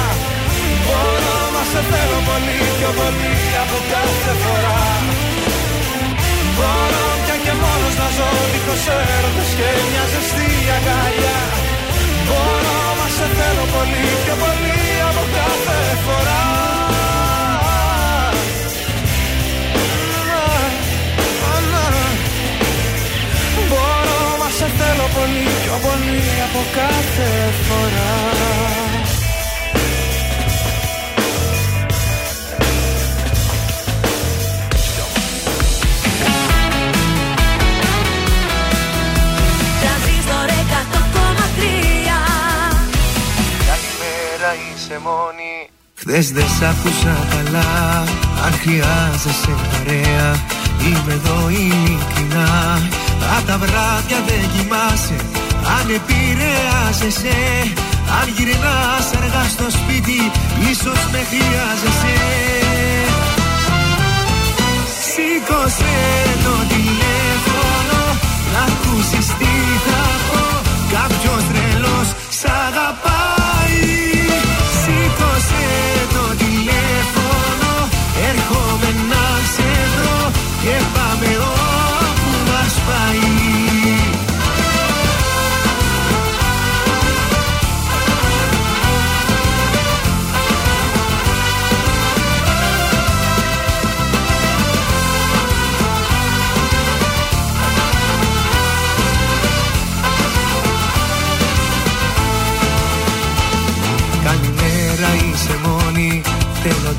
Μπορώ μα σε θέλω πολύ πιο πολύ από κάθε φορά. Μπορώ πια και μόνος να ζω δίχως έρωτες και μια ζεστή αγκαλιά. Μπορώ μα σε θέλω πολύ πιο πολύ από κάθε φορά θέλω πολύ πιο πολύ από κάθε φορά. Τρανζίστορ 100,3 Καλημέρα είσαι μόνη. Χθες δεν σ' άκουσα καλά. Αν χρειάζεσαι παρέα. Είμαι εδώ ειλικρινά Αν τα βράδια δεν κοιμάσαι. Αν επηρεάζεσαι Αν γυρνάς αργά στο σπίτι Ίσως με χρειάζεσαι. Σήκωσε το τηλέφωνο Να ακούσεις τι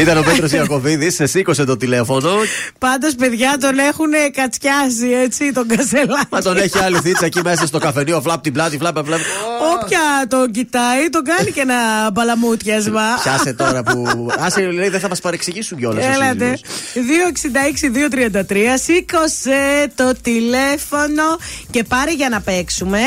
Ήταν ο Πέτρος Ιακοβίδη, σε σήκωσε το τηλέφωνο. Πάντως, παιδιά, τον έχουν κατσιάσει έτσι τον κασελάκι. Μα τον έχει άλλη θίτσα εκεί μέσα στο καφενείο, φλαπ την πλάτη, φλαπ, φλαπ. Όποια τον κοιτάει, τον κάνει και ένα μπαλαμούτιασμα. Πιάσε τώρα που. Άσε, λέει, δεν θα μας παρεξηγήσουν κιόλας. Έλατε. 266-233. Σήκωσε το τηλέφωνο και πάρε για να παίξουμε.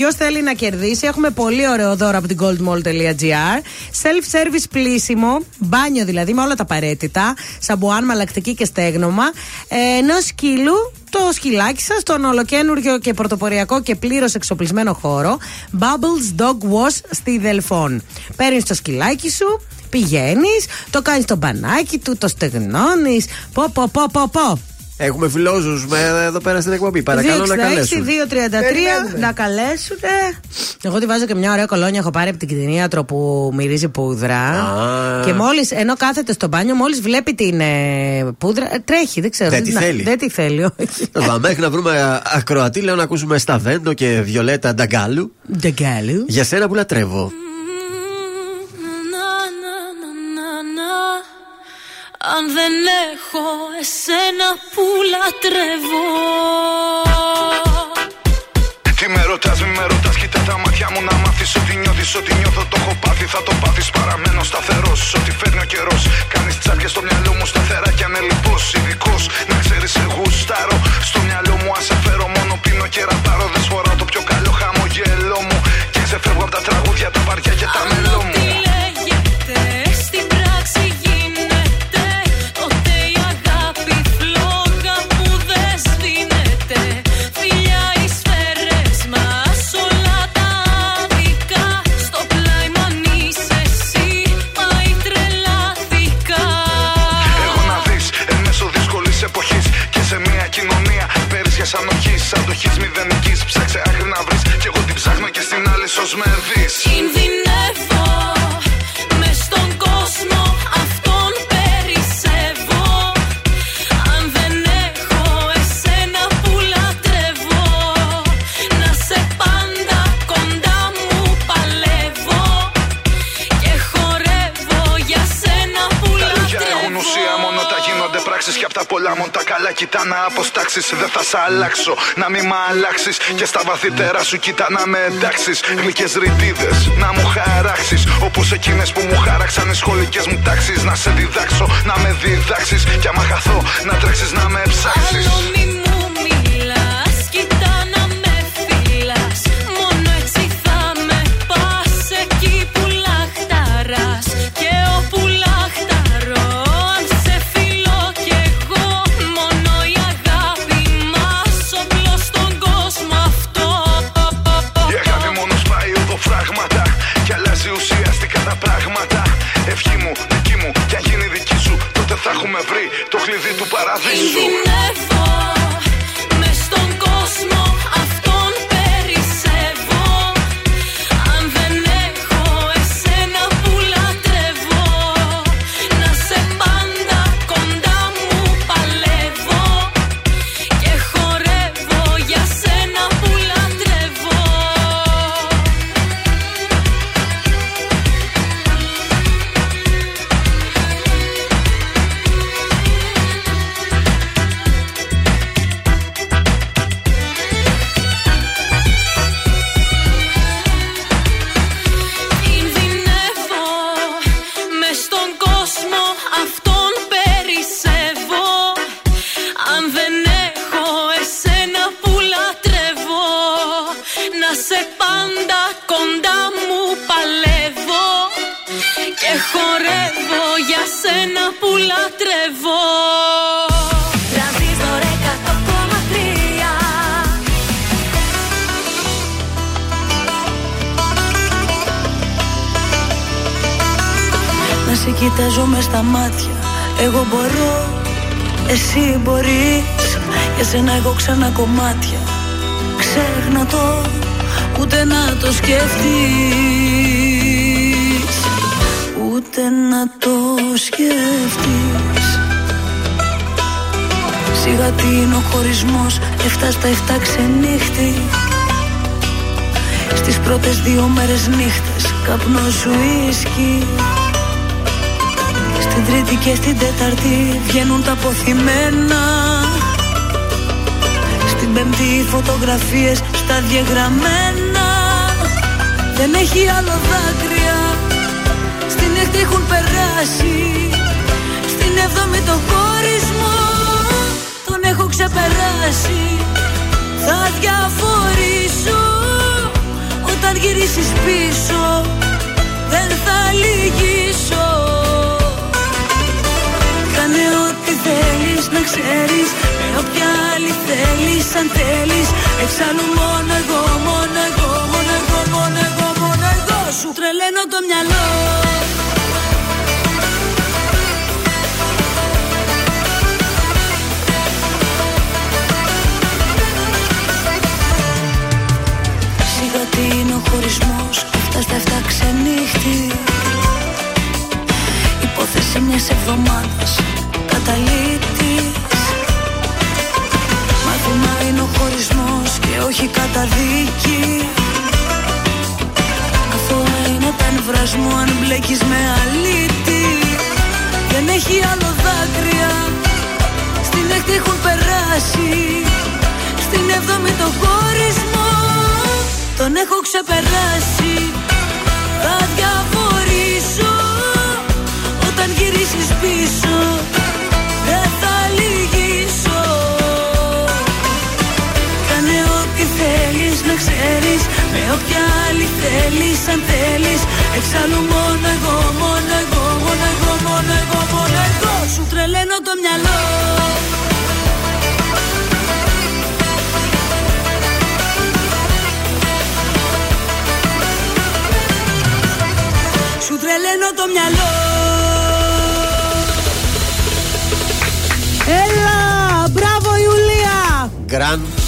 Ποιος θέλει να κερδίσει, έχουμε πολύ ωραίο δώρο από την goldmall.gr. Self-service πλήσιμο, μπάνιο δηλαδή με όλα τα απαραίτητα. Σαμπουάν, μαλακτική και στέγνομα. Ε, Ενός σκύλου το σκυλάκι σας στον ολοκένουργιο και πρωτοποριακό και πλήρως εξοπλισμένο χώρο Bubbles Dog Wash στη Δελφών. Παίρνεις το σκυλάκι σου, πηγαίνεις, το κάνεις το μπανάκι του, το στεγνώνεις. Πω, πω, πω, πω, πω. Έχουμε φιλόζους εδώ πέρα στην εκπομπή. Παρακαλώ να καλέσουν. 2-33 να καλέσουν. Εγώ τη βάζω και μια ωραία κολόνια. Έχω πάρει από την κτηνίατρο που μυρίζει πούδρα. Και μόλις, ενώ κάθεται στο μπάνιο, μόλις βλέπει την ε, πούδρα. ε, τρέχει, δεν ξέρω. Δεν τη να- θέλει. Δεν τη θέλει, όχι. Θα μέχρι να βρούμε α, ακροατή, λέω να ακούσουμε Σταβέντο και Βιολέτα Νταγκάλου. Νταγκάλου. Για σένα που λατρεύω. Αν δεν έχω εσένα που λατρεύω. Τι με ρωτάς, μη με ρωτάς, κοίτα τα μάτια μου να μάθεις Ότι νιώθεις, ότι νιώθω, το έχω πάθει, θα το πάθεις Παραμένω σταθερός, ό,τι φέρνει ο καιρός. Κάνεις τσάπια στο μυαλό μου σταθερά κι ανελειπώς Ειδικός, να ξέρεις εγώ στάρω Στο μυαλό μου ας φέρω μόνο πίνω και ρατάρω Δεν σφοράω το πιο καλό χαμογελό μου. Και ξεφεύγω από τα τραγούδια, τα βαριά και τα μελό μου ανοχής Αντοχής μηδενικής. Ψάξε άκρη να βρεις. Κι εγώ την ψάχνω και στην άλλη σως με δεις πολλά μου τα καλά κοιτά να αποστάξεις. Δεν θα σ' αλλάξω, να μην μ' αλλάξεις. Και στα βαθύτερα σου κοιτά να με εντάξεις. Γλυκές ρητίδες να μου χαράξεις. Όπως εκείνες που μου χάραξαν οι σχολικές μου τάξεις. Να σε διδάξω, να με διδάξεις. Και άμα χαθώ, να τρέξεις να με ψάξεις. Ευχή μου, δική μου, κι αν γίνει δική σου Τότε θα έχουμε βρει το κλειδί του παραδείσου σένα που λατρεύω. Τρανζίστορ 100,3 Να σε κοιτάζω μες στα μάτια. Εγώ μπορώ, εσύ μπορείς. Για σένα εγώ ξανά κομμάτια. Ξέχνα το, ούτε να το σκεφτείς Ούτε να το σκεφτείς. Σιγά τι είναι ο χωρισμός Εφτά στα εφτά ξενύχτη. Στις πρώτες δύο μέρες νύχτες Καπνό σου ίσκι. Στην τρίτη και στην τέταρτη βγαίνουν τα αποθυμένα. Στην πέμπτη οι φωτογραφίες στα διαγραμμένα. Δεν έχει άλλο δάκρυα Στην έκτη έχουν περάσει. Στην έβδομη το χωρισμό Τον έχω ξεπεράσει. Θα διαφορήσω Όταν γυρίσεις πίσω. Δεν θα λυγίσω. Κάνε ό,τι θέλεις να ξέρεις Με όποια άλλη θέλεις αν θέλεις. Εξάλλου μόνο εγώ, μόνο εγώ, μόνο εγώ, μόνο εγώ, μόνο εγώ Σου τρελαίνω το μυαλό ο χωρισμός Αυτά στα εφτά ξενύχτη. Υπόθεση μιας εβδομάδας Καταλήτης. Μάθημα είναι ο χωρισμός Και όχι καταδίκη. Αθώα είναι τα νευράς μου Αν μπλέκεις με αλήτη. Δεν έχει άλλο δάκρυα Στην έκτη έχουν περάσει. Στην έβδομη το χωρισμό Τον έχω ξεπεράσει. Θα διαφορήσω Όταν γυρίσεις πίσω. Δεν θα λυγίσω. Κάνε ό,τι θέλεις να ξέρεις. Με όποια άλλη θέλεις αν θέλεις. Εξάλλου μόνο εγώ, μόνο εγώ, μόνο εγώ, μόνο εγώ, μόνο εγώ. Σου τρελαίνω το μυαλό Σου τρελαίνω το μυαλό Έλα! Μπράβο, Ιουλία! Γκραν.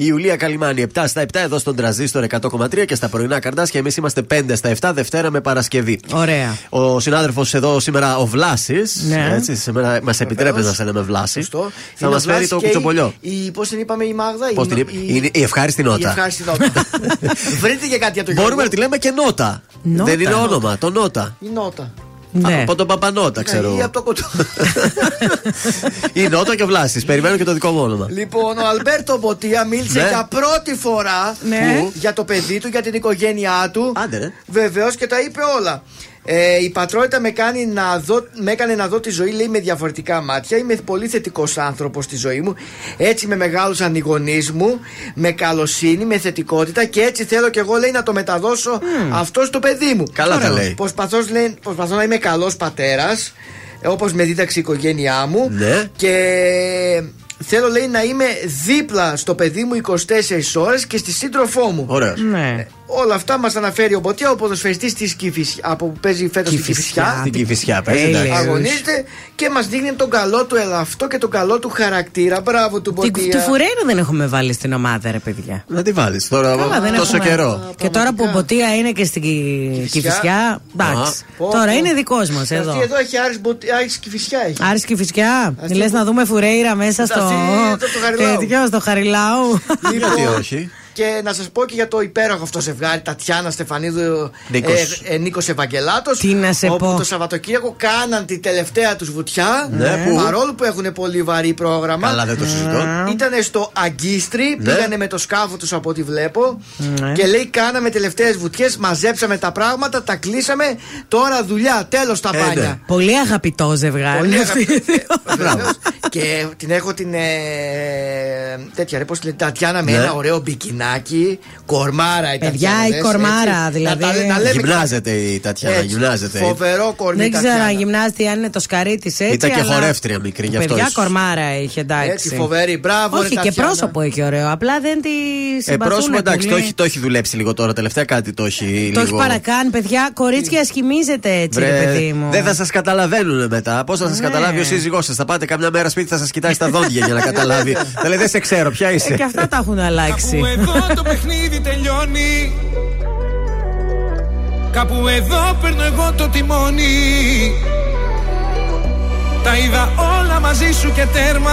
Η Ιουλία Καλιμάνη 7 στα 7 εδώ στον Τραζίστορ 100,3 και στα πρωινά καρτάσια. Εμείς είμαστε 5 στα 7 Δευτέρα με Παρασκευή. Ωραία. Ο συνάδελφος εδώ σήμερα, ο Βλάσης. Ναι. Έτσι, σήμερα μας επιτρέπει να σε λέμε Βλάση. Σωστό. Θα Είναι μας ο φέρει Βλάσης το και κουτσομπολιό. Η, η, Πώς την είπαμε, η Μάγδα. Πώς η, την είπε, η- είναι η ευχάριστη Η νότα. ευχάριστη νότα. <laughs> Βρείτε και κάτι για το Μπορούμε να Γιώργο. τη λέμε και νότα. Νότα. Δεν είναι όνομα, το νότα. Η νότα. Ναι. Από τον Παπανότα, ξέρω. Ή από το κοτό. Η Νότα και ο Βλάστη. Περιμένω και το δικό μου όνομα. Λοιπόν, ο Αλμπέρτο Μποτία μίλησε Ναι. για πρώτη φορά Ναι. Πού; για το παιδί του, για την οικογένειά του. Άντε, ρε. Βεβαίως και τα είπε όλα. Ε, η πατρότητα με, κάνει να δω, με έκανε να δω τη ζωή, λέει, με διαφορετικά μάτια. Είμαι πολύ θετικός άνθρωπος στη ζωή μου. Έτσι με μεγάλωσαν οι γονείς μου, με καλοσύνη, με θετικότητα και έτσι θέλω και εγώ, λέει, να το μεταδώσω αυτό στο παιδί μου. Καλά τα λέει. Προσπαθώς, λέει, προσπαθώ να είμαι καλός πατέρας, όπως με δίδαξε η οικογένειά μου. Ναι. Και θέλω, λέει, να είμαι δίπλα στο παιδί μου 24 ώρες και στη σύντροφό μου. Ωραία. Ναι. Όλα αυτά μας αναφέρει ο Μποτία, ο ποδοσφαιριστής της Κηφισιά, από που παίζει φέτος στην Κηφισιά. Την κυφισιά, παίζει Τέλειος. εντάξει. Αγωνίζεται και μας δείχνει τον καλό του ελαυτό και τον καλό του χαρακτήρα. Μπράβο του Τη, Μποτία. τη Φουρέιρα δεν έχουμε βάλει στην ομάδα, ρε παιδιά. Να τη βάλεις τώρα Καλά, δεν τόσο έχουμε. καιρό. Και τώρα που ο Μποτία είναι και στην Κυ- Κυφισιά, εντάξει. Πω, Τώρα πω. είναι δικός μας Αυτή εδώ. εδώ έχει Άρης, Μποτ- Άρης Κηφισιά. Έχει. Άρης Κυφισιά, Αυτή λε που- να δούμε Φουρέιρα μέσα στο. Αυτή, το- το Χαριλάου. τέτοιο, στο Χαριλάου. Γιατί όχι; Και να σας πω και για το υπέροχο αυτό ζευγάρι, Τατιάνα Στεφανίδου Νίκος. ε, ε, Νίκος Ευαγγελάτος. Τι να σε όπου πω. το Σαββατοκύριακο κάναν τη τελευταία τους βουτιά. Ναι, πού; Παρόλο που έχουν πολύ βαρύ πρόγραμμα. Καλά, δεν το συζητώ. Ήταν στο Αγκίστρι, Ναι. πήγανε με το σκάφο τους από ό,τι βλέπω. Ναι. Και λέει: Κάναμε τελευταίες βουτιές, μαζέψαμε τα πράγματα, τα κλείσαμε. Τώρα δουλειά, τέλος τα Ε, μπάνια. ναι. Πολύ αγαπητό ζευγάρι. Πολύ είναι αυτοί οι δύο. Βεβαίως. και την έχω την. Ε, τέτοια ρε, πώς τη λένε, Τατιάνα με Ναι. ένα ωραίο μπικινάκι. Κορμάρα η Παιδιά, Τατιάνα, η δες, κορμάρα, έτσι. δηλαδή. Να, τα- να λέμε Γυμνάζεται η Τατιάνα, έτσι. γυμνάζεται. Φοβερό κορμί Δεν ξέρω Τατιάνα. αν γυμνάστη αν είναι το σκαρί της έτσι. Ήταν και αλλά- χορεύτρια μικρή, γι' αυτό Παιδιά, ίσως. κορμάρα είχε, εντάξει. Έτσι, φοβερή. Μπράβο, ρε, Όχι, και Τατιάνα. πρόσωπο έχει ωραίο. Απλά δεν τη Ε, συμπαθούν. πρόσωπο εντάξει, πολύ. το έχει, το έχει δουλέψει λίγο τώρα. Τελευταία κάτι το έχει Το έχει λίγο. παρακάνει, παιδιά. Κορίτσια, σχημίζετε έτσι, Βρε, ρε παιδί μου. Δεν θα σας καταλαβαίνουν μετά. Πώς θα σας Ναι. καταλάβει ο σύζυγός σας; Θα πάτε κάμια μέρα σπίτι, θα σας κοιτάει στα δόντια για να καταλάβει. <laughs> θα λέει δεν σε ξέρω, ποια Ε, είσαι. και αυτά τα έχουν αλλάξει. Κάπου εδώ το παιχνίδι τελειώνει. Κάπου εδώ παίρνω εγώ το τιμόνι. Τα είδα όλα μαζί σου και τέρμα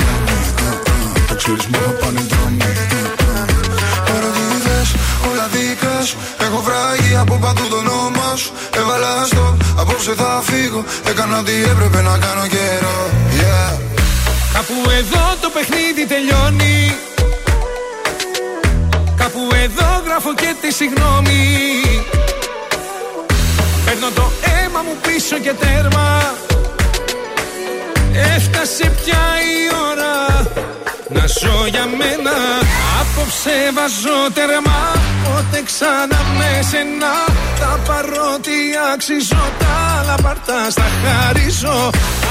ακόμη Το ξέρεις μου θα πάνε δρόμοι. Ερωτήτες, όλα δικά σου. Έχω βράγει από παντού το όνομα σου. Έβαλα στο, απόψε θα φύγω. Έκανα ό,τι έπρεπε να κάνω καιρό. Yeah. Κάπου εδώ το παιχνίδι τελειώνει. Κάπου εδώ γράφω και τη συγγνώμη. Παίρνω το αίμα μου πίσω και τέρμα. Έφτασε πια η ώρα να ζω για μένα Απόψε βάζω τέρμα. Πότε ξανά με σένα Θα πάρω τι αξίζω Τα άλλα πάρτα στα χαρίζω.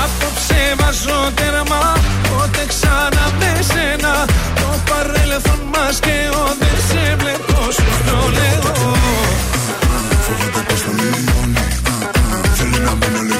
Απόψε βάζω τέρμα Πότε ξανά με σένα. Το παρέλθον μας και ο Δεν σε βλέπω σου το λέω. Φοβάται πως θα λιώνει Θέλει να μείνω λίγο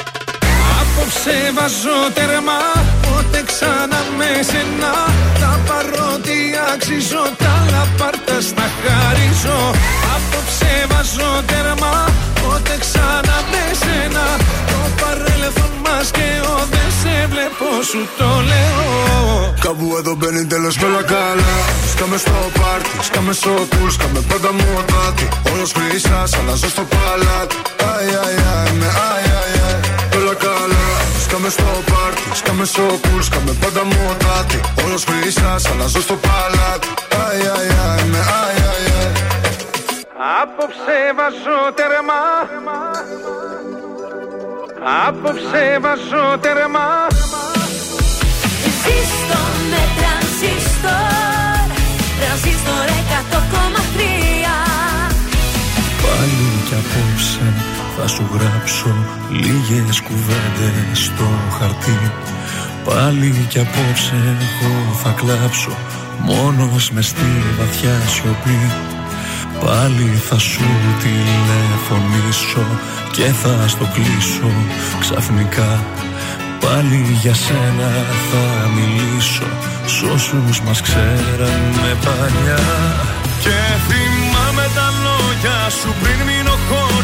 Απόψε βάζω τέρμα Πότε ξανά με σένα. Τα παρότι αξίζω Τα λαπάρτα στα χαρίζω. Απόψε βάζω τέρμα Πότε ξανά με σένα. Το παρέλθον μας και ο Δεν σε βλέπω σου το λέω. Κάπου εδώ μπαίνει τέλος και όλα καλά. Σκάμε στο πάρτι, σκάμε στο κουλ Σκάμε πάντα μοτάτι Όλος χρυσάς, αλλάζω στο παλάτι. Αι, αι, αι, με αι, Σκάμε στο πάρτι, σκάμε στο κουλ, σκάμε πάντα μοτάτι. Όλος χρυσάς, αλλάζω στο παλάτι. Αι, αι, αι, με αι, αι, αι. Απόψε βάζω τερμά Απόψε βάζω τερμά Ζήστο με τρανσίστορ Τρανσίστορ 100,3 Πάλι κι απόψε τρανσιστόρ γράψω λίγες κουβέντες στο χαρτί. Πάλι κι απόψε εγώ θα κλάψω Μόνος μες στη βαθιά σιωπή. Πάλι θα σου τηλεφωνήσω Και θα στο κλείσω ξαφνικά. Πάλι για σένα θα μιλήσω Σ' όσους μας ξέρανε παλιά. Και θυμάμαι τα λόγια σου πριν μείνω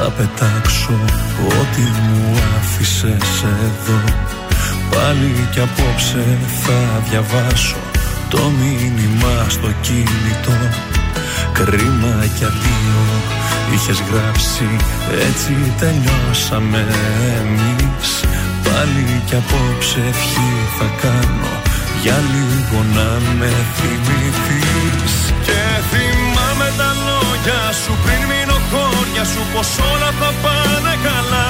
θα πετάξω Ό,τι μου άφησες εδώ. Πάλι κι απόψε θα διαβάσω Το μήνυμα στο κινητό. Κρίμα κι αδείο Είχες γράψει έτσι τελειώσαμε εμείς. Πάλι κι απόψε ευχή θα κάνω Για λίγο να με θυμηθείς. Και θυμάμαι τα λόγια σου πριν μείνω χώρια σου Πως όλα θα πάνε καλά.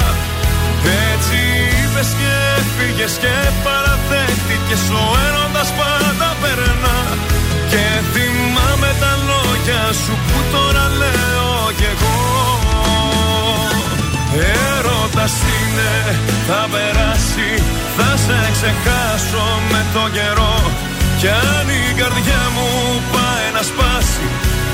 Έτσι είπες και έφυγες και παραδέχτηκες Ο έρωτας πάντα περνά. Και θυμάμαι τα λόγια σου που τώρα λέω κι εγώ. Έρωτας είναι, θα περάσει, θα σε ξεχάσω με το καιρό. Κι αν η καρδιά μου πάει να σπάσει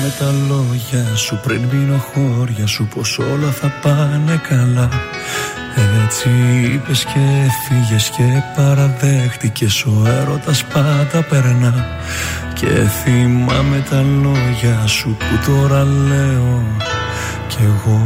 θυμάμαι τα λόγια σου. Πριν μείνω χώρια σου πως όλα θα πάνε καλά. Έτσι είπες και έφυγες και παραδέχτηκες. Ο έρωτας πάντα περνά. Και θυμάμαι τα λόγια σου που τώρα λέω. Κι εγώ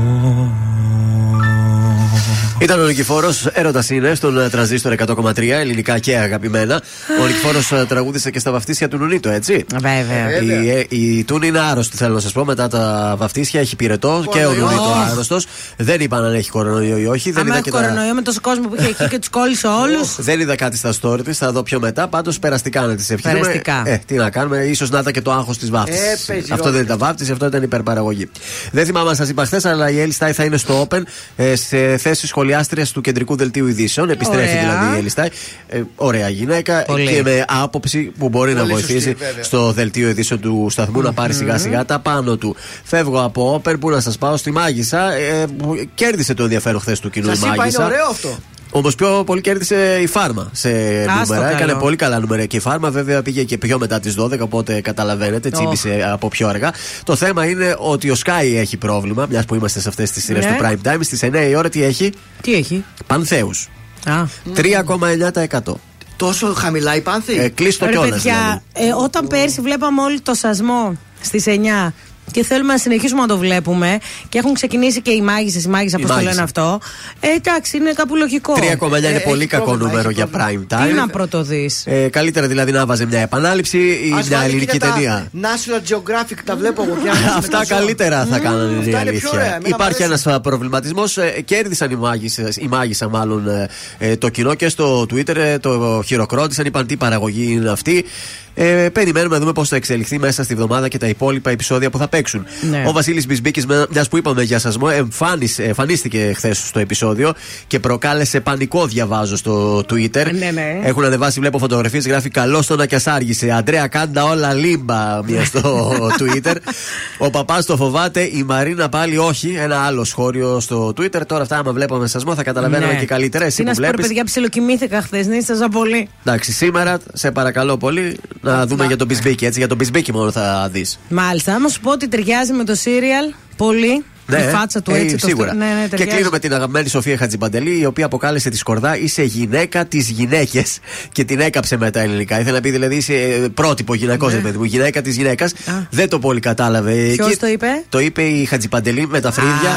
Ήταν ο Νικηφόρος, έρωτας είναι, στον ε, τρανζίστορ 100,3, ελληνικά και αγαπημένα. Ο Νικηφόρος τραγούδισε και στα βαφτίσια του Νουνίτο, έτσι. Βέβαια. Η, ε, η Τούνη είναι άρρωστη, θέλω να σας πω. Μετά τα βαφτίσια έχει πυρετό και ο Νουνίτο άρρωστος. Δεν είπαν αν έχει κορονοϊό ή όχι. Δεν Αν είδα έχει και τα- κορονοϊό με τόσο κόσμο που είχε εκεί και τους κόλλησε όλους. <laughs> Δεν είδα κάτι στα story της, θα δω πιο μετά. Πάντως περαστικά να τη ευχηθούμε. Περαστικά. Ε, τι να κάνουμε, ίσως να ήταν και το άγχος της βάφτισης. Ε, παίζει αυτό ρόλο. δεν ήταν βάφτιση, αυτό ήταν υπερπαραγωγή. Δεν θυμάμαι αν σας είπα χθες, αλλά η Έλλη Στάι θα είναι στο Open ε, σε θέση σχολιάστρια του κεντρικού δελτίου ειδήσεων. Επιστρέφει Ωραία. δηλαδή η Έλλη Στάι. Ε, ωραία γυναίκα Πολύ. και με άποψη που μπορεί να Πολύ βοηθήσει σωστή, βέβαια. στο δελτίο ειδήσεων του σταθμού να πάρει σιγά σιγά τα πάνω του. Φεύγω από Open που να σας πάω στη Μάγισσα. Ε, που κέρδισε το ενδιαφέρον χθες του κοινού η Σας είπα είναι Μάγισσα. ωραίο αυτό. Όμω πιο πολύ κέρδισε η Φάρμα σε νούμερα. καλό. Έκανε πολύ καλά νούμερα και η Φάρμα. Βέβαια πήγε και πιο μετά τις 12, οπότε καταλαβαίνετε, τσίπησε από πιο αργά. Το θέμα είναι ότι ο Sky έχει πρόβλημα, μιας που είμαστε σε αυτές τις σειρές Ναι. του Prime Time. Στις 9 η ώρα τι έχει, Τι έχει; Πανθέους. Α. 3,9%. Τόσο χαμηλά η πάνθη; Ε, κλείστο Ρε κιόλας. παιδιά, ε, όταν πέρσι βλέπαμε όλοι το σασμό στις 9 και θέλουμε να συνεχίσουμε να το βλέπουμε και έχουν ξεκινήσει και οι μάγισσες, οι μάγισσες, Οι πώ το μάγισσες. λένε αυτό. Ε, εντάξει, είναι κάπου λογικό. 3,9 είναι Ε, πολύ έχει κακό πρόβλημα, νούμερο έχει για Prime Time. Τι να πρωτοδείς. Ε, καλύτερα δηλαδή να βάζε μια επανάληψη ή Ας μια βάλει και ελληνική τα ταινία. National Geographic τα βλέπω εγώ πια. με Αυτά τα ζώα. καλύτερα θα κάνανε είναι η αυτά είναι πιο ωραία. αλήθεια. Εμένα μου Υπάρχει αρέσει. ένας προβληματισμός. Κέρδισαν οι μάγισσες, η μάγισσα μάλλον ε, ε, το κοινό και στο Twitter ε, το χειροκρότησαν. Είπαν τι παραγωγή είναι αυτή. Ε, περιμένουμε να δούμε πώς θα εξελιχθεί μέσα στη βδομάδα και τα υπόλοιπα επεισόδια που θα παίξουν. Ναι. Ο Βασίλης Μπισμπίκης, μιας που είπαμε για σασμό, εμφάνισε, εμφανίστηκε χθες στο επεισόδιο και προκάλεσε πανικό, διαβάζω στο Twitter. Ναι, ναι. Έχουν ανεβάσει, βλέπω φωτογραφίες, γράφει Καλώς τον και άργησε. Αντρέα, κάντα όλα λίμπα. Μια στο <laughs> Twitter. Ο παπάς το φοβάται, η Μαρίνα πάλι όχι. Ένα άλλο σχόλιο στο Twitter. Τώρα αυτά, άμα βλέπαμε σασμό, θα καταλαβαίναμε Ναι. και καλύτερα. Εσύ Τι που να σου πω, ρε βλέπεις. παιδιά, ψιλοκοιμήθηκα χθες, νύσταζα πολύ. Εντάξει, σήμερα σε παρακαλώ πολύ να δούμε για τον Μπισμπίκη. Έτσι, για τον Μπισμπίκη μόνο θα δεις. Μάλιστα, άμα σου πω ότι ταιριάζει με το σύριαλ πολύ. Η φάτσα του ε, έτσι. το σίγουρα. στρο- Ναι, ναι, και ταιριάζει. κλείνω με την αγαπημένη Σοφία Χατζιπαντελή, η οποία αποκάλεσε τη Σκορδά είσαι γυναίκα της γυναίκες και την έκαψε με τα ελληνικά. Ήθελα να πει δηλαδή είσαι ε, πρότυπο γυναικός, Ναι. ρε παιδί μου, γυναίκα της γυναίκας. Δεν το πολύ κατάλαβε. Ποιος Εκεί- το είπε; Το είπε η Χατζιπαντελή με τα φρύδια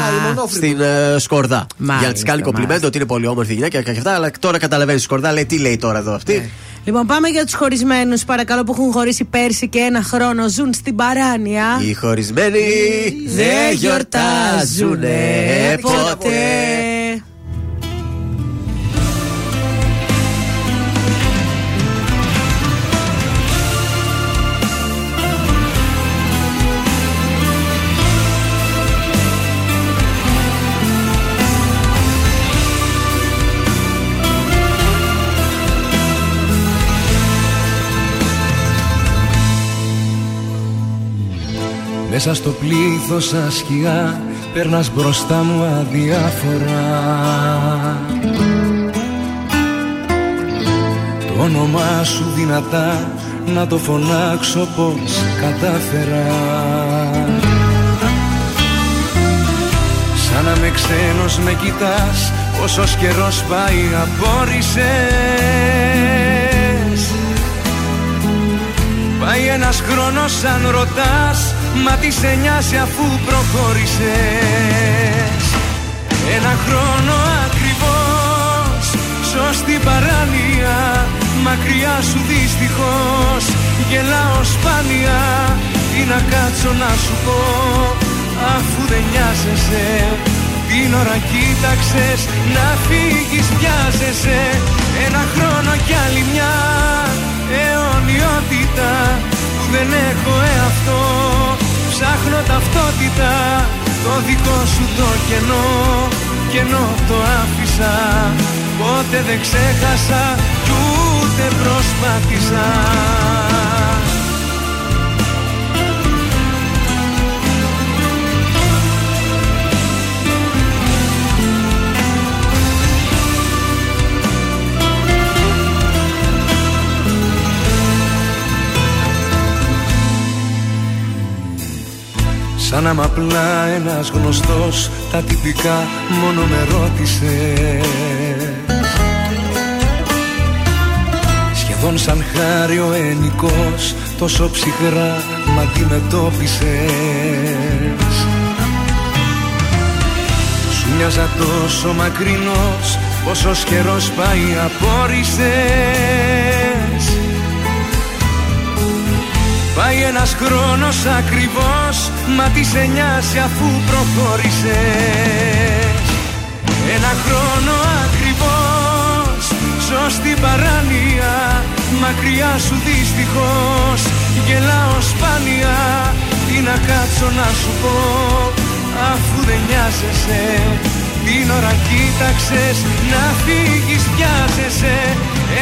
στην ε, Σκορδά. Μάλιστα, για να της κάνει κομπλιμέντο μάλιστα. ότι είναι πολύ όμορφη γυναίκα και αυτά, αλλά τώρα καταλαβαίνεις η Σκορδά, λέει τι λέει τώρα εδώ αυτή. Λοιπόν, πάμε για τους χωρισμένους, παρακαλώ, που έχουν χωρίσει πέρσι και ένα χρόνο ζουν στην παράνοια. Οι χωρισμένοι δεν γιορτάζουνε ποτέ. Μέσα στο πλήθος σαν σκιά Περνάς μπροστά μου αδιάφορα. Το όνομά σου δυνατά Να το φωνάξω πως κατάφερα. Σαν να με ξένος με κοιτάς Πόσος καιρός πάει απόρρισες Πάει ένας χρόνος σαν ρωτάς Μα τι σε νοιάζει αφού προχώρησες. Ένα χρόνο ακριβώς Ζω στην παράνοια Μακριά σου δυστυχώς. Γελάω σπάνια Τι να κάτσω να σου πω Αφού δεν νοιάζεσαι. Την ώρα κοίταξες Να φύγεις πιάζεσαι Ένα χρόνο κι άλλη μια αιωνιότητα που δεν έχω εαυτό. Ψάχνω ταυτότητα το δικό σου το κενό. Κενό το άφησα Ποτέ δεν ξέχασα κι ούτε προσπάθησα Σαν να μ' απλά ένας γνωστός Τα τυπικά μόνο με ρώτησε. Σχεδόν σαν χάρη ο ενικός Τόσο ψυχρά μ' αντιμετώπισες Σου μοιάζα τόσο μακρινός Πόσος καιρός πάει απόρρισες Πάει ένας χρόνος ακριβώς Μα τις σε νοιάζει αφού προχώρησες Ένα χρόνο ακριβώς Ζω στην παράνοια Μακριά σου δυστυχώς. Γελάω σπάνια Τι να κάτσω να σου πω Αφού δεν νοιάζεσαι. Την ώρα κοίταξες Να φύγεις πιάζεσαι.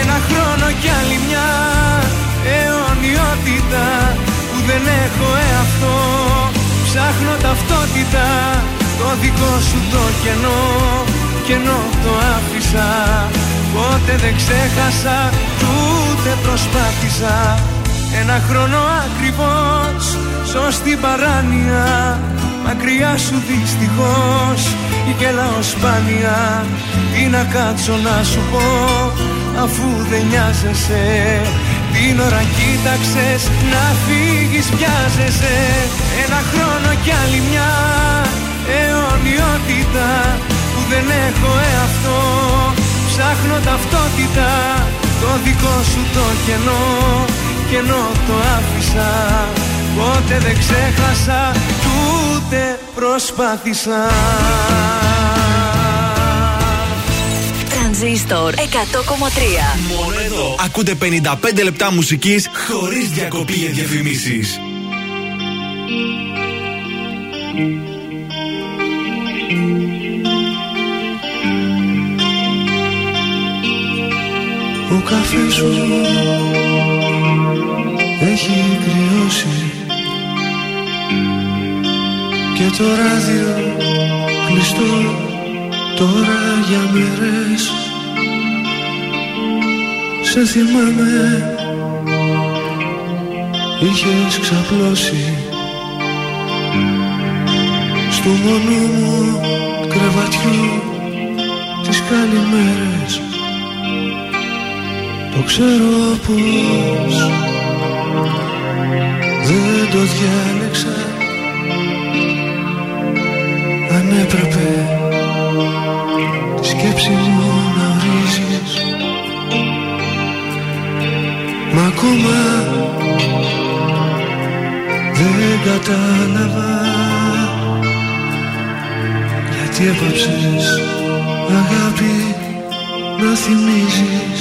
Ένα χρόνο κι άλλη μια αιωνιότητα που δεν έχω εαυτό Ψάχνω ταυτότητα το δικό σου το κενό. Κενό το άφησα Ποτέ δεν ξέχασα κι ούτε προσπάθησα. Ένα χρόνο ακριβώς Ζω στην παράνοια Μακριά σου δυστυχώς. Γελάω σπάνια Τι να κάτσω να σου πω Αφού δεν νοιάζεσαι την ώρα κοίταξες να φύγεις πιάζεσαι. Ένα χρόνο κι άλλη μια αιωνιότητα που δεν έχω εαυτό Ψάχνω ταυτότητα το δικό σου το κενό. Κενό το άφησα Ποτέ δεν ξέχασα κι ούτε προσπάθησα Τρανζίστορ 100,3. Μόνο εδώ ακούτε 55 λεπτά μουσικής χωρίς διακοπή για διαφημίσεις. Ο καφές σου έχει κρυώσει και το ράδιο κλειστό τώρα για μέρες Σε θυμάμαι. Είχες ξαπλώσει. Στο μόνο μου κρεβατιό τις καλημέρες. Το ξέρω πως δεν το διάλεξα. Αν έπρεπε τη σκέψη μου Μα ακόμα δεν κατάλαβα γιατί έπαψες αγάπη να θυμίζεις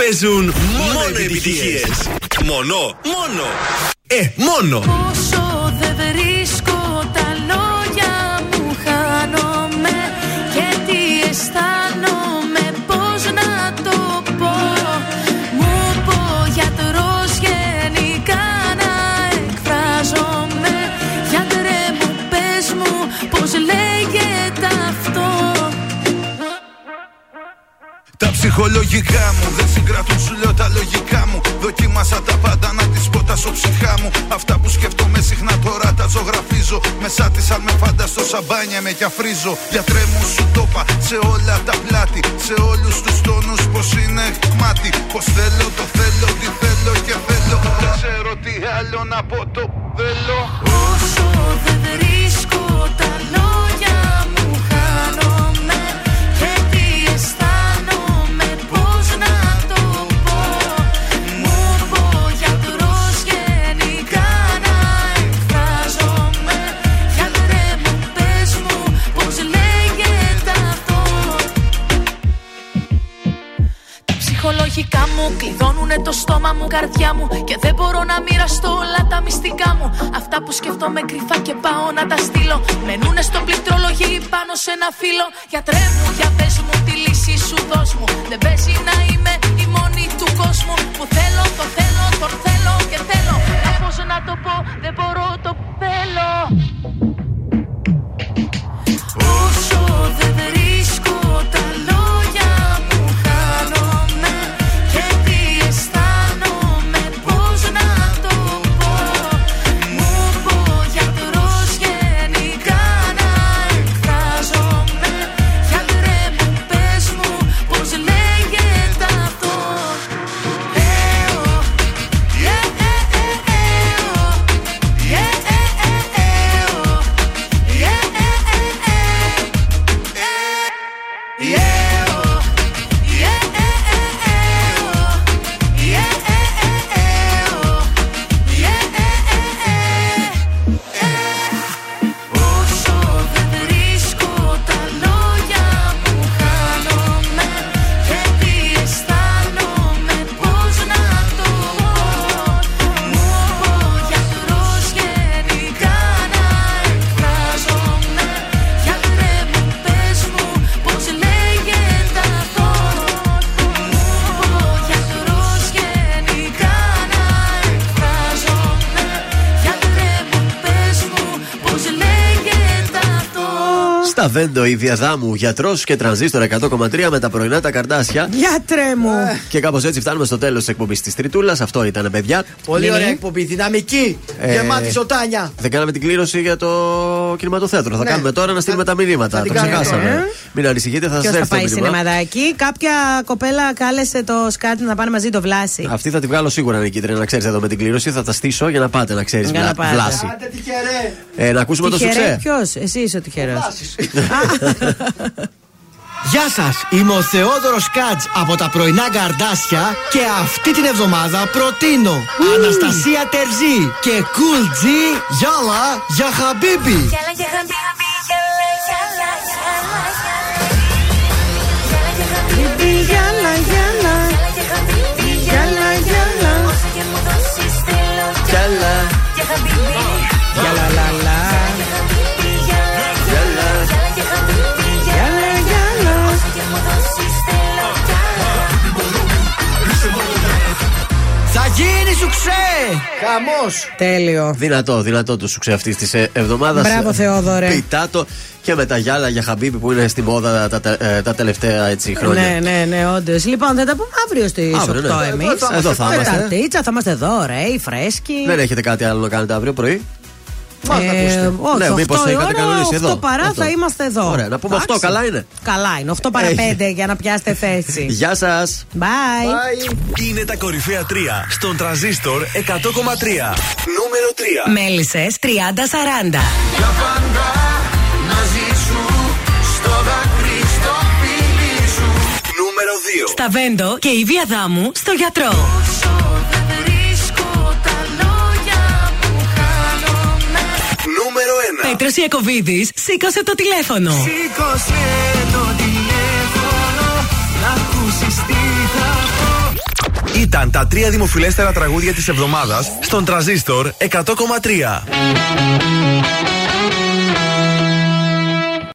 παίζουν μόνο επιτυχίες. Μόνο, μόνο. Ε, μόνο. Όσο ψυχολογικά μου δεν συγκρατούν σου λέω τα λογικά μου Δοκίμασα τα πάντα να τις πω τα ψυχά μου. Αυτά που σκέφτομαι συχνά τώρα τα ζωγραφίζω. Μέσα της αν με φανταστώ σαμπάνια με κι αφρίζω. Γιατρέ μου σου το είπα σε όλα τα πλάτη. Σε όλους τους τόνους πως είναι μάτι. Πως θέλω το θέλω, τι θέλω και θέλω. Δεν ξέρω τι άλλο να πω το θέλω. Όσο δεν βρίσκω μου κλειδώνουνε το στόμα μου, καρδιά μου Και δεν μπορώ να μοιραστώ όλα τα μυστικά μου. Αυτά που σκέφτομαι κρυφά και πάω να τα στείλω. Μενούνε στο πληκτρολογί πάνω σε ένα φύλλο. Γιατρέ μου, για πες μου τη λύση σου δώσ' μου. Δεν παίζει να είμαι η μόνη του κόσμου. Που θέλω, το θέλω, το θέλω και θέλω. Να πώς να το πω, δεν μπορώ, το θέλω Βέντο η διαδάμου γιατρός και τρανζίστορ 100,3 με τα πρωινά τα καρδάσια. Γιατρέ μου. Και κάπως έτσι φτάνουμε στο τέλος της εκπομπής της Τριτούλας. Αυτό ήταν, παιδιά. Πολύ Ναι. ωραία εκπομπή, δυναμική, Ε, γεμάτη σοτάνια. Δεν κάναμε την κλήρωση για το κινηματοθέατρο. Θα Ναι. κάνουμε τώρα να στείλουμε τα μηνύματα. θα Το την κάνουμε ξεχάσαμε. τώρα, ε. Μην ανησυχείτε, θα σας Ποιος θα έρθει το πάει μήνυμα. σινεμαδάκι; Κάποια κοπέλα κάλεσε το σκάτι να πάνε μαζί το βλάση. Αυτή θα τη βγάλω σίγουρα νικήτρια να ξέρεις εδώ με την κλήρωση. Θα τα στήσω για να πάτε να ξέρεις. Για να πάτε. Βλάση. Άντε τυχερέ. Ε, να ακούσουμε το σουξέ. Ποιος, εσύ είσαι ο τυχερό. Γεια σας, είμαι ο Θεόδωρος Κάτζ από τα πρωινά καρδάσια και αυτή την εβδομάδα προτείνω Αναστασία Τερζή και Cool G Γιάλα για Χαμπίμπι. Γιάλα, γιάλα. Γιάλα, γιάλα. Γιάλα. Γιάλα, λα, λα. Γιάλα, γίνει σου ξέ! Χαμός! Τέλειο. Δυνατό, δυνατό το σουξέ αυτής της εβδομάδας. Μπράβο, Θεόδωρε. Πιτάτο και με τα γυάλα για χαμπίπι που είναι στη μόδα τα, τα, ε, τα τελευταία έτσι, χρόνια. Ναι, ναι, ναι, όντως. Λοιπόν, θα τα πούμε αύριο στις 8 Αύριο, ναι. εμείς. Εδώ θα Εδώ θα Με είμαστε. τα τίτσα, θα είμαστε εδώ, ωραίοι, φρέσκοι. Δεν έχετε κάτι άλλο να κάνετε αύριο πρωί; Ε, όχι, Ναι, 8 μήπως η είχατε ώρα, κανονίσει 8 εδώ. παρά Αυτό. θα είμαστε εδώ. Ωραία, να πούμε Εντάξει. 8, καλά είναι. Καλά είναι, 8 παρά Έχει. 5 για να πιάσετε θέση. Γεια σας. Bye. Είναι τα κορυφαία 3 στον τραζίστορ 100,3. Νούμερο 3. Μέλισσες 30-40. Για πάντα μαζί σου στο δάκρυ στο φίλι σου Νούμερο 2. Στα Βέντο και η βία δάμου στο γιατρό. Πέτρος Ιακοβίδης σήκωσε το τηλέφωνο. Σήκωσε το τηλέφωνο να ακούσεις τι θα πω Ήταν τα τρία δημοφιλέστερα τραγούδια της εβδομάδας στον τραζίστορ 100,3.